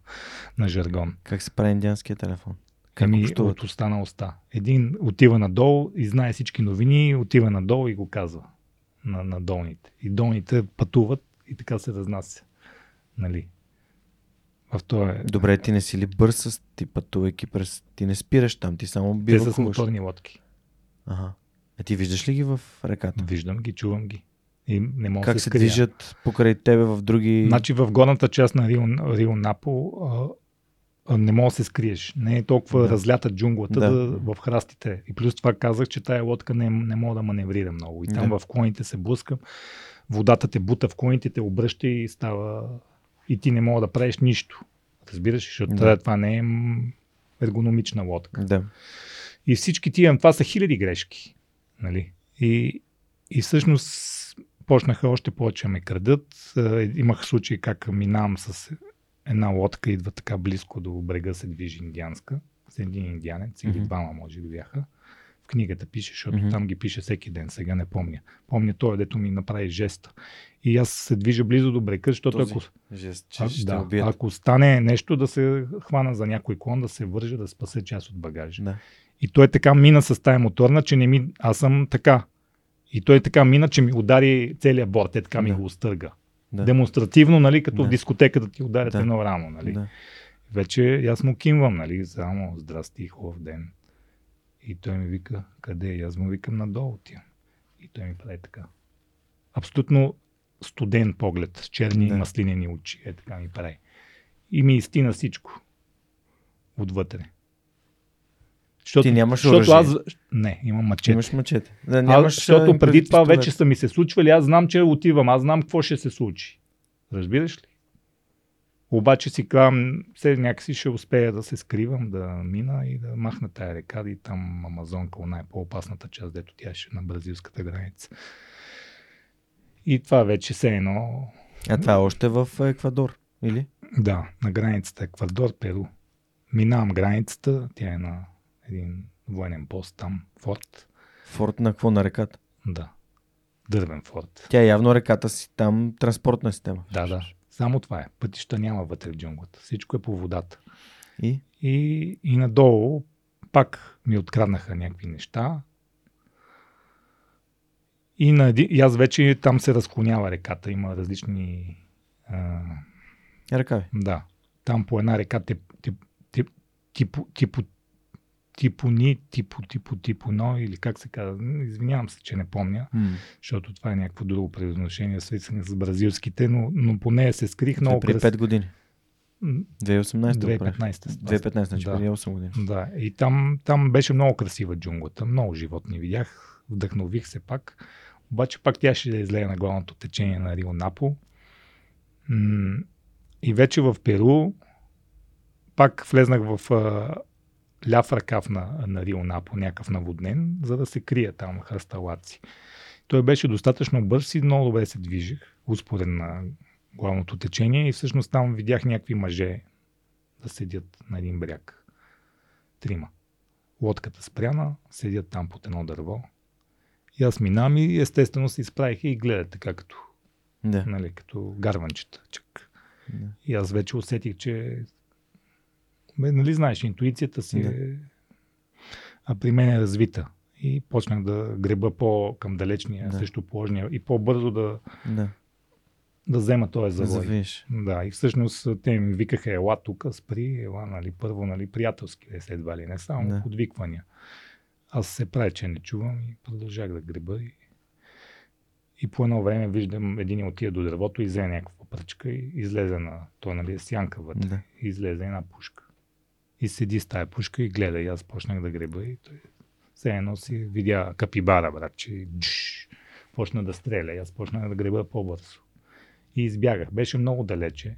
на жаргон. Как се прави индианския телефон? Как Ами, общуват? от уста на уста. Един отива надолу и знае всички новини, отива надолу и го казва на, на долните. И долните пътуват и така се разнася. Нали? В това е... Добре, ти не си ли бърз с ти пътувайки през... Ти не спираш там, ти само Те бивакуваш. са с моторни лодки. Ага. А ти виждаш ли ги в реката? Виждам ги, чувам ги. И не мога Как да се се движат покрай тебе в други... Значи в горната част на Рио, Рио Напо не мога да се скриеш. Не е толкова Да. разлята джунглата Да. да. В храстите. И плюс това казах, че тая лодка не, не мога да маневрира много. И там Да. в клоните се блъскам. Водата те бута в клоните, те обръща и става... И ти не мога да правиш нищо. Разбираш, защото Да. това не е ергономична лодка. Да. И всички тия, това са хиляди грешки. Нали? И, и всъщност почнаха още повече ме крадат. Е, Имах случаи как минавам с една лодка, идва така близко до брега, се движи индианска, с един индианец или Мгм. двама може би бяха. В книгата пише, защото Мгм. там ги пише всеки ден, сега не помня. Помня той, дето ми направи жеста. И аз се движа близо до брега, защото Този ако, Жест, че а, ще да, убият. ако стане нещо, да се хвана за някой клон, да се вържа, да спасе част от багажа. Да. И той така мина с тая моторна, че не ми... Аз съм така. И той така мина, че ми удари целият борт. Е така ми Да. го остърга. Да. Демонстративно, нали, като Да. в дискотеката ти ударят Да. едно рамо, нали. Да. вече аз му кимвам, нали, само здрасти, хубав ден. И той ми вика, къде? И Аз му викам надолу тия. И той ми прави така. Абсолютно студен поглед, с черни Да. да. маслинени очи. Е така ми прави. И ми изтина всичко. Отвътре. Защото, Ти нямаш защото оръжие? аз... Не, имам мачете. Имаш мъчете. Да, нямаш, защото а, преди това пистолет. вече са ми се случвали, аз знам, че отивам, аз знам какво ще се случи. Разбираш ли? Обаче си казвам, все някакси ще успея да се скривам, да мина и да махна тая река и там Амазонка, най по-опасната част, дето тя ще е на бразилската граница. И това вече се едно, А това е още в Еквадор, или? да, на границата Еквадор, Перу. Минавам границата, тя е на един военен пост там, форт. Форт на какво на реката? Да, дървен форт. Тя е явно реката си там транспортна система. Да, да. Само това е. Пътища няма вътре в джунглата. Всичко е по водата. И? И, и надолу пак ми откраднаха някакви неща. И, на, и аз вече там се разклонява реката. Има различни... А, Ръкави. да. Там по една река тип, тип, тип, типо, типо, типони, типо, типо, типоно или как се казва. Извинявам се, че не помня, М. защото това е някакво друго произношение, свързано с бразилските, но, но по нея се скрих много преди красиво. 5 години. 2018 го правиш. 2015. 2015, значи Да. преди 8 години. Да, и там, там беше много красива джунглата. Много животни видях. Вдъхнових се пак. Обаче пак тя ще излезе на главното течение на Рио Напо. И вече в Перу пак влезнах в ляв ръкав на, на Рио Напо, някакъв наводнен, за да се крия там хръсталаци. Той беше достатъчно бърз и много добре се движих, успорен на главното течение и всъщност там видях някакви мъже да седят на един бряг. Трима. Лодката спряна, седят там под едно дърво. И аз минавам и естествено се изправиха и гледат така като, Да. нали, като гарванчета. Чак. Да. И аз вече усетих, че нали знаеш, интуицията си Да. е а при мен е развита. И почнах да греба по към далечния, Да. да. срещу положния и по-бързо да, Да. да взема този Да завой. завиеш. Да, и всъщност те ми викаха, ела тук, спри, ела, нали, първо, нали, приятелски, е едва ли, не само Да. да. подвиквания. Аз се правя, че не чувам и продължах да греба и, и по едно време виждам един отида до дървото и взе някаква пръчка и излезе на, то нали е сянка вътре, Да. излезе една пушка. И седи с тая пушка и гледа и аз почнах да греба и той все едно си видя капибара, брат, че джш, почна да стреля и аз почнах да греба по-бързо. И избягах. Беше много далече.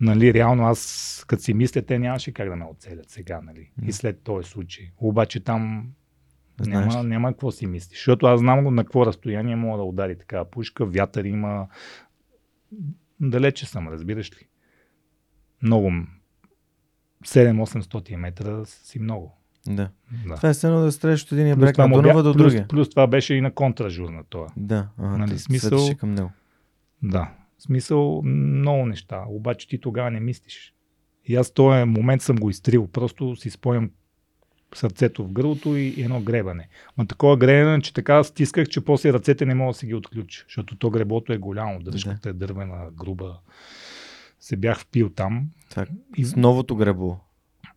Нали, реално аз, като си мисля, те нямаше как да ме оцелят сега, нали? М. И след този случай. Обаче там Знаеш няма, няма какво си мислиш. Защото аз знам на какво разстояние мога да удари такава пушка, вятър има. Далече съм, разбираш ли? Много. М- 7-800 метра си много. Да. Да. Това е едно да стреляш от един Плюс бряг това, на Дунава до плюс, другия. плюс това беше и на контражур на това. Да. Ага, Нали, смисъл- към него. Да. Смисъл много неща. Обаче ти тогава не мислиш. И аз този момент съм го изтрил. Просто си спомням сърцето в гърлото и едно гребане. Ма такова гребане, че така стисках, че после ръцете не мога да си ги отключа. Защото то греблото е голямо, дръжката е дървена, груба. Се бях впил там. Так. И С новото гребло.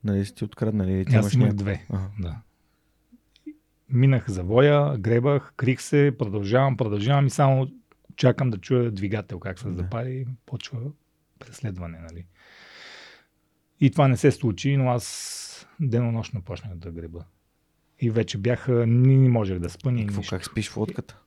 Нали си ти откраднали? Ти аз имах две. Ага. Да. Минах завоя, гребах, крих се, продължавам, продължавам и само чакам да чуя двигател как се Да. запали почва преследване. Нали. И това не се случи, но аз денонощно почнах да греба. И вече бях, ни не можех да спа, ни Какво, нищо. как спиш в лодката?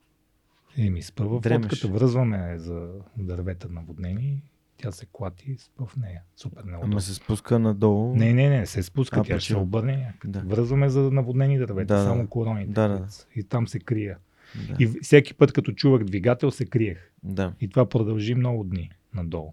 Еми, спа в лодката, връзваме за дървета наводнени, тя се клати в нея. Супер неудобно. Ама се спуска надолу. Не, не, не, се спуска, А, тя ще обърне някъде. Да. Връзваме за наводнени дървета, Да, само короните. Да, да. И там се крия. Да. И всеки път, като чувах двигател, се криех. да. И това продължи много дни надолу.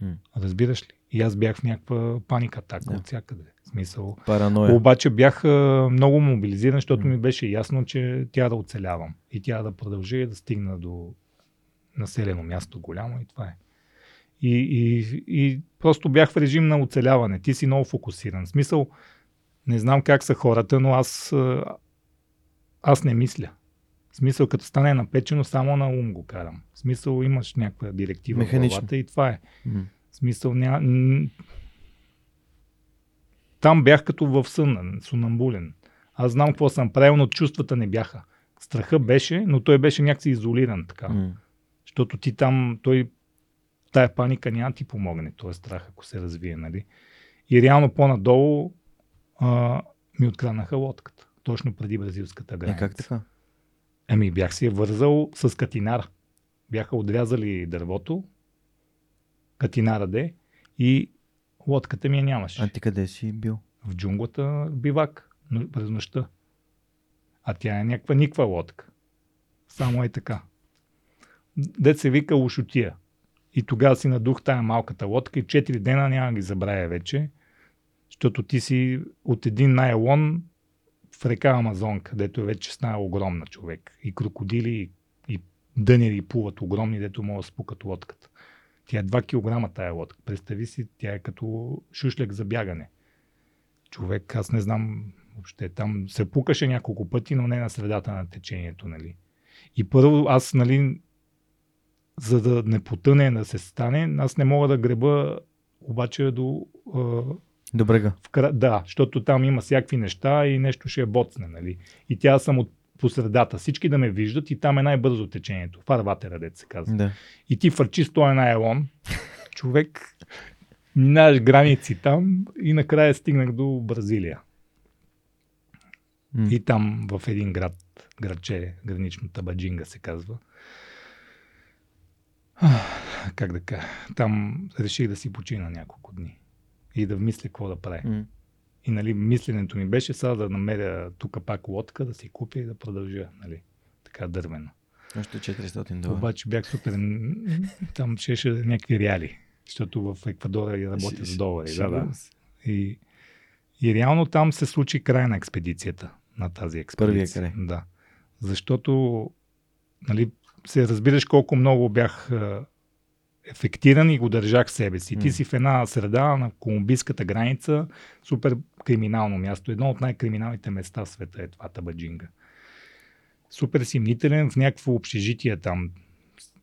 М. Разбираш ли? И аз бях в някаква паника атака Да. от всякъде. Смисъл. Параноя. Обаче бях много мобилизиран, защото ми беше ясно, че тя да оцелявам. И тя да продължи да стигна до населено място голямо и това е. И, и, и просто бях в режим на оцеляване. Ти си много фокусиран. В смисъл, не знам как са хората, но аз, аз не мисля. В смисъл, като стане напечено, само на ум го карам. В смисъл, имаш някаква директива Механично. в главата и това е. В смисъл, ня... там бях като в сън, сунамбулен. Аз знам какво съм правил, но чувствата не бяха. Страха беше, но той беше някакси изолиран така. Защото ти там, той, тая паника няма ти помогне, този страх, ако се развие, нали? И реално по-надолу а, ми откраднаха лодката, точно преди бразилската граница. как така? Ами бях си я вързал с катинар. Бяха отрязали дървото, катинара де, и лодката ми я нямаше. А ти къде си бил? В джунглата бивак, но през нощта. А тя е някаква никва лодка. Само е така. Дет се вика Ушотия. И тогава си надух тая малката лодка и 4 дена няма ги забравя вече, защото ти си от един найлон в река Амазон, където вече стана огромна човек. И крокодили, и, и дънери плуват огромни, дето могат да спукат лодката. Тя е 2 кг тая лодка. Представи си, тя е като шушлек за бягане. Човек, аз не знам въобще. Там се пукаше няколко пъти, но не на средата на течението, нали. И първо аз, нали, за да не потъне, да се стане, аз не мога да греба обаче до До брега. в кра... Да, защото там има всякакви неща и нещо ще я боцне, нали. И тя съм от по средата. Всички да ме виждат и там е най-бързо течението. Фарватера, дет се казва. Да. И ти фърчи с този на елон. Човек, минаваш граници там и накрая стигнах до Бразилия. М. И там в един град, градче, гранично Табаджинга се казва. [SIGHS] Как да кажа? Там реших да си почина няколко дни и да мисля какво да правя. М. И нали, мисленето ми беше сега да намеря тук пак лодка, да си купя и да продължа. Нали, така дървено. Още 400 долара. Обаче бях супер. Там щеше е някакви реали. Защото в Еквадора и работя с долари. Да, да. И, и реално там се случи край на експедицията. На тази експедиция. Първия край. Да. Защото нали, се разбираш колко много бях ефектиран и го държах себе си. Ти си в една среда на колумбийската граница, супер криминално място. Едно от най-криминалните места в света е това Табаджинга. Супер си мнителен в някакво общежитие там.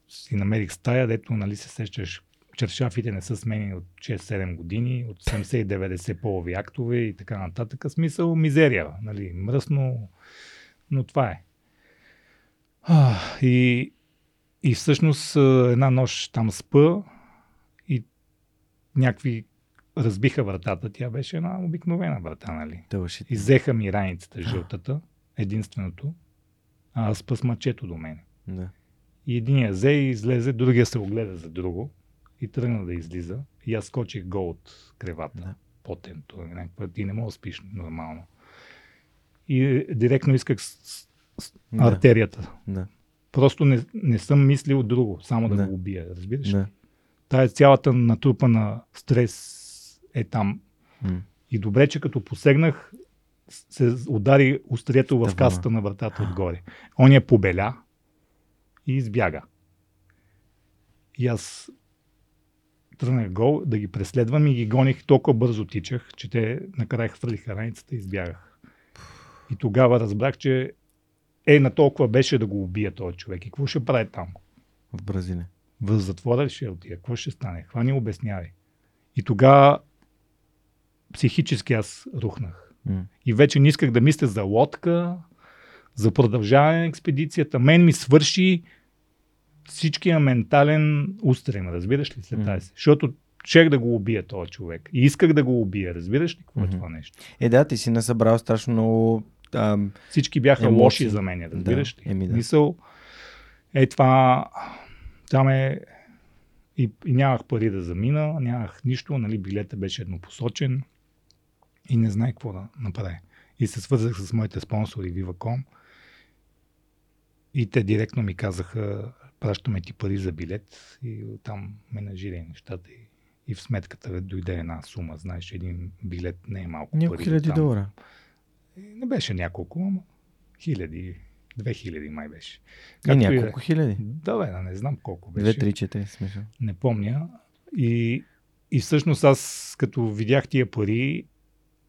Си намерих стая, дето нали, се сещаш чершафите не са сменени от 6-7 години, от 70-90 полови актове и така нататък. Смисъл мизерия, нали, мръсно, но това е. А, и, и всъщност една нощ там спа и някакви разбиха вратата. Тя беше една обикновена врата, нали. Тълшите. Иззеха ми раницата, жълтата, единственото, а аз спа с мачето до мен. Да. И единия взе и излезе, другия се огледа за друго и тръгна да излиза. И аз скочих гол от кревата. Да. Потен. Това е някаква... Ти не можеш да спиш нормално. И е, директно исках с, с Да. артерията. Да. Просто не, не съм мислил друго, само да, Да. го убия. Разбираш? ли? Да. Тая цялата натрупана стрес е там. М. И добре, че като посегнах, се удари острието в Тавана. касата на вратата отгоре. Он я побеля и избяга. И аз тръгнах гол да ги преследвам и ги гоних, толкова бързо тичах, че те накрая хвърлиха раницата и избягах. И тогава разбрах, че е на толкова беше да го убия този човек. И какво ще прави там? В Бразилия. В затвора ли ще отида? Какво ще стане? Хвани обяснявай. И тогава психически аз рухнах. М. И вече не исках да мисля за лодка, за продължаване на експедицията. Мен ми свърши всичкия ментален устрем, разбираш ли след Мгм. тази? Защото щех да го убия този човек. И исках да го убия, разбираш ли какво е Мгм. това нещо? Е, да, ти си насъбрал страшно много... Ам, Всички бяха Емоции. лоши за мен, разбираш Да, ли? еми да. Мисъл, е това, там е и, и нямах пари да замина, нямах нищо, нали, билета беше еднопосочен и не знаех какво да направя. И се свързах с моите спонсори Viva.com и те директно ми казаха, пращаме ти пари за билет и там менажирай нещата и, и в сметката дойде една сума, знаеш, един билет не е малко няколко пари. хиляди там. долара. Не беше няколко, ама хиляди, две хиляди май беше. И Както и да е. няколко хиляди. Да, бе, да, не знам колко беше. Две, три, четири, смисъл. Не помня. И, и всъщност аз, като видях тия пари,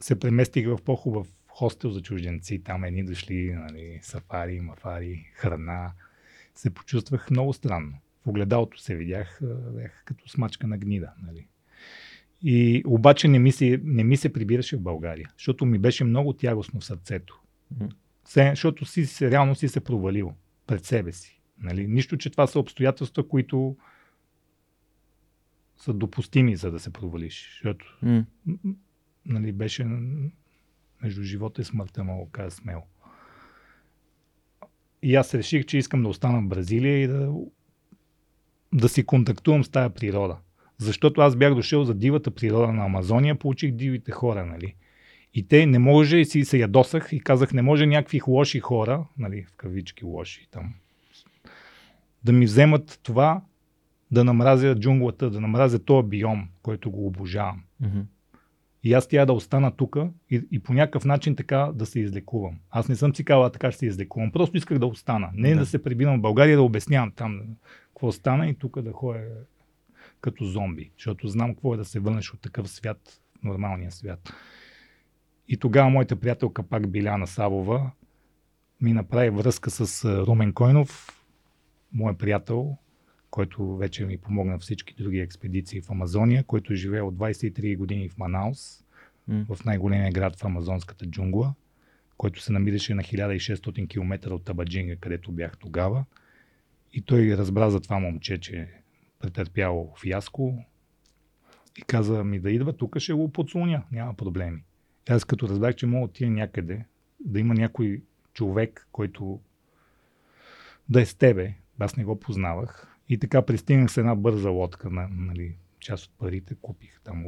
се преместих в по-хубав хостел за чужденци. Там едни дошли, нали, сафари, мафари, храна. Се почувствах много странно. В огледалото се видях, бях като смачка на гнида. Нали. И обаче не ми, се, не ми се прибираше в България, защото ми беше много тягостно в сърцето. Се, защото си, реално си се провалил пред себе си. Нали? Нищо, че това са обстоятелства, които са допустими, за да се провалиш. Защото м, нали, беше между живота и смъртта, мога кажа смело. И аз реших, че искам да остана в Бразилия и да, да си контактувам с тая природа. Защото аз бях дошъл за дивата природа на Амазония, получих дивите хора, нали. И те не може, и си се ядосах и казах, не може някакви лоши хора, нали, в кавички лоши там, да ми вземат това, да намразя джунглата, да намразя този биом, който го обожавам. И аз тя да остана тук и, и по някакъв начин така да се излекувам. Аз не съм си казала така ще се излекувам. Просто исках да остана. Не да, Да. да се прибирам в България да обяснявам там какво стана и тук да ходя като зомби. Защото знам какво е да се върнеш от такъв свят, нормалния свят. И тогава моята приятелка пак Биляна Савова ми направи връзка с Румен Койнов, мой приятел, който вече ми помогна всички други експедиции в Амазония, който живее от 23 години в Манаус, М. в най-големия град в амазонската джунгла, който се намираше на 1600 км от Табаджинга, където бях тогава. И той разбра за това момче, че претърпяло фиаско и каза ми да идва, тук ще го подслоня, няма проблеми. Аз като разбрах, че мога да отида някъде, да има някой човек, който да е с тебе, аз не го познавах. И така пристигнах с една бърза лодка, на, нали, част от парите купих там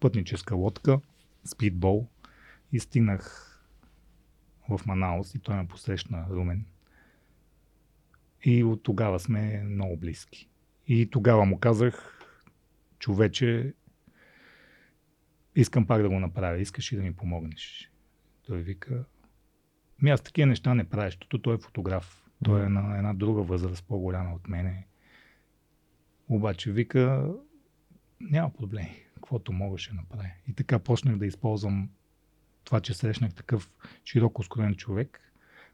пътническа лодка, спидбол и стигнах в Манаус и той ме посрещна Румен. И от тогава сме много близки. И тогава му казах, човече, искам пак да го направя, искаш ли да ми помогнеш? Той вика, ми аз такива неща не правя, защото той е фотограф. Той е на една друга възраст, по-голяма от мене. Обаче вика, няма проблеми, каквото мога ще направя. И така почнах да използвам това, че срещнах такъв широко скроен човек,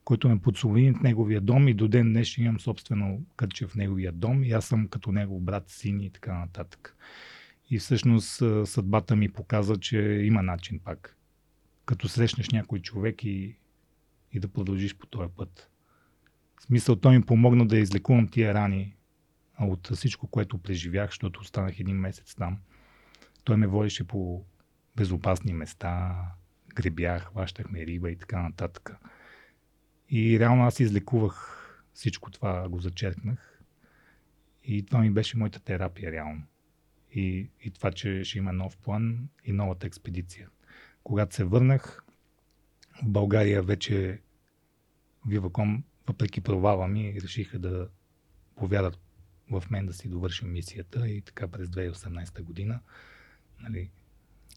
който ме подсови в неговия дом и до ден днешен имам собствено кътче в неговия дом и аз съм като негов брат, син и така нататък. И всъщност съдбата ми показа, че има начин пак. Като срещнеш някой човек и, и да продължиш по този път. В смисъл, той ми помогна да излекувам тия рани от всичко, което преживях, защото останах един месец там. Той ме водеше по безопасни места, гребях, хващахме риба и така нататък. И реално аз излекувах всичко това, го зачеркнах. И това ми беше моята терапия реално. И, и това, че ще има нов план и новата експедиция. Когато се върнах, в България вече Виваком, въпреки провала ми, решиха да повярват в мен да си довършим мисията и така през 2018 година нали,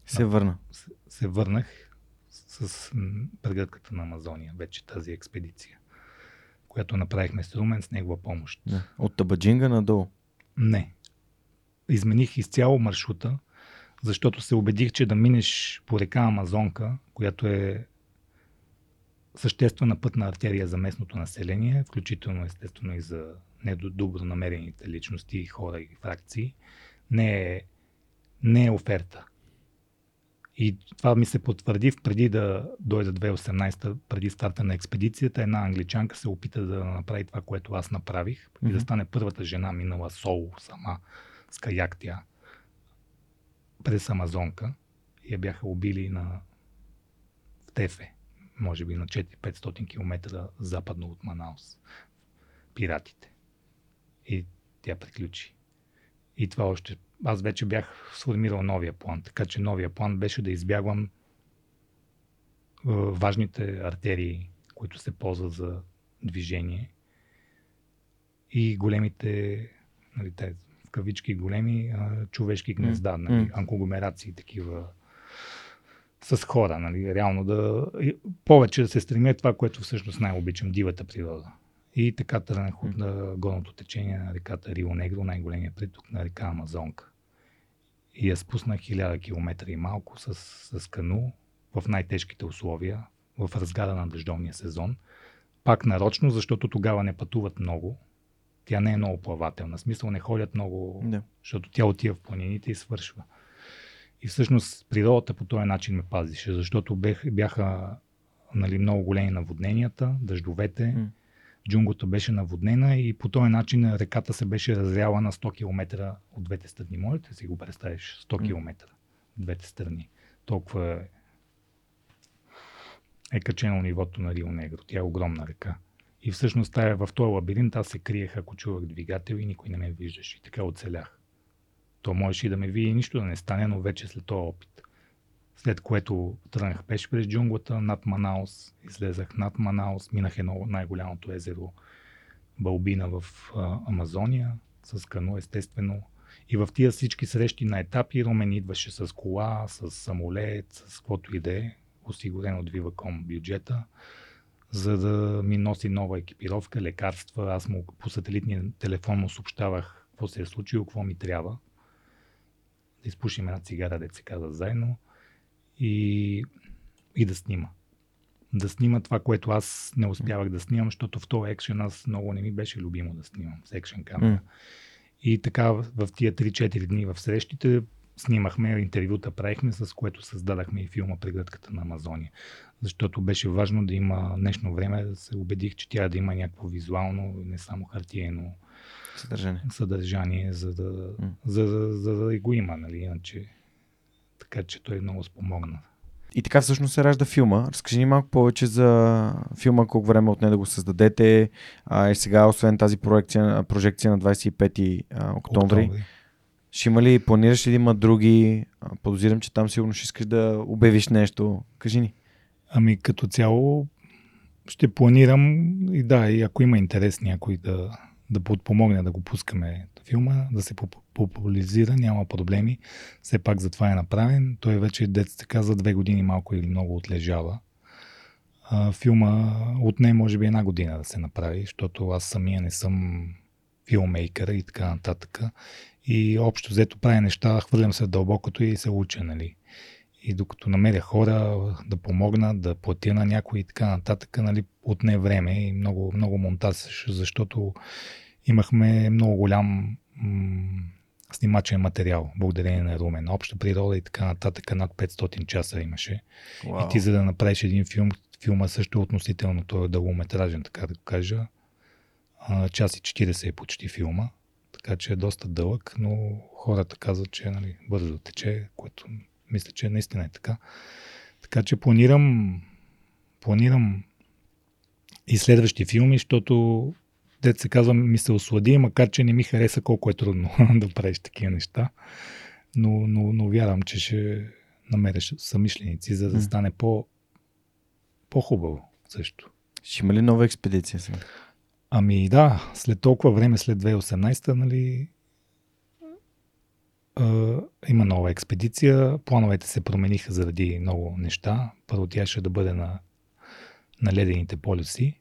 Се върна. се, се върнах с, прегръдката на Амазония, вече тази експедиция, която направихме с Румен с негова помощ. Да. От Табаджинга надолу. Не. Измених изцяло маршрута, защото се убедих, че да минеш по река Амазонка, която е съществена пътна артерия за местното население, включително естествено и за недобро намерените личности, хора и фракции, не е, не е оферта. И това ми се потвърди преди да дойда 2018, преди старта на експедицията. Една англичанка се опита да направи това, което аз направих и да стане първата жена минала соло сама с каяк тя през Амазонка. Я бяха убили на в Тефе, може би на 4-500 км западно от Манаус. Пиратите. И тя приключи. И това още. Аз вече бях сформирал новия план, така че новия план беше да избягвам важните артерии, които се ползват за движение и големите, нали, те, в кавички големи а, човешки гнезда, нали, м. анконгломерации такива с хора, нали, реално да повече да се стремя това, което всъщност най-обичам, дивата природа. И така тръгнах от на горното течение на реката Рио Негро, най-големия приток на река Амазонка. И я спуснах хиляда километра и малко с, с кану в най-тежките условия, в разгара на дъждовния сезон. Пак нарочно, защото тогава не пътуват много. Тя не е много плавателна. Смисъл не ходят много Да. защото тя отива в планините и свършва. И всъщност природата по този начин ме пазише, защото бех, бяха нали, много големи наводненията, дъждовете, mm. Джунглата беше наводнена и по този начин реката се беше разряла на 100 км от двете страни. Можете си го представиш? 100 км от двете страни. Толкова е, е качено нивото на Рио Негро. Тя е огромна река. И всъщност тая, в този лабиринт аз се криех, ако чувах двигател и никой не ме виждаше. И така оцелях. То можеше и да ме види нищо да не стане, но вече след този опит. След което тръгнах пеш през джунглата над Манаус, излезах над Манаус, минах едно най-голямото езеро Балбина в а, Амазония, с кано естествено. И в тия всички срещи на етапи Румен идваше с кола, с самолет, с каквото и да е, осигурен от Viva.com бюджета, за да ми носи нова екипировка, лекарства. Аз му по сателитния телефон му съобщавах какво се е случило, какво ми трябва. Да изпушим една цигара, да се каза заедно и, и да снима. Да снима това, което аз не успявах да снимам, защото в този екшен аз много не ми беше любимо да снимам с екшен камера. Mm. И така в тия 3-4 дни в срещите снимахме, интервюта правихме, с което създадахме и филма Прегръдката на Амазония. Защото беше важно да има днешно време, да се убедих, че тя да има някакво визуално, не само хартиено съдържание, съдържание за, да, mm. за, за, за, за да го има. Нали? Иначе така че той много спомогна. И така всъщност се ражда филма. Разкажи ни малко повече за филма, колко време отне да го създадете. А, и сега, освен тази проекция, прожекция на 25 октомври, октомври, ще има ли, планираш ли да има други? Подозирам, че там сигурно ще искаш да обявиш нещо. Кажи ни. Ами като цяло ще планирам и да, и ако има интерес някой да, да подпомогне да го пускаме филма, да се популяризира, няма проблеми. Все пак за това е направен. Той вече, детството за две години малко или много отлежава. А, филма отне може би една година да се направи, защото аз самия не съм филмейкър и така нататък. И общо взето правя неща, хвърлям се дълбокото и се уча, нали. И докато намеря хора да помогна, да платя на някой и така нататък, нали, отне време и много, много монтаж, защото имахме много голям м- снимачен материал, благодарение на Румен. Обща природа и така нататък, над 500 часа имаше. Wow. И ти за да направиш един филм, филма също е относително, той е дългометражен, така да го кажа. А, час и 40 е почти филма, така че е доста дълъг, но хората казват, че е нали, бързо тече, което мисля, че наистина е така. Така че планирам, планирам и следващи филми, защото дете се казва, ми се ослади, макар че не ми хареса колко е трудно [LAUGHS] да правиш такива неща. Но, но, но вярвам, че ще намериш самишленици, за да стане по, по-хубаво също. Ще има ли нова експедиция сега? Ами да, след толкова време, след 2018, нали, има нова експедиция. Плановете се промениха заради много неща. Първо тя ще да бъде на, на ледените полюси,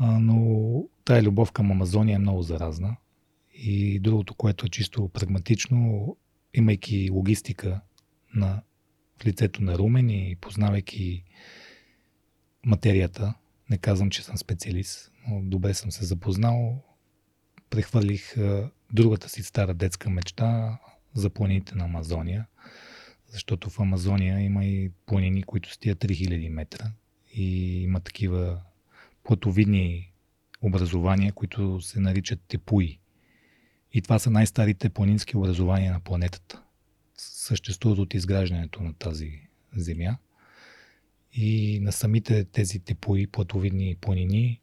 но тая любов към Амазония е много заразна. И другото, което е чисто прагматично, имайки логистика на в лицето на Румен и познавайки материята, не казвам, че съм специалист, но добре съм се запознал, прехвърлих другата си стара детска мечта за планините на Амазония, защото в Амазония има и планини, които стият 3000 метра и има такива платовидни образования, които се наричат тепуи. И това са най-старите планински образования на планетата. Съществуват от изграждането на тази земя. И на самите тези тепуи, платовидни планини,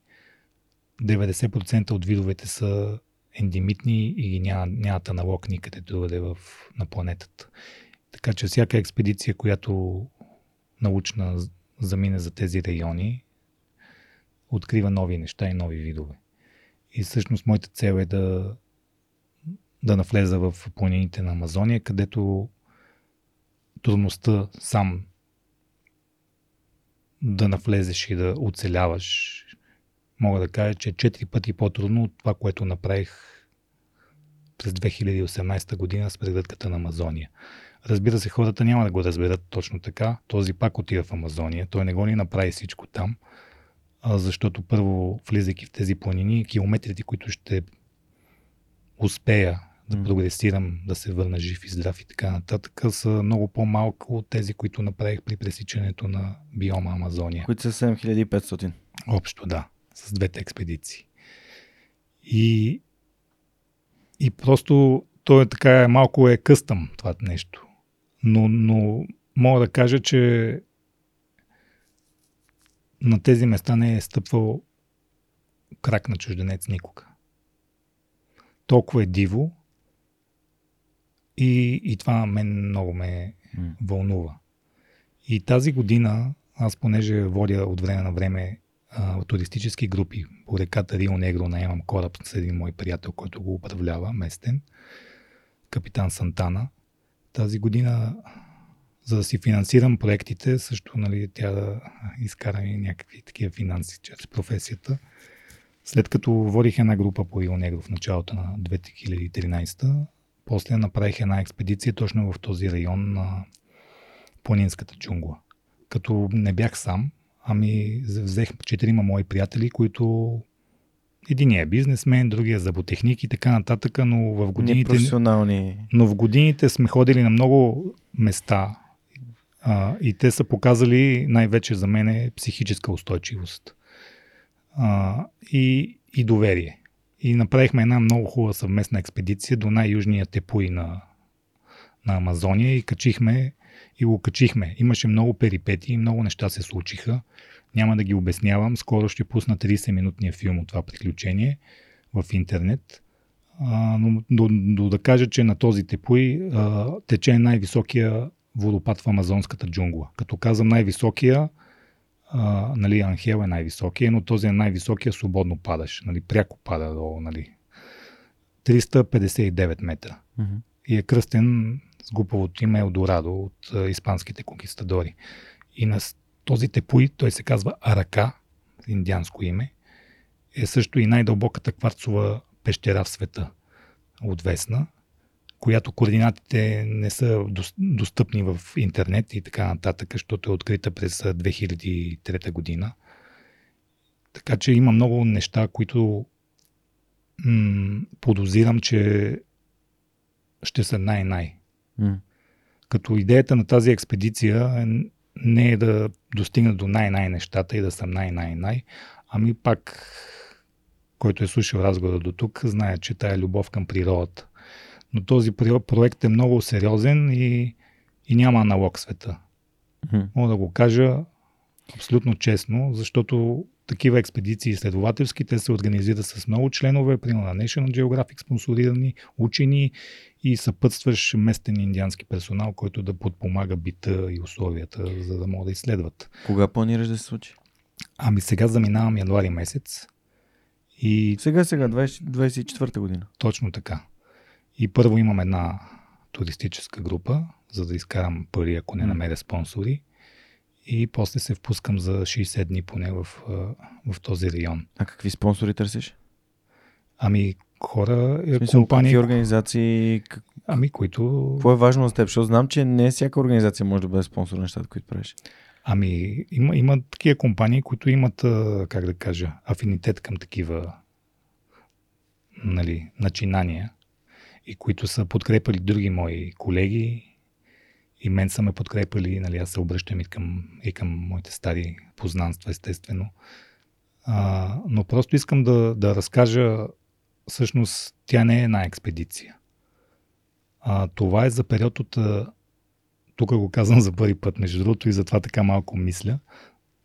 90% от видовете са ендемитни и няма, нямат аналог никъде другаде в, на планетата. Така че всяка експедиция, която научна замине за тези райони, открива нови неща и нови видове. И всъщност моята цел е да, да навлеза в планините на Амазония, където трудността сам да навлезеш и да оцеляваш, мога да кажа, че е четири пъти по-трудно от това, което направих през 2018 година с прегръдката на Амазония. Разбира се, хората няма да го разберат точно така. Този пак отива в Амазония. Той не го ни направи всичко там защото първо, влизайки в тези планини, километрите, които ще успея да прогресирам, да се върна жив и здрав и така нататък, са много по-малко от тези, които направих при пресичането на биома Амазония. Които са 7500. Общо, да, с двете експедиции. И, и просто то е така, малко е къстъм това нещо. Но, но мога да кажа, че на тези места не е стъпвал крак на чужденец никога. Толкова е диво и, и това мен много ме mm. вълнува. И тази година, аз понеже водя от време на време туристически групи по реката Рио Негро, наемам кораб с един мой приятел, който го управлява, местен, капитан Сантана. Тази година за да си финансирам проектите, също нали, тя да изкара и някакви такива финанси чрез професията. След като водих една група по Рио Негро в началото на 2013, после направих една експедиция точно в този район на планинската джунгла. Като не бях сам, ами взех четирима мои приятели, които един е бизнесмен, другия е зъботехник и така нататък, но в годините... Но в годините сме ходили на много места а, и те са показали най-вече за мен психическа устойчивост а, и, и доверие. И направихме една много хубава съвместна експедиция до най-южния тепуи на, на Амазония и качихме и го качихме. Имаше много перипети и много неща се случиха. Няма да ги обяснявам. Скоро ще пусна 30-минутния филм от това приключение в интернет. А, но до, до да кажа, че на този тепуи а, тече най-високия водопад в амазонската джунгла. Като казвам най-високия, а, нали, Анхел е най-високия, но този е най-високия свободно падаш. Нали, пряко пада долу. Нали. 359 метра. Mm-hmm. И е кръстен с глупавото име Елдорадо от а, испанските конкистадори. И на този тепуи, той се казва Арака, индианско име, е също и най-дълбоката кварцова пещера в света. Отвесна която координатите не са достъпни в интернет и така нататък, защото е открита през 2003 година. Така че има много неща, които м- подозирам, че ще са най-най. Mm. Като идеята на тази експедиция не е да достигна до най-най нещата и да съм най-най-най, ами пак, който е слушал разговора до тук, знае, че тая любов към природата но този проект е много сериозен и, и няма аналог в света. Мога да го кажа абсолютно честно, защото такива експедиции изследователски, те се организират с много членове, примерно на National Geographic спонсорирани, учени и съпътстващ местен индиански персонал, който да подпомага бита и условията, за да могат да изследват. Кога планираш да се случи? Ами сега заминавам януари месец. И... Сега, сега, 20, 24-та година. Точно така. И първо имам една туристическа група, за да изкарам пари, ако не намеря спонсори. И после се впускам за 60 дни поне в, в този район. А какви спонсори търсиш? Ами хора, е, смисъл, компании. Какви организации? Ами, които. Какво е важно за теб? Защото знам, че не всяка организация може да бъде спонсор на нещата, които правиш. Ами, има, има такива компании, които имат, как да кажа, афинитет към такива нали, начинания и които са подкрепали други мои колеги и мен са ме подкрепали, нали, аз се обръщам и към, и към моите стари познанства, естествено. А, но просто искам да, да разкажа, всъщност, тя не е една експедиция. А, това е за период от, тук го казвам за първи път, между другото, и затова така малко мисля.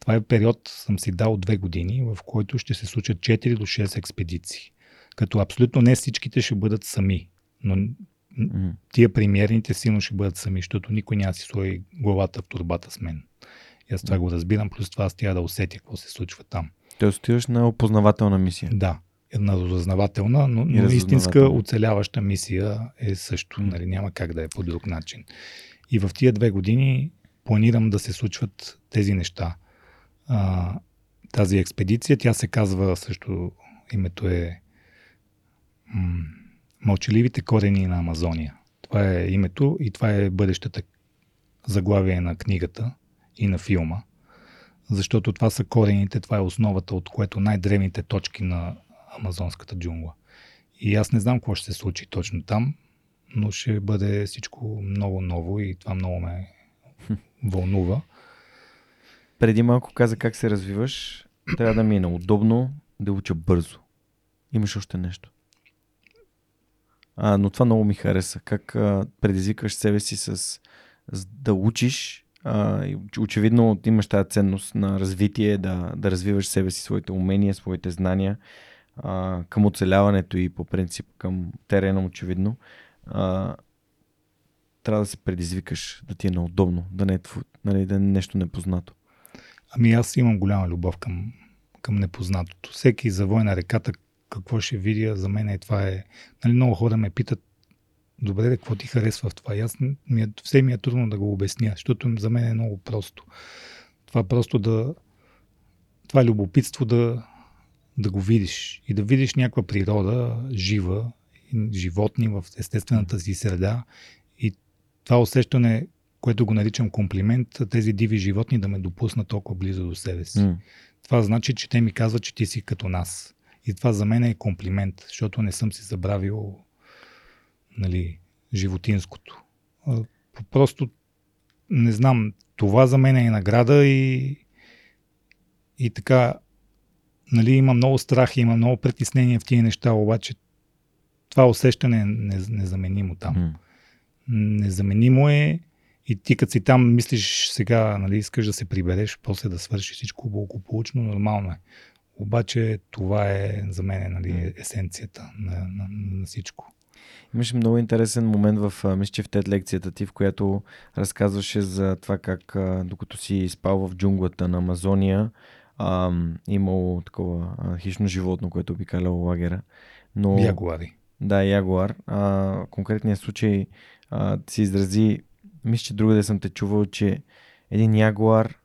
Това е период, съм си дал две години, в който ще се случат 4 до 6 експедиции. Като абсолютно не всичките ще бъдат сами. Но mm-hmm. тия премиерните силно ще бъдат сами, защото никой няма си сложи главата в турбата с мен. И аз това mm-hmm. го разбирам, плюс това аз трябва да усетя какво се случва там. Те отиваш на опознавателна мисия. Да, една разузнавателна, но, но истинска оцеляваща мисия е също. Нали, няма как да е по друг начин. И в тия две години планирам да се случват тези неща. А, тази експедиция, тя се казва също, името е м- Мълчаливите корени на Амазония. Това е името и това е бъдещата заглавие на книгата и на филма. Защото това са корените, това е основата, от което най-древните точки на амазонската джунгла. И аз не знам какво ще се случи точно там, но ще бъде всичко много ново и това много ме вълнува. Преди малко каза как се развиваш. Трябва да ми е удобно да уча бързо. Имаш още нещо. А, но това много ми хареса. Как а, предизвикаш себе си с, с да учиш. А, очевидно имаш тази ценност на развитие, да, да развиваш себе си, своите умения, своите знания а, към оцеляването и по принцип към терена, очевидно. А, трябва да се предизвикаш, да ти е неудобно, да не е, нали, да е нещо непознато. Ами аз имам голяма любов към, към непознатото. Всеки завой на реката, какво ще видя, за мен е това е... Нали, много хора ме питат, добре, какво ти харесва в това? И аз ми е, все ми е трудно да го обясня, защото за мен е много просто. Това просто да... Това е любопитство да, да го видиш и да видиш някаква природа, жива, животни в естествената си среда и това усещане, което го наричам комплимент, тези диви животни да ме допуснат толкова близо до себе си. Mm. Това значи, че те ми казват, че ти си като нас. И това за мен е комплимент, защото не съм си забравил нали, животинското. Просто не знам, това за мен е награда и, и така, нали, има много страх, има много притеснения в тия неща, обаче това усещане е незаменимо там. Mm. Незаменимо е и ти като си там мислиш сега, нали, искаш да се прибереш, после да свършиш всичко благополучно, нормално е. Обаче това е за мен нали, есенцията на, на, на всичко. Имаше много интересен момент в, мисля, че в тед лекцията ти, в която разказваше за това как докато си спал в джунглата на Амазония, а, имало такова а, хищно животно, което обикаляло лагера. Но, ягуари. Да, ягуар. А, конкретният случай а, си изрази, мисля, че другаде съм те чувал, че един ягуар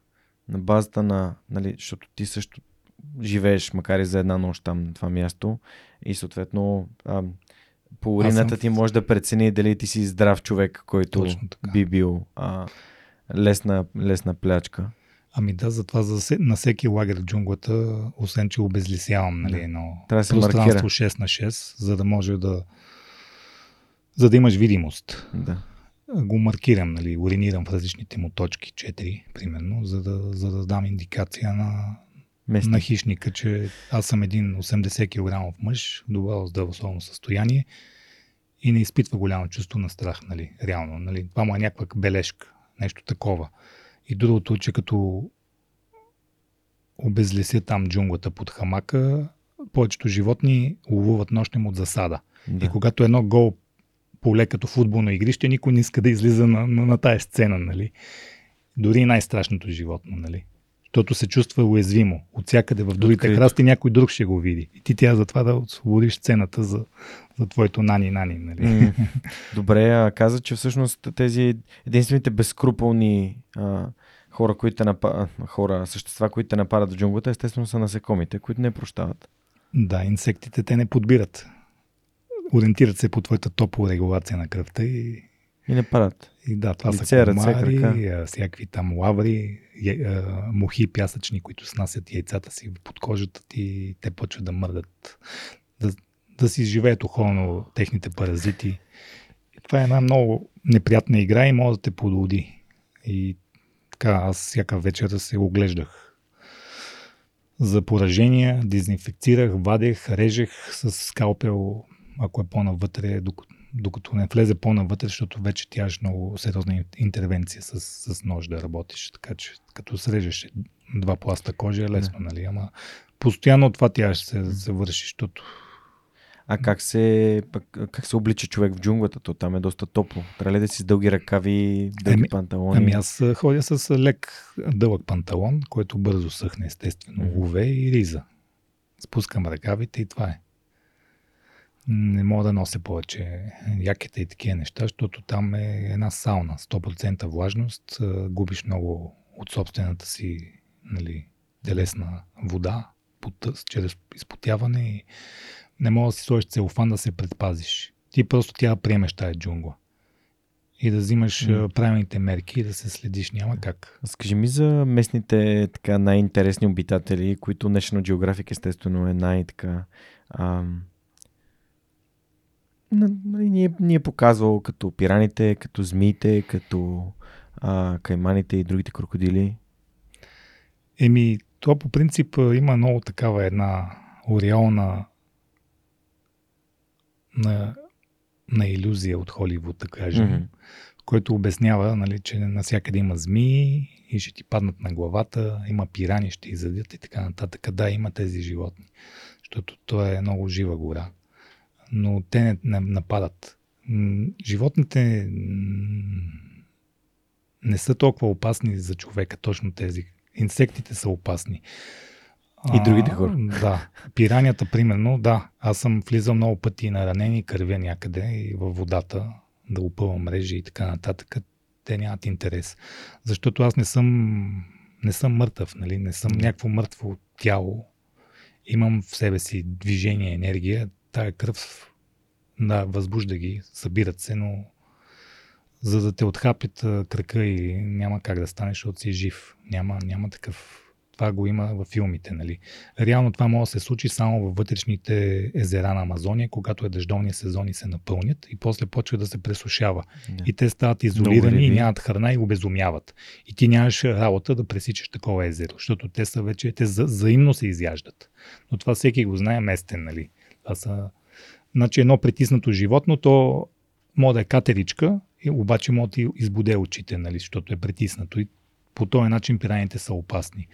на базата на, нали, защото ти също живееш, макар и за една нощ там на това място и съответно а, по урината ти може да прецени дали ти си здрав човек, който би бил а, лесна, лесна плячка. Ами да, затова за, на всеки лагер в джунглата, освен че обезлисявам нали, едно да се пространство 6 на 6, за да може да за да имаш видимост. Да. Го маркирам, нали, уринирам в различните му точки, 4 примерно, за да, за да дам индикация на, Местни. на хищника, че аз съм един 80 кг мъж, добро здравословно състояние и не изпитва голямо чувство на страх, нали, реално. Нали. Това му е някаква бележка, нещо такова. И другото, че като обезлеся там джунглата под хамака, повечето животни ловуват нощем от засада. Да. И когато едно гол поле като футболно игрище, никой не иска да излиза на, на, на тая сцена, нали? Дори най-страшното животно, нали? Защото се чувства уязвимо. От всякъде в другите Открито. храсти някой друг ще го види. И ти трябва за това да освободиш сцената за, за твоето нани-нани. Нали? [LAUGHS] Добре, а каза, че всъщност тези единствените безкруполни а, хора, които нападат, хора, същества, които те нападат в джунглата, естествено са насекомите, които не прощават. Да, инсектите те не подбират. Ориентират се по твоята топлорегулация на кръвта и и не падат. И да, това Лице, са комари, ръце, всякакви там лаври, мухи пясъчни, които снасят яйцата си под кожата ти и те почват да мърдат, да, да си изживеят охолно техните паразити. И това е една много неприятна игра и може да те подлоди. И така, аз всяка вечер се оглеждах за поражения, дезинфекцирах, вадех, режех с скалпел, ако е по-навътре, докато докато не влезе по-навътре, защото вече тя е много сериозна интервенция с, с нож да работиш. Така че като срежеш два пласта кожа е лесно, нали? Ама постоянно това тя ще се, се върши, защото а как се, как се облича човек в джунглата? То там е доста топло. Трябва да си с дълги ръкави, дълги ами, панталони? Ами аз ходя с лек дълъг панталон, който бързо съхне естествено. Уве и риза. Спускам ръкавите и това е не мога да нося повече якета и такива неща, защото там е една сауна, 100% влажност, губиш много от собствената си нали, телесна вода чрез изпотяване и не мога да си сложиш целофан да се предпазиш. Ти просто тя приемеш тази джунгла и да взимаш mm. правилните мерки и да се следиш. Няма как. Скажи ми за местните така най-интересни обитатели, които National Geographic естествено е най-така ам, ни, е, ни е показвал като пираните, като змиите, като а, кайманите и другите крокодили. Еми, това по принцип има много такава една ореална на, на иллюзия от Холивуд, да кажем, mm-hmm. който обяснява, нали, че насякъде има змии и ще ти паднат на главата, има пирани, ще изядят и така нататък. Да, има тези животни, защото то е много жива гора. Но те не, не нападат. Животните не са толкова опасни за човека, точно тези. Инсектите са опасни. И другите хора. А, да. Пиранията, примерно, да. Аз съм влизал много пъти на ранени кървя някъде и във водата да опъвам мрежи и така нататък. Те нямат интерес. Защото аз не съм, не съм мъртъв, нали? не съм някакво мъртво тяло. Имам в себе си движение, енергия. Тая кръв, да, възбужда ги, събират се, но за да те отхапят кръка и няма как да станеш, защото си жив. Няма, няма такъв това го има във филмите. Нали. Реално това може да се случи само във вътрешните езера на Амазония, когато е дъждовни сезони се напълнят и после почва да се пресушава. Yeah. И те стават изолирани и нямат храна и обезумяват. И ти нямаш работа да пресичаш такова езеро, защото те са вече, те взаимно се изяждат. Но това всеки го знае местен, нали. Това са... Значи едно притиснато животно, то може да е катеричка, обаче може да избуде очите, нали, защото е притиснато. И по този начин пираните са опасни.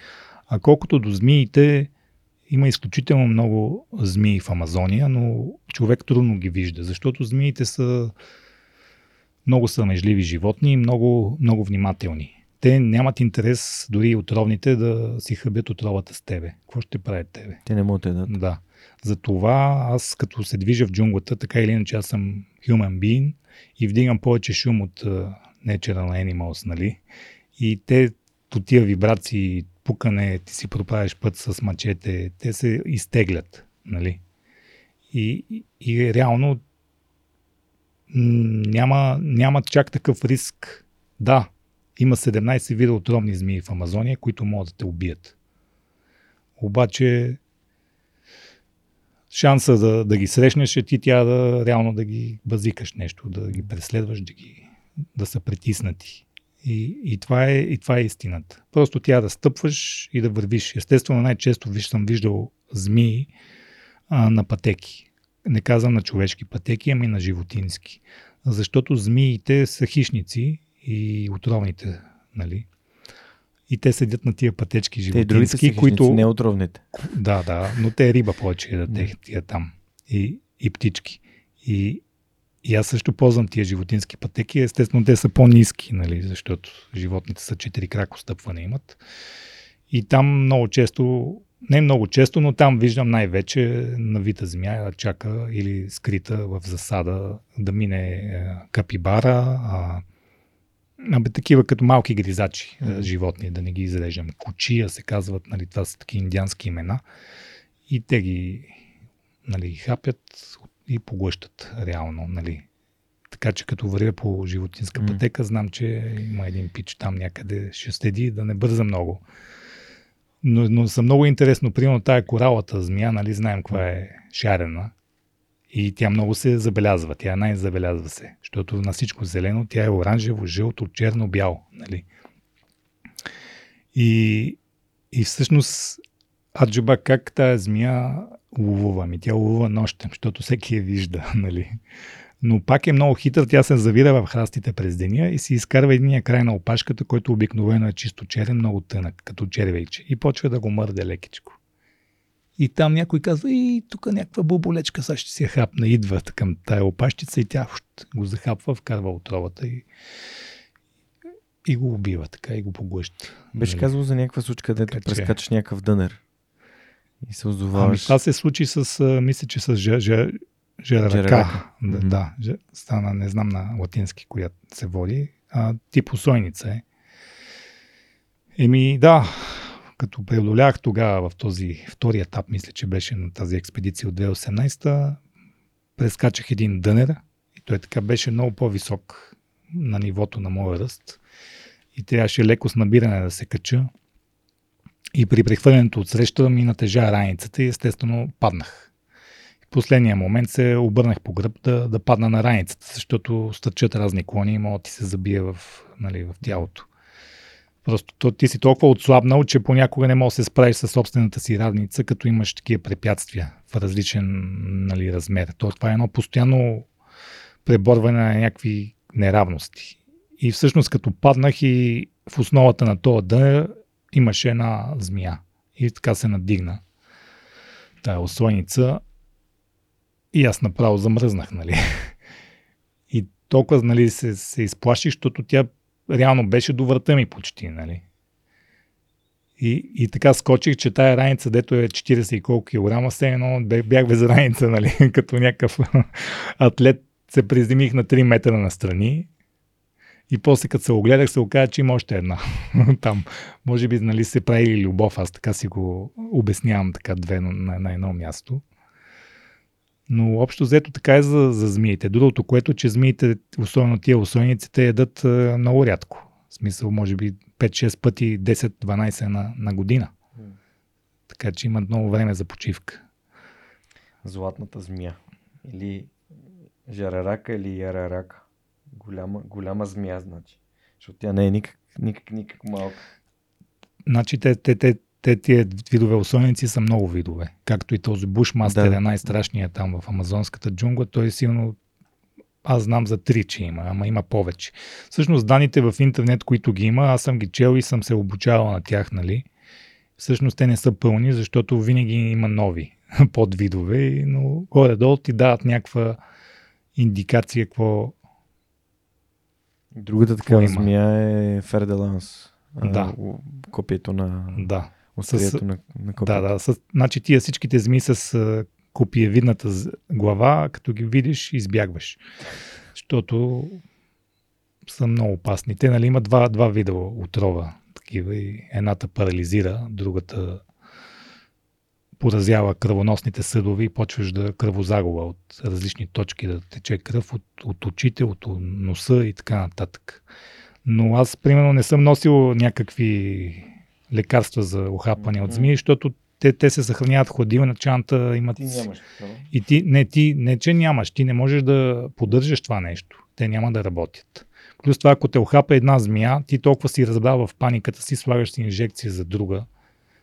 А колкото до змиите, има изключително много змии в Амазония, но човек трудно ги вижда, защото змиите са много съмежливи животни и много, много внимателни. Те нямат интерес дори отровните да си хъбят отровата с тебе. Какво ще правят тебе? Те не могат да. Да. Затова аз като се движа в джунглата, така или иначе аз съм human being и вдигам повече шум от uh, Natural Animals, нали? И те по тия вибрации, пукане, ти си проправиш път с мачете, те се изтеглят, нали? И, и реално няма, няма чак такъв риск. Да, има 17 вида отровни змии в Амазония, които могат да те убият. Обаче шанса да, да ги срещнеш е ти тя да реално да ги базикаш нещо, да ги преследваш, да, ги, да са притиснати. И, и, това е, и това е истината. Просто тя да стъпваш и да вървиш. Естествено, най-често виж, съм виждал змии а, на пътеки. Не казвам на човешки пътеки, ами на животински. Защото змиите са хищници и отровните, нали? И те седят на тия пътечки животински, те които... не отровните. Да, да, но те риба повече да те, тия там. И, и птички. И, и аз също ползвам тия животински пътеки. Естествено, те са по-низки, нали, защото животните са четири крако стъпване имат. И там много често, не много често, но там виждам най-вече навита змия чака или скрита в засада да мине е, капибара, а, Абе, такива като малки гризачи mm-hmm. животни, да не ги изрежем. Кочия се казват, нали, това са такива индиански имена. И те ги нали, хапят и поглъщат реално. Нали. Така че като вървя по животинска пътека, знам, че има един пич там някъде, ще следи да не бърза много. Но, но са много интересно, примерно тая коралата змия, нали, знаем каква е шарена. И тя много се забелязва, тя най-забелязва се, защото на всичко зелено тя е оранжево, жълто, черно, бяло. Нали? И, и всъщност Аджуба как тая змия ловува? Ми тя ловува нощем, защото всеки я вижда. [LAUGHS] Нали? Но пак е много хитър, тя се завира в храстите през деня и си изкарва единия край на опашката, който обикновено е чисто черен, много тънък, като червейче. И почва да го мърде лекичко. И там някой казва, и тук някаква буболечка, сега ще си я хапна. Идва към тая опащица и тя го захапва, вкарва отровата и, и го убива така и го поглъща. Беше нали? казал за някаква случка, където така, прескачаш някакъв дънер и се озоваваш. Ами, това се случи с, мисля, че с ж, ж, жерака. Да, mm-hmm. да, стана, не знам на латински, която се води. А, тип усойница е. Еми, да, като преодолях тогава в този втори етап, мисля, че беше на тази експедиция от 2018, прескачах един дънер и той така беше много по-висок на нивото на моя ръст и трябваше леко с набиране да се кача. И при прехвърлянето от среща ми натежа раницата и естествено паднах. последния момент се обърнах по гръб да, да падна на раницата, защото стърчат разни клони и мога ти се забие в, нали, в тялото. Просто то, ти си толкова отслабнал, че понякога не можеш да се справиш с собствената си равница, като имаш такива препятствия в различен нали, размер. То, това е едно постоянно преборване на някакви неравности. И всъщност като паднах и в основата на този дън имаше една змия. И така се надигна тая ослойница. И аз направо замръзнах, нали. [LAUGHS] И толкова нали, се, се изплаших, защото тя реално беше до врата ми почти, нали. И, и така скочих, че тая раница, дето е 40 и колко килограма, все едно бях без раница, нали, [LAUGHS] като някакъв [LAUGHS] атлет се приземих на 3 метра настрани и после като се огледах, се оказа, че има още една. [LAUGHS] Там, може би, нали, се прави любов, аз така си го обяснявам така две на, на едно място. Но общо взето така е за, за змиите. Другото, което, че змиите, особено тия усойници, те ядат а, много рядко. В смисъл, може би 5-6 пъти, 10-12 на, на година. Така че имат много време за почивка. Златната змия. Или жарарака или ярарака. Голяма, голяма змия, значи. Защото тя не е никак, никак, никак малка. Значи те, те, те, те тия видове осойници са много видове. Както и този Бушмастер да. е най-страшният там в амазонската джунгла. Той е силно аз знам за три, че има, ама има повече. Всъщност данните в интернет, които ги има, аз съм ги чел и съм се обучавал на тях, нали? Всъщност те не са пълни, защото винаги има нови [LAUGHS] подвидове, но горе-долу ти дават някаква индикация какво Другата такава змия е Ферделанс. Да. Копието на... Да. Острието на, на копието. Да, да. С, значи тия всичките зми с копиевидната глава, като ги видиш, избягваш. Защото са много опасни. Те нали, имат два, два вида отрова. Такива и едната парализира, другата поразява кръвоносните съдове и почваш да кръвозагуба от различни точки, да тече кръв от, от очите, от носа и така нататък. Но аз, примерно, не съм носил някакви лекарства за охапане от змии, защото те, те се съхраняват в хладилничанта, имат... Ти нямаш И ти, не, ти, не, че нямаш, ти не можеш да поддържаш това нещо. Те няма да работят. Плюс това, ако те охапа една змия, ти толкова си разбрал в паниката си, слагаш си инжекция за друга,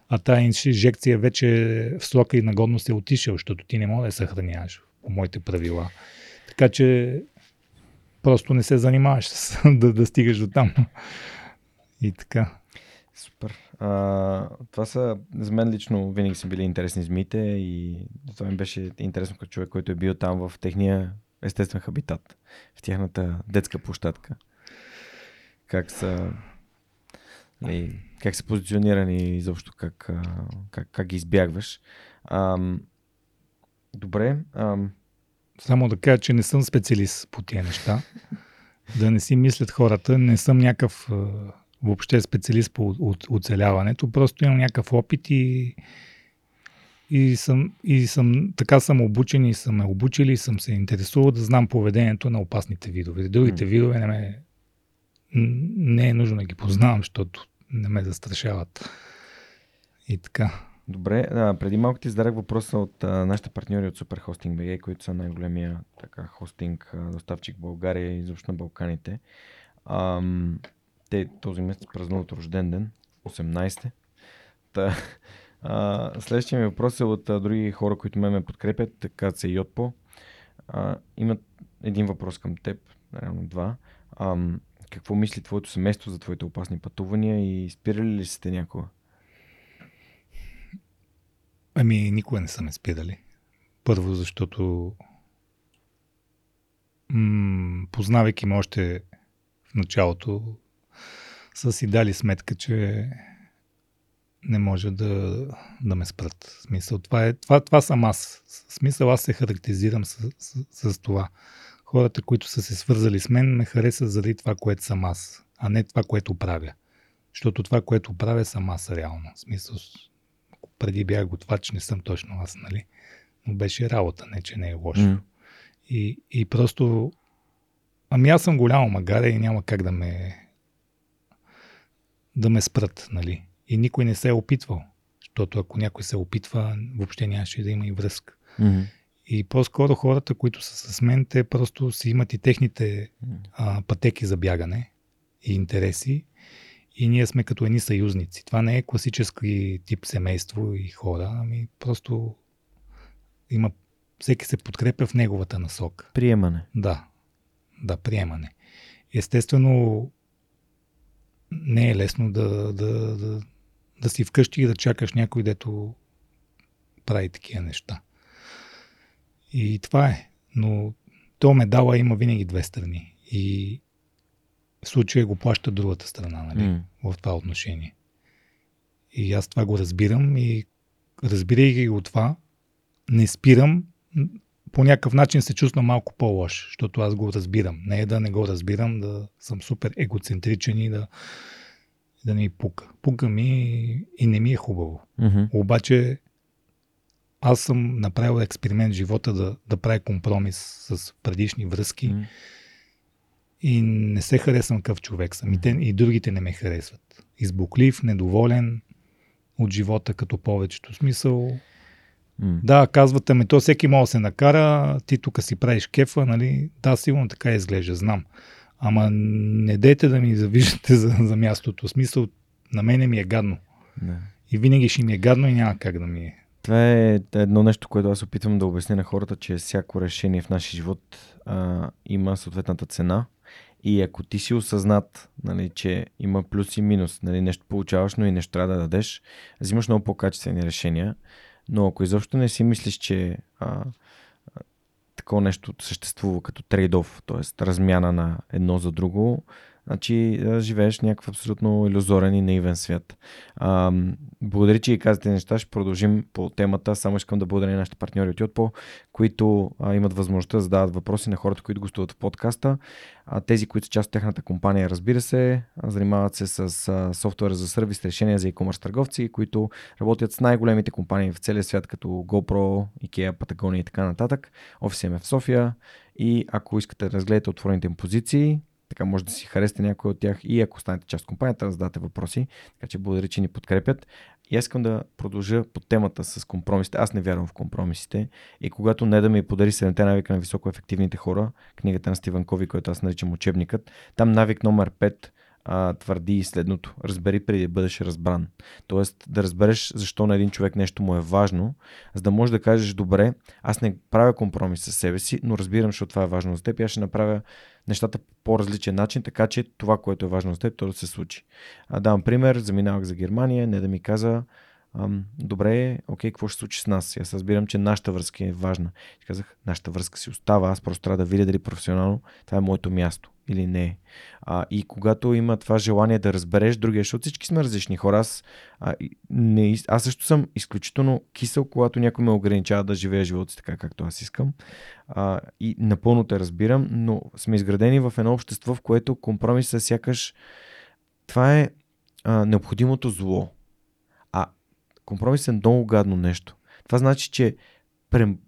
а тази инжекция вече в срока и на годност е отишъл, защото ти не можеш да я съхраняваш по моите правила. Така че просто не се занимаваш с, [LAUGHS] да, да стигаш до там. И така. Супер. А, това са, за мен лично винаги са били интересни змиите и това ми беше интересно като човек, който е бил там в техния естествен хабитат, в тяхната детска площадка. Как са и нали, как са позиционирани и изобщо как, как, как ги избягваш. Ам, добре. Ам... Само да кажа, че не съм специалист по тия неща. да не си мислят хората. Не съм някакъв въобще специалист по оцеляването. Просто имам някакъв опит и, и, съм, и съм, така съм обучен и съм ме обучили и съм се интересувал да знам поведението на опасните видове. Другите mm. видове не ме не е нужно да ги познавам, защото не ме застрашават. И така. Добре, а, преди малко ти зададах въпроса от а, нашите партньори от Superhosting BG, които са най-големия така, хостинг а, доставчик в България и изобщо на Балканите. А, те този месец празнуват рожден ден, 18 Та, а, следващия ми въпрос е от а, други хора, които ме ме подкрепят, така се Йотпо. А, имат един въпрос към теб, реално два. А, какво мисли твоето семейство за твоите опасни пътувания и спирали ли сте някога? Ами, никога не са ме спирали. Първо, защото м- познавайки ме още в началото, са си дали сметка, че не може да, да ме спрат. Смисъл, това, е, това, това съм аз. Смисъл, аз се характеризирам с, с, с това хората, които са се свързали с мен, ме харесват заради това, което съм аз, а не това, което правя. Защото това, което правя, съм аз реално. Смисъл, преди бях готвач, не съм точно аз, нали? Но беше работа, не че не е лошо. Mm. И, и просто... Ами аз съм голямо магаре и няма как да ме да ме спрат, нали? И никой не се е опитвал. Защото ако някой се опитва, въобще нямаше да има и връзка. Mm-hmm. И по-скоро хората, които са с мен, те просто си имат и техните а, пътеки за бягане и интереси. И ние сме като едни съюзници. Това не е класически тип семейство и хора, ами просто има, всеки се подкрепя в неговата насока. Приемане. Да, да, приемане. Естествено, не е лесно да, да, да, да си вкъщи и да чакаш някой, дето прави такива неща. И това е. Но то медала има винаги две страни. И в случая го плаща другата страна, нали? Mm. В това отношение. И аз това го разбирам и разбирайки го това, не спирам, по някакъв начин се чувствам малко по-лош, защото аз го разбирам. Не е да не го разбирам, да съм супер егоцентричен и да, да ми пука. Пука ми и не ми е хубаво. Mm-hmm. Обаче аз съм направил експеримент в живота да, да правя компромис с предишни връзки mm. и не се харесвам какъв човек съм. И, те, и другите не ме харесват. Избуклив, недоволен от живота като повечето смисъл. Mm. Да, казвате ми, то всеки може да се накара, ти тук си правиш кефа, нали? Да, сигурно така изглежда, знам. Ама не дейте да ми завиждате за, за мястото. Смисъл, на мене ми е гадно. Yeah. И винаги ще ми е гадно и няма как да ми е. Това е едно нещо, което аз опитвам да обясня на хората, че всяко решение в нашия живот а, има съответната цена. И ако ти си осъзнат, нали, че има плюс и минус, нали, нещо получаваш, но и нещо трябва да дадеш, взимаш много по-качествени решения. Но ако изобщо не си мислиш, че а, такова нещо съществува като трейдов, т.е. размяна на едно за друго, значи живееш някакъв абсолютно иллюзорен и наивен свят. А, благодаря, че и казате неща. Ще продължим по темата. Само искам да благодаря нашите партньори от Yotpo, които а, имат възможността да задават въпроси на хората, които гостуват в подкаста. А, тези, които са част от техната компания, разбира се, занимават се с а, софтуер за сервис, решения за e-commerce търговци, които работят с най-големите компании в целия свят, като GoPro, IKEA, Patagonia и така нататък. Офис е в София и ако искате да разгледате отворените им позиции, така може да си харесате някой от тях и ако станете част от компанията, да зададете въпроси. Така че благодаря, че ни подкрепят. И аз искам да продължа по темата с компромисите. Аз не вярвам в компромисите. И когато не да ми подари 7 навика на високо ефективните хора, книгата на Стивен Кови, която аз наричам учебникът, там навик номер 5 а, твърди следното. Разбери преди да бъдеш разбран. Тоест да разбереш защо на един човек нещо му е важно, за да можеш да кажеш, добре, аз не правя компромис с себе си, но разбирам, защото това е важно за теб и аз ще направя нещата по по-различен начин, така че това, което е важно за теб, то да се случи. А, давам пример, заминавах за Германия, не да ми каза, ам, добре, окей, какво ще случи с нас? Аз разбирам, че нашата връзка е важна. И казах, нашата връзка си остава, аз просто трябва да видя дали професионално това е моето място или не. А, и когато има това желание да разбереш другия, защото всички сме различни хора, аз, а, не, аз също съм изключително кисел, когато някой ме ограничава да живея живота си така, както аз искам. А, и напълно те разбирам, но сме изградени в едно общество, в което компромисът сякаш това е а, необходимото зло. А компромис е много гадно нещо. Това значи, че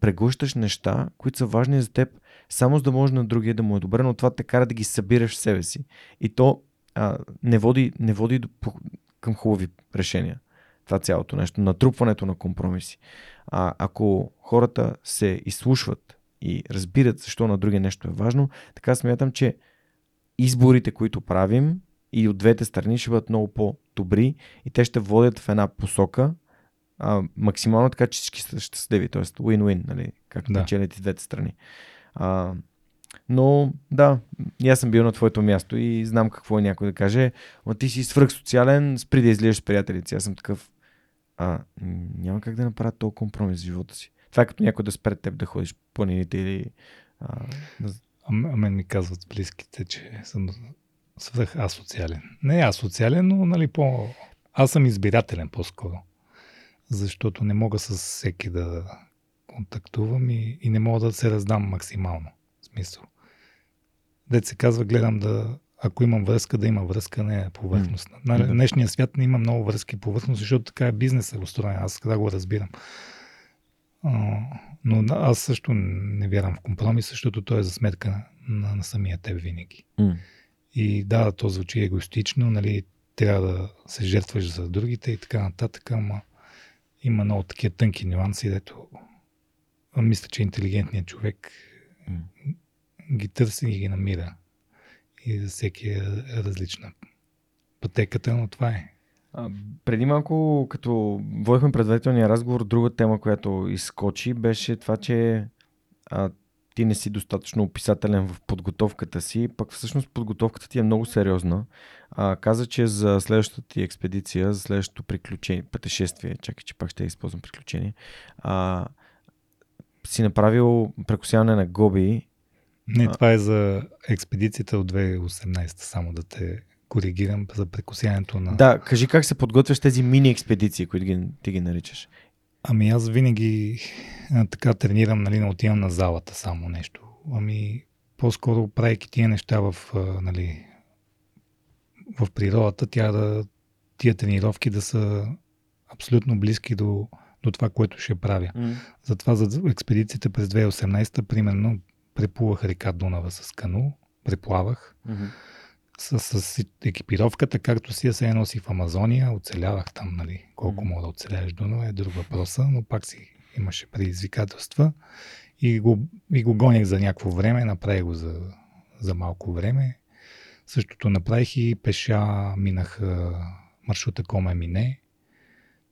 преглъщаш неща, които са важни за теб, само за да може на другия да му е добре, но това те кара да ги събираш в себе си. И то а, не води, не води до, към хубави решения. Това цялото нещо. Натрупването на компромиси. А, ако хората се изслушват и разбират защо на другия нещо е важно, така смятам, че изборите, които правим и от двете страни ще бъдат много по-добри и те ще водят в една посока, а, максимално така, че всички са щастливи, т.е. win-win, нали, както да. печелят и двете страни. А, но да, и аз съм бил на твоето място и знам какво е някой да каже, но ти си свръхсоциален, спри да излизаш с приятелите. Аз съм такъв, а, няма как да направя толкова компромис в живота си. Това е като някой да спре теб да ходиш по планините или... А, да... а, мен ми казват близките, че съм свръх асоциален. Не асоциален, но нали по... Аз съм избирателен по-скоро защото не мога с всеки да контактувам и, и не мога да се раздам максимално. В смисъл. Дет се казва, гледам да, ако имам връзка, да има връзка, не повърхностна. Mm. На днешния свят не има много връзки повърхностни, защото така е бизнесът е устроен. Аз когда го разбирам. А, но да, аз също не вярвам в компромис, защото той е за сметка на, на, на самия теб винаги. Mm. И да, то звучи егоистично, нали, трябва да се жертваш за другите и така нататък, ама има много такива тънки нюанси, дето а, мисля, че интелигентният човек ги търси и ги намира. И за всеки е различна пътеката, но това е. А, преди малко, като водихме предварителния разговор, друга тема, която изскочи, беше това, че а, ти не си достатъчно описателен в подготовката си, пък всъщност подготовката ти е много сериозна. А, каза, че за следващата ти експедиция, за следващото приключение, пътешествие, чакай, че пак ще използвам приключение, а, си направил прекусяване на гоби. Не, А. това е за експедицията от 2018, само да те коригирам за прекусяването на... Да, кажи как се подготвяш тези мини експедиции, които ги, ти ги наричаш. Ами аз винаги а, така тренирам, нали, не отивам на залата само нещо. Ами по-скоро правейки тия неща в, а, нали, в природата, тя да, тия тренировки да са абсолютно близки до, до това, което ще правя. Затова за експедицията през 2018, примерно, преплувах река Дунава с кану, преплавах Мгм. с, с екипировката, както си я се носи в Амазония, оцелявах там, нали, колко Мгм. мога да оцеляваш Дунава е друг въпроса, но пак си имаше предизвикателства и го, и го гоних за някакво време, направих го за, за малко време. Същото направих и пеша минах маршрута Коме Мине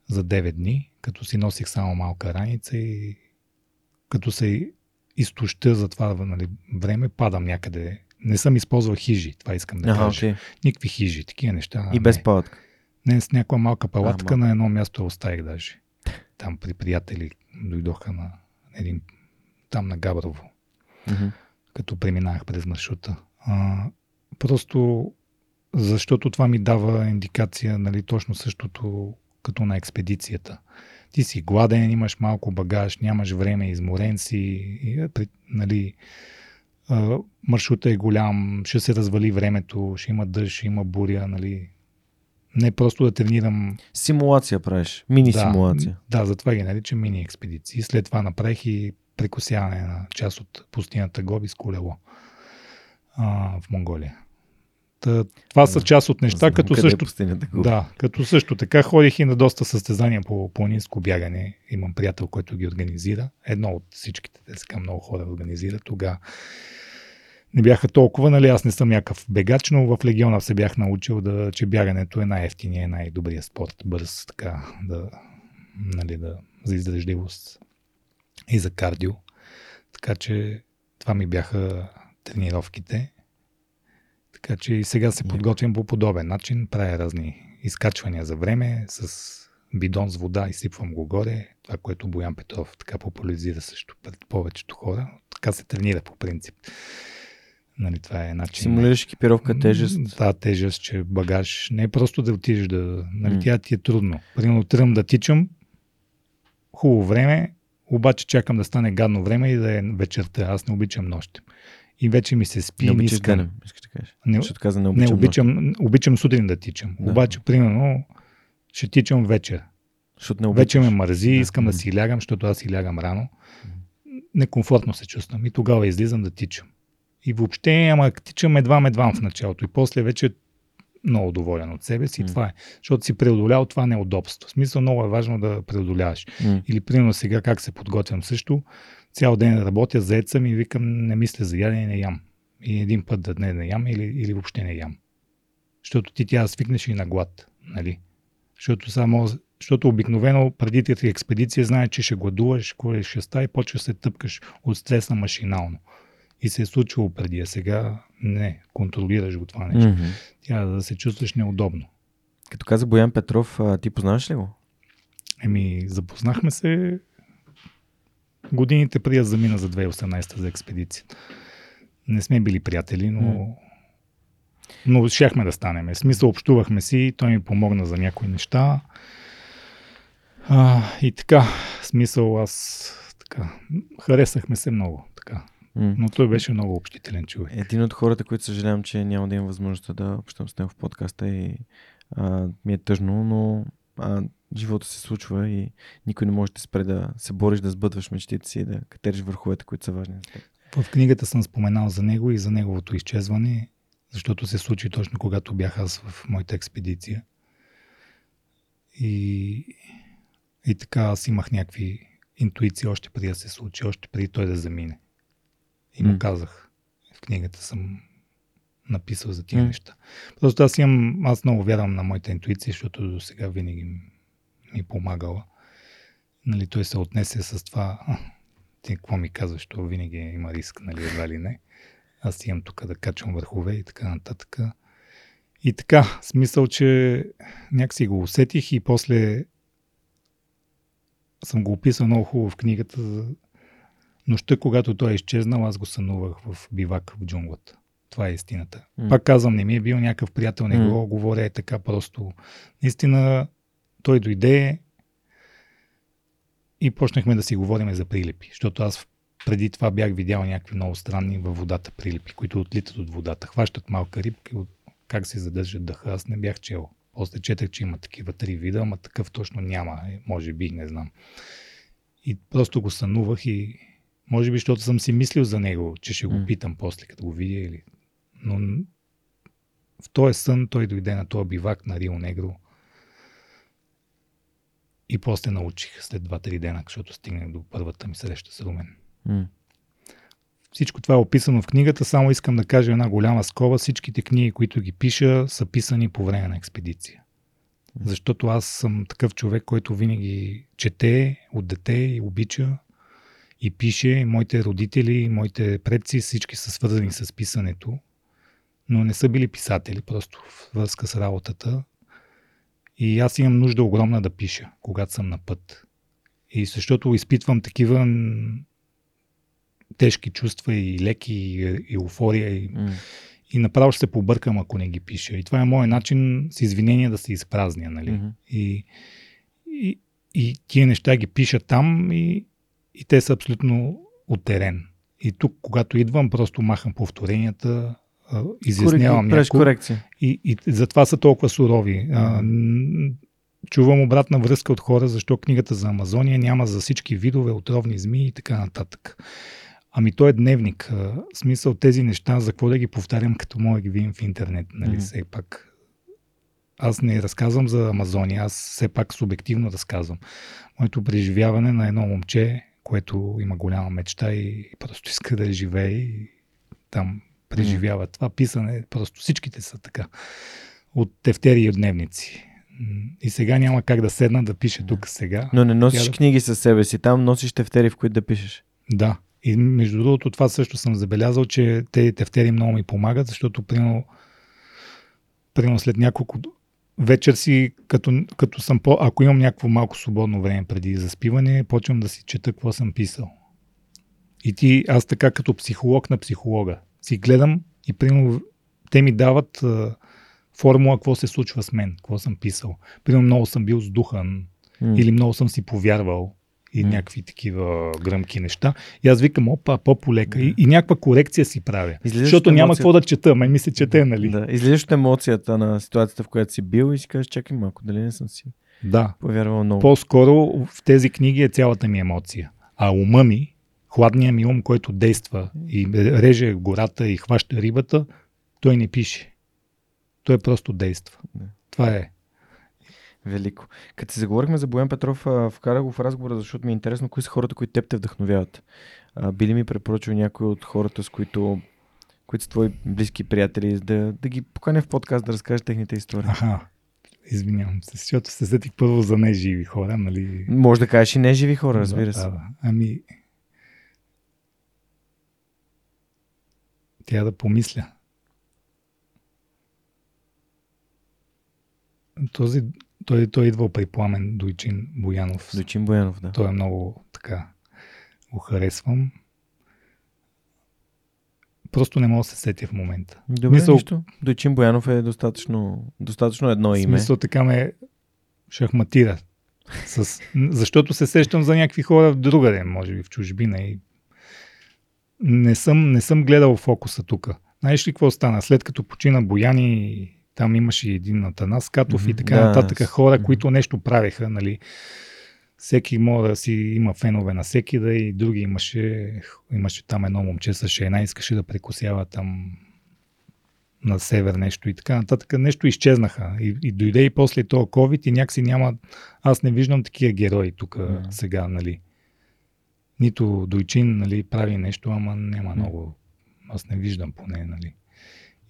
за 9 дни, като си носих само малка раница и като се изтоща за това нали, време, падам някъде. Не съм използвал хижи, това искам да Ага, кажа. окей. Никакви хижи, такива неща. И без не. палатка. Не, с някаква малка палатка А, на едно място оставих даже. Там при приятели дойдоха на един, там на Габрово, Мгм. като преминах през маршрута. А, просто защото това ми дава индикация, нали, точно същото като на експедицията. Ти си гладен, имаш малко багаж, нямаш време, изморен си, и, е, нали, маршрута е голям, ще се развали времето, ще има дъжд, ще има буря, нали. Не просто да тренирам Симулация правиш. Мини да, симулация. Да, затова ги наричам мини експедиции. След това направих и прекосяване на част от пустинята Гоби с колело а, в Монголия. Та, това са Да. част от неща, като е също, да, като също така ходих и на доста състезания по планинско бягане. Имам приятел, който ги организира. Едно от всичките, те сега много хора организират. Тогава не бяха толкова, нали, аз не съм някакъв бегач, но в легиона се бях научил, да, че бягането е най-ефтиния, най-добрият спорт, бърз, така, да, нали, да, за издържливост и за кардио. Така че това ми бяха тренировките. Така че и сега се подготвям по подобен начин. Правя разни изкачвания за време с бидон с вода, изсипвам го горе. Това, което Боян Петров така популяризира също пред повечето хора. Така се тренира по принцип. Нали, това е начин. Симулираш екипировка, тежест. Да, тежест, че багаж. Не е просто да отидеш да... Нали, тя ти е трудно. Примерно тръгвам да тичам, хубаво време, обаче чакам да стане гадно време и да е вечерта. Аз не обичам нощ. И вече ми се спи. Не обичаш искам. денем, искаш да кажеш. Не, Защото каза не не обичам. обичам, обичам сутрин да тичам. Да. Обаче, примерно, ще тичам вечер. Защото не обичаш. Вече ме мързи, Да. искам да си лягам, защото аз си лягам рано. Некомфортно се чувствам. И тогава излизам да тичам. И въобще, ама тичам едвам едвам в началото. И после вече много доволен от себе си. М. това е. Защото си преодолял това неудобство. В смисъл много е важно да преодоляваш. М. Или примерно сега как се подготвям също. Цял ден работя, заед съм и викам, не мисля за ядене, не ям. И един път да не, не ям или, или въобще не ям. Защото ти тя свикнеш и на глад. Нали? Защото, само, защото обикновено преди ти експедиция знаеш, че ще гладуваш, кое ще става и почва да се тъпкаш от стреса машинално. И се е случвало преди, а сега не, контролираш го това нещо. Мгм. Тя да се чувстваш неудобно. Като каза Боян Петров, а, ти познаваш ли го? Еми, запознахме се годините преди да замина за 2018 за експедиция. Не сме били приятели, но, М. но щяхме да станем. В смисъл, общувахме си, той ми помогна за някои неща. А, и така, смисъл аз така, харесахме се много. Така. Но той беше много общителен човек. Един от хората, които съжалявам, че няма да имам възможността да общам с него в подкаста и а, ми е тъжно, но а, живота се случва и никой не може да спре да се бориш, да сбъдваш мечтите си и да катериш върховете, които са важни за теб. В книгата съм споменал за него и за неговото изчезване, защото се случи точно когато бях аз в моята експедиция. И, и така аз имах някакви интуиция още преди да се случи, още преди той да замине. И му казах, в книгата съм написал за тия неща. Просто аз имам, аз много вярвам на моята интуиция, защото до сега винаги ми, ми помагала. Нали, той се отнесе с това, «А, ти какво ми казваш, то винаги има риск, нали, едва ли не. Аз имам тук да качвам върхове и така нататък. И така, смисъл, че някакси го усетих и после съм го описал много хубаво в книгата. Нощта, когато той е изчезнал, аз го сънувах в бивак в джунглата. Това е истината. М. Пак казвам, не ми е бил някакъв приятел, не М. го говоря е така просто. Наистина, той дойде и почнахме да си говорим за прилепи, защото аз преди това бях видял някакви много странни във водата прилепи, които отлитат от водата. Хващат малка рибка и от как се задържат дъха. Аз не бях чел. После четах, че има такива три вида, ама такъв точно няма. Е, Може би, не знам. И просто го сънувах и може би, защото съм си мислил за него, че ще го питам после, като го видя или... Но в този сън той дойде на този бивак на Рио Негро и после научих след 2-3 дена, защото стигнах до първата ми среща с Румен. Всичко това е описано в книгата, само искам да кажа една голяма скоба. Всичките книги, които ги пиша, са писани по време на експедиция. Защото аз съм такъв човек, който винаги чете от дете и обича и пише. Моите родители, моите предци, всички са свързани с писането, но не са били писатели, просто в връзка с работата. И аз имам нужда огромна да пиша, когато съм на път. И защото изпитвам такива тежки чувства и леки, и еуфория, и, М. и направо ще се побъркам, ако не ги пиша. И това е моят начин с извинения да се изпразня. Нали? Мгм. И, и, и тия неща ги пиша там и, и те са абсолютно от терен. И тук, когато идвам, просто махам повторенията, изяснявам някои. корекция. И, и затова са толкова сурови. А, чувам обратна връзка от хора, защо книгата за Амазония няма за всички видове отровни змии и така нататък. Ами той е дневник. В смисъл тези неща, за какво да ги повтарям, като мога ги видим в интернет. Нали? Мгм. Все пак аз не разказвам за Амазония, аз все пак субективно разказвам. Моето преживяване на едно момче, което има голяма мечта и просто иска да живее и там преживява това писане. Просто всичките са така. От тефтери и от дневници. И сега няма как да седна да пиша тук сега. Но не носиш да- книги със себе си. Там носиш тефтери, в които да пишеш. Да. И между другото, това също съм забелязал, че тези тефтери много ми помагат, защото примерно, примерно след няколко вечер си, като, като съм по... Ако имам някакво малко свободно време преди заспиване, почвам да си чета какво съм писал. И ти, аз така като психолог на психолога, си гледам и примерно те ми дават а, формула какво се случва с мен, какво съм писал. Примерно много съм бил сдухан, М. или много съм си повярвал и М. някакви такива гръмки неща. И аз викам, опа, по-полека. И, и някаква корекция си правя. Излизаш защото от няма емоцията. какво да чета, май ми се чете, нали? Да, излизаш от емоцията на ситуацията, в която си бил и си кажеш, чакай малко, дали не съм си да. повярвал много. По-скоро в тези книги е цялата ми емоция. А ума ми, хладният ми ум, който действа и реже гората и хваща рибата, той не пише. Той просто действа. Да. Това е. Велико. Като си заговорихме за Боян Петров, а, вкарах го в разговора, защото ми е интересно кои са хората, които теб те вдъхновяват. Би ли ми препоръчал някой от хората, с които, които са твои близки приятели, да, да ги поканя в подкаст да разкажеш техните истории? Аха. Извинявам се, защото се сетих първо за неживи хора, нали? Може да кажеш и не живи хора, разбира се. да, да. Ами, тя да помисля. Този, той, той идва при Пламен Дойчин Боянов. Дочин Боянов, да. Той е много така. Го харесвам. Просто не мога да се сетя в момента. Добре, Мисъл- нищо. Дочин Боянов е достатъчно, достатъчно едно име. смисъл така ме шахматира. С... Защото се сещам за някакви хора в другаде, може би в чужбина. И... Не, съм, не съм гледал фокуса тук. Знаеш ли какво стана? След като почина Бояни, там имаше един Атанас Катов Мгм, и така да, нататък хора, които нещо правеха. Нали? Всеки може да си има фенове на всеки, да и други имаше, имаше там едно момче с шейна, искаше да прекусява там на север нещо и така нататък. Нещо изчезнаха. И, и дойде и после този COVID и някакси няма... Аз не виждам такива герои тук Мгм. сега, нали. Нито Дойчин нали, прави нещо, ама няма много. Аз не виждам поне. Нали.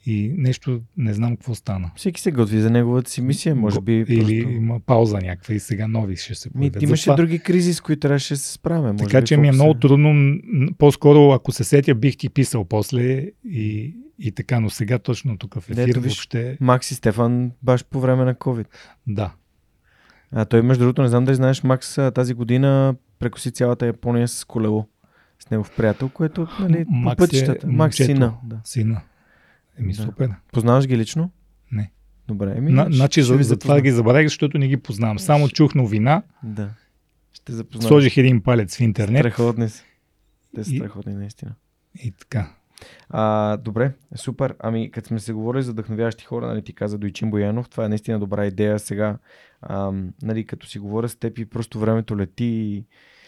И нещо, не знам какво стана. Всеки се готви за неговата си мисия, може би. Или просто... има пауза някаква и сега нови ще се появят. имаше Затова- други кризи, с които трябваше да се справя. Може Така би че ми е много трудно. По-скоро, ако се сетя, бих ти писал после и, и така, но сега точно тук в ефир Ето, виж. въобще. Макс и Стефан баш по време на COVID. Да. А той, между другото, не знам дали знаеш, Макс тази година прекоси цялата Япония с колело. С негов приятел, което, нали, по Макс е пътищата. Макс момчето. сина. Да. Сина. Еми, Да. супер. Познаваш ги лично? Не. Добре, еми. На, значи, за, за това ги забравих, защото не ги познавам. Само чух новина, Да. Ще запознаваш. сложих един палец в интернет Страхотни са. Те са И- страхотни, наистина. и така. А, добре, супер. Ами, като сме се говорили за вдъхновяващи хора, нали, ти каза Дойчин Боянов, това е наистина добра идея сега. Ам, нали, като си говоря с теб и просто времето лети и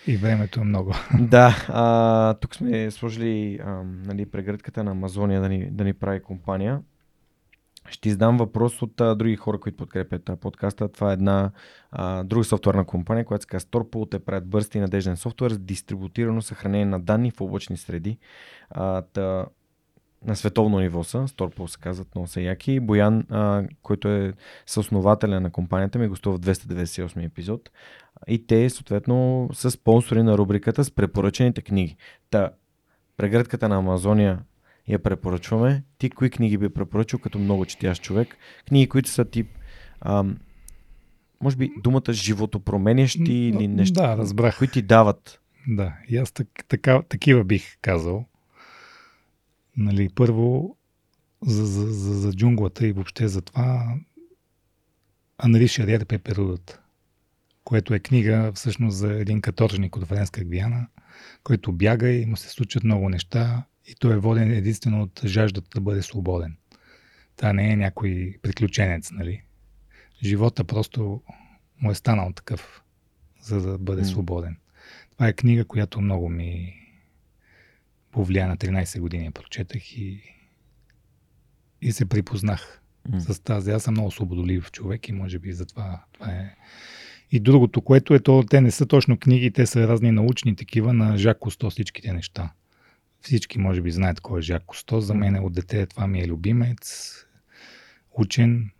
И времето е много. [LAUGHS] да, а, тук сме сложили а, нали, прегръдката на Амазония да ни, да ни прави компания. Ще издам въпрос от а, други хора, които подкрепят а, подкаста. Това е една а, друга софтуерна компания, която се казва Storpool. Те правят бърз и надежден софтуер с дистрибутирано съхранение на данни в облачни среди. А, та, на световно ниво са. Storpool се казват, много са яки. Боян, а, който е съоснователя на компанията, ми гостува в 298 епизод. И те, съответно, са спонсори на рубриката с препоръчените книги. Та, прегръдката на Амазония я препоръчваме. Ти кои книги би препоръчал като много четящ човек? Книги, които са тип, ам, може би думата животопроменящи или нещо, Да, разбрах. които ти дават. Да, и аз так, така, такива бих казал. Нали, първо, за, за, за, за джунглата и въобще за това Анри Шариер Пеперудът, което е книга всъщност за един каторжник от Френска Гвиана, който бяга и му се случват много неща и той е воден единствено от жаждата да бъде свободен. Та не е някой приключенец, нали? Живота просто му е станал такъв, за да бъде свободен. Това е книга, която много ми повлия на 13 години. Я прочетах и, и се припознах М. с тази. Аз съм много свободолив човек и може би затова това е. И другото, което е то, те не са точно книги, те са разни научни такива на Жак Кусто, всичките неща. Всички може би знаят кой е Жак Кусто. За мен от дете това ми е любимец. Учен,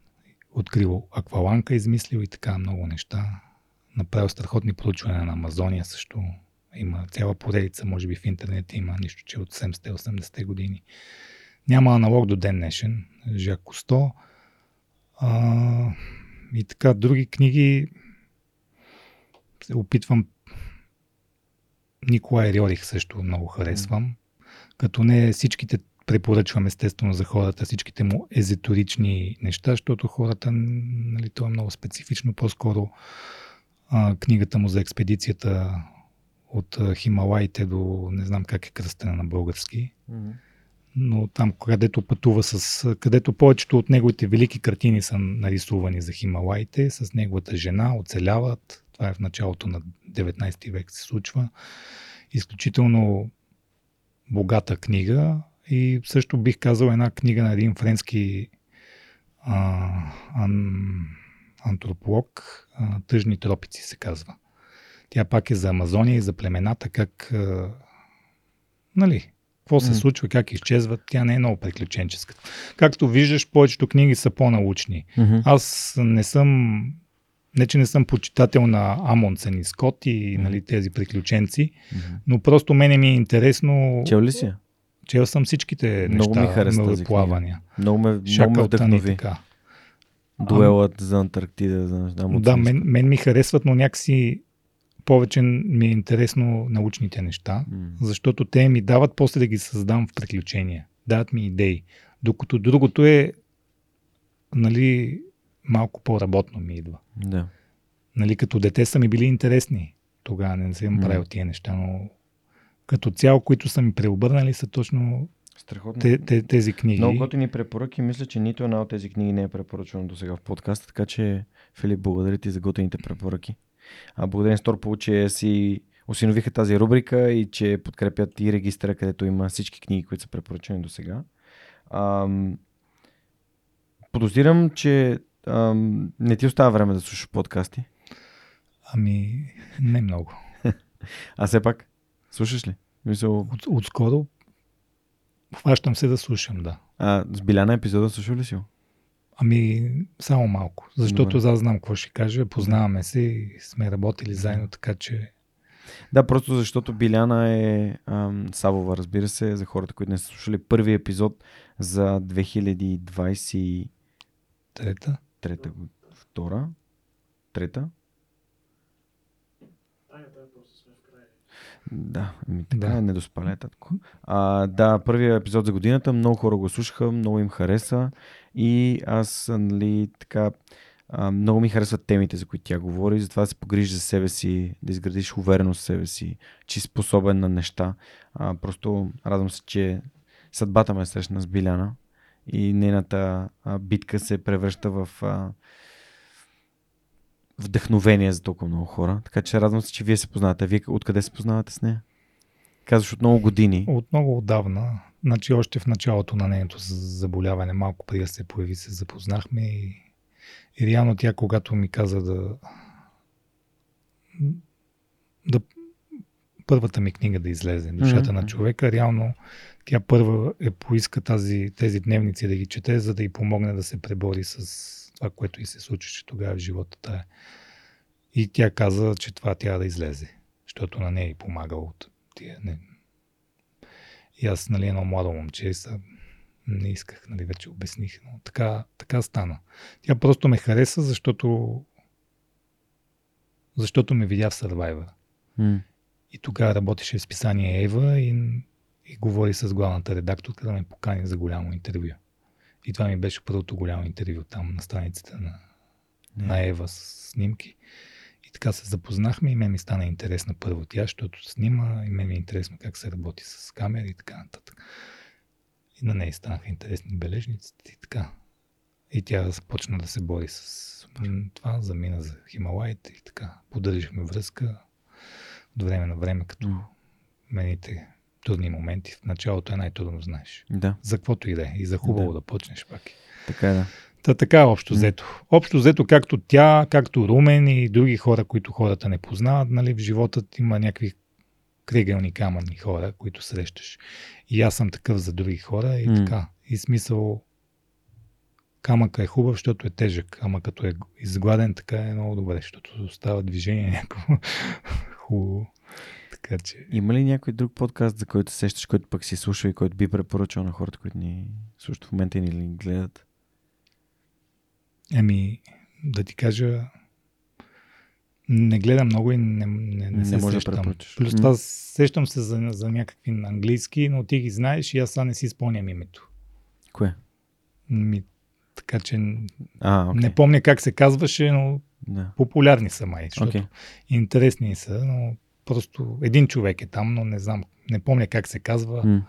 открил акваланка, измислил и така много неща. Направил страхотни проучвания на Амазония също. Има цяла поредица, може би в интернет има нищо, че от 70-80 години. Няма аналог до ден днешен. Жак Кусто. А, и така, други книги се опитвам. Николай Рьорих също много харесвам. Като не всичките препоръчвам естествено за хората, всичките му езотерични неща, защото хората, нали, то е много специфично. По-скоро а, книгата му за експедицията от Хималаите до не знам как е кръстена на български Мгм. но там, където пътува с... където повечето от неговите велики картини са нарисувани за Хималаите, с неговата жена, оцеляват. Това е в началото на 19 век се случва. Изключително богата книга и също бих казал една книга на един френски а, ан, антрополог, а, Тъжни тропици се казва. Тя пак е за Амазония и за племената, как нали, какво се случва, как изчезват. Тя не е много приключенческа. Както виждаш, повечето книги са по-научни. Аз не съм, не че не съм почитател на Амундсен и Скот и нали, тези приключенци, но просто мене ми е интересно. Чел ли си? Чел съм всичките Много неща, ми хареса плавания. Много ме, много ме вдъхнови. така. Дуелът за Антарктида. За, да, Да, мен, мен ми харесват, но някакси повече ми е интересно научните неща, защото те ми дават после да ги създам в приключения. Дават ми идеи. Докато другото е нали, малко по-работно ми идва. Да. Нали, като дете са ми били интересни. Тогава не съм правил тия неща, но като цяло, които са ми преобърнали, са точно Страхотно. те, те, тези книги. Много готини препоръки. Мисля, че нито една от тези книги не е препоръчвана до сега в подкаста, така че Филип, благодаря ти за готините препоръки. На Сторпол, че си осиновиха тази рубрика и че подкрепят и регистъра, където има всички книги, които са препоръчани до сега. Ам... Подозирам, че ам... не ти остава време да слушаш подкасти. Ами, не много. [LAUGHS] А все пак, Слушаш ли? Мисъл, От, отскоро хващам се да слушам, да. а, с Биляна епизода слушал ли си? Ами, само малко. Защото Добре. аз знам какво ще кажа. Познаваме се и сме работили заедно, така че Да, просто защото Биляна е ам, Савова, разбира се, за хората, които не са слушали първи епизод за 2023 трета. год- втора, трета. Да, ми така Да. да. не доспаля татко. А, да, първият епизод за годината, много хора го слушаха, много им хареса и аз, нали, така, много ми харесват темите, за които тя говори, затова да се погрижиш за себе си, да изградиш увереност в себе си, че си способен на неща. А, просто радвам се, че съдбата ме срещна с Биляна и нейната битка се превръща в а, вдъхновение за толкова много хора. Така че радвам се, че вие се познавате. Вие откъде се познавате с нея? Казваш от много години. От много отдавна, значи още в началото на нейното заболяване, малко преди да се появи, се запознахме и, и реално тя, когато ми каза да, да първата ми книга да излезе, Душата Мгм. на човека, реално тя първа е поиска тази, тези дневници да ги чете, за да й помогне да се пребори с това, което и се случваше тогава в живота. Тая. И тя каза, че това трябва да излезе, защото на нея й помага от тия. Не. И аз, нали, едно младо момче, са, не исках, нали, вече обясних, но така, така стана. Тя просто ме хареса, защото защото ме видя в Survivor. М. И тогава работеше в списание Ева и, и говори с главната редакторка да ме покани за голямо интервю. И това ми беше първото голямо интервю там на страницата на, на Ева с снимки. И така се запознахме и мен ми стана интересна първо тя, защото снима и мен ми е интересно как се работи с камери и така нататък. И на нея станаха интересни бележниците и така. И тя започна да се бори с това, замина за Хималаите и така. Поддържахме връзка от време на време, като мените трудни моменти. В началото е най-трудно, знаеш. Да, За каквото и да е. И за хубаво Да. да, почнеш пак. така е да. Та така общо взето. Общо взето, както тя, както Румен и други хора, които хората не познават, нали, в живота има някакви кригелни камъни хора, които срещаш. И аз съм такъв за други хора и М. така. И смисъл камъка е хубав, защото е тежък, ама като е изгладен, така е много добре, защото става движение някакво [LAUGHS] хубаво. Така че... Има ли някой друг подкаст, за който се сещаш, който пък си слушал и който би препоръчал на хората, които ни слушат в момента и ни гледат? Еми, да ти кажа, не гледам много и не, не, не, Не се може да сещам. препоръчаш. Плюс това сещам се за, за някакви английски, но ти ги знаеш и аз сега не си спомням името. Кое? Ми, така че А, окей. не помня как се казваше, но Да. популярни са май, защото Окей. интересни са, но просто един човек е там, но не знам, не помня как се казва М.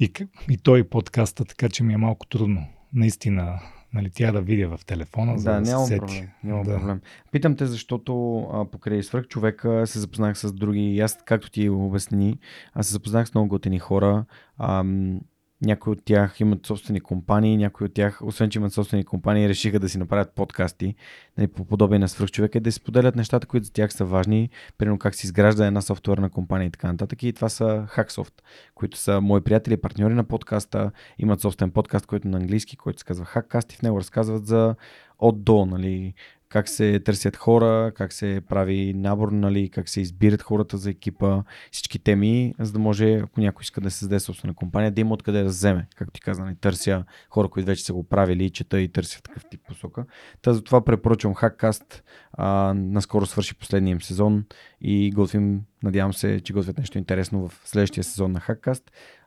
и, и той подкаста, така че ми е малко трудно. Наистина, нали, тя да видя в телефона, за Да, да, се нямам сети. проблем. Нямам Да. проблем. Питам те, защото а, покрай свърх човека се запознах с други. Аз, както ти обясни, аз се запознах с много готини хора. Ам, някои от тях имат собствени компании, някои от тях, освен че имат собствени компании, решиха да си направят подкасти нали, по подобие на свръхчовека да споделят нещата, които за тях са важни, примерно как се изгражда една софтуерна компания и така нататък. И това са Hacksoft, които са мои приятели, партньори на подкаста, имат собствен подкаст, който на английски, който се казва Hackcast и в него разказват за от до, нали, как се търсят хора, как се прави набор, нали, как се избират хората за екипа, всички теми, за да може, ако някой иска да създаде собствена компания, да има откъде да вземе. Както ти каза, нали, търся хора, които вече са го правили, чета и търся в такъв тип посока. Та затова препоръчвам Hackcast. А, наскоро свърши последния им сезон и готвим, надявам се, че готвят нещо интересно в следващия сезон на Hackcast.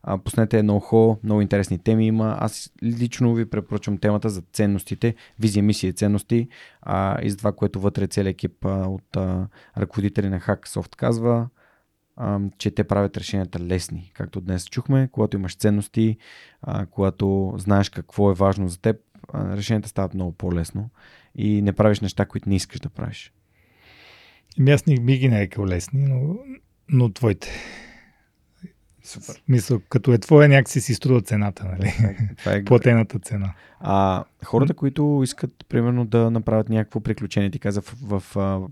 А, пуснете едно ухо, много интересни теми има. Аз лично ви препоръчвам темата за ценностите, визия, мисия ценности а, и за това, което вътре целият екип а, от а, ръководители на Hacksoft казва, а, че те правят решенията лесни. Както днес чухме, когато имаш ценности, а, когато знаеш какво е важно за теб, а, решенията стават много по-лесно и не правиш неща, които не искаш да правиш. Еми аз не би ги нарекал лесни, но, но твоите. Супер. Мисъл, като е твоя, някакси си струва цената, нали? Това е [LAUGHS] Платената цена. А хората, които искат, примерно, да направят някакво приключение, ти каза в, в, в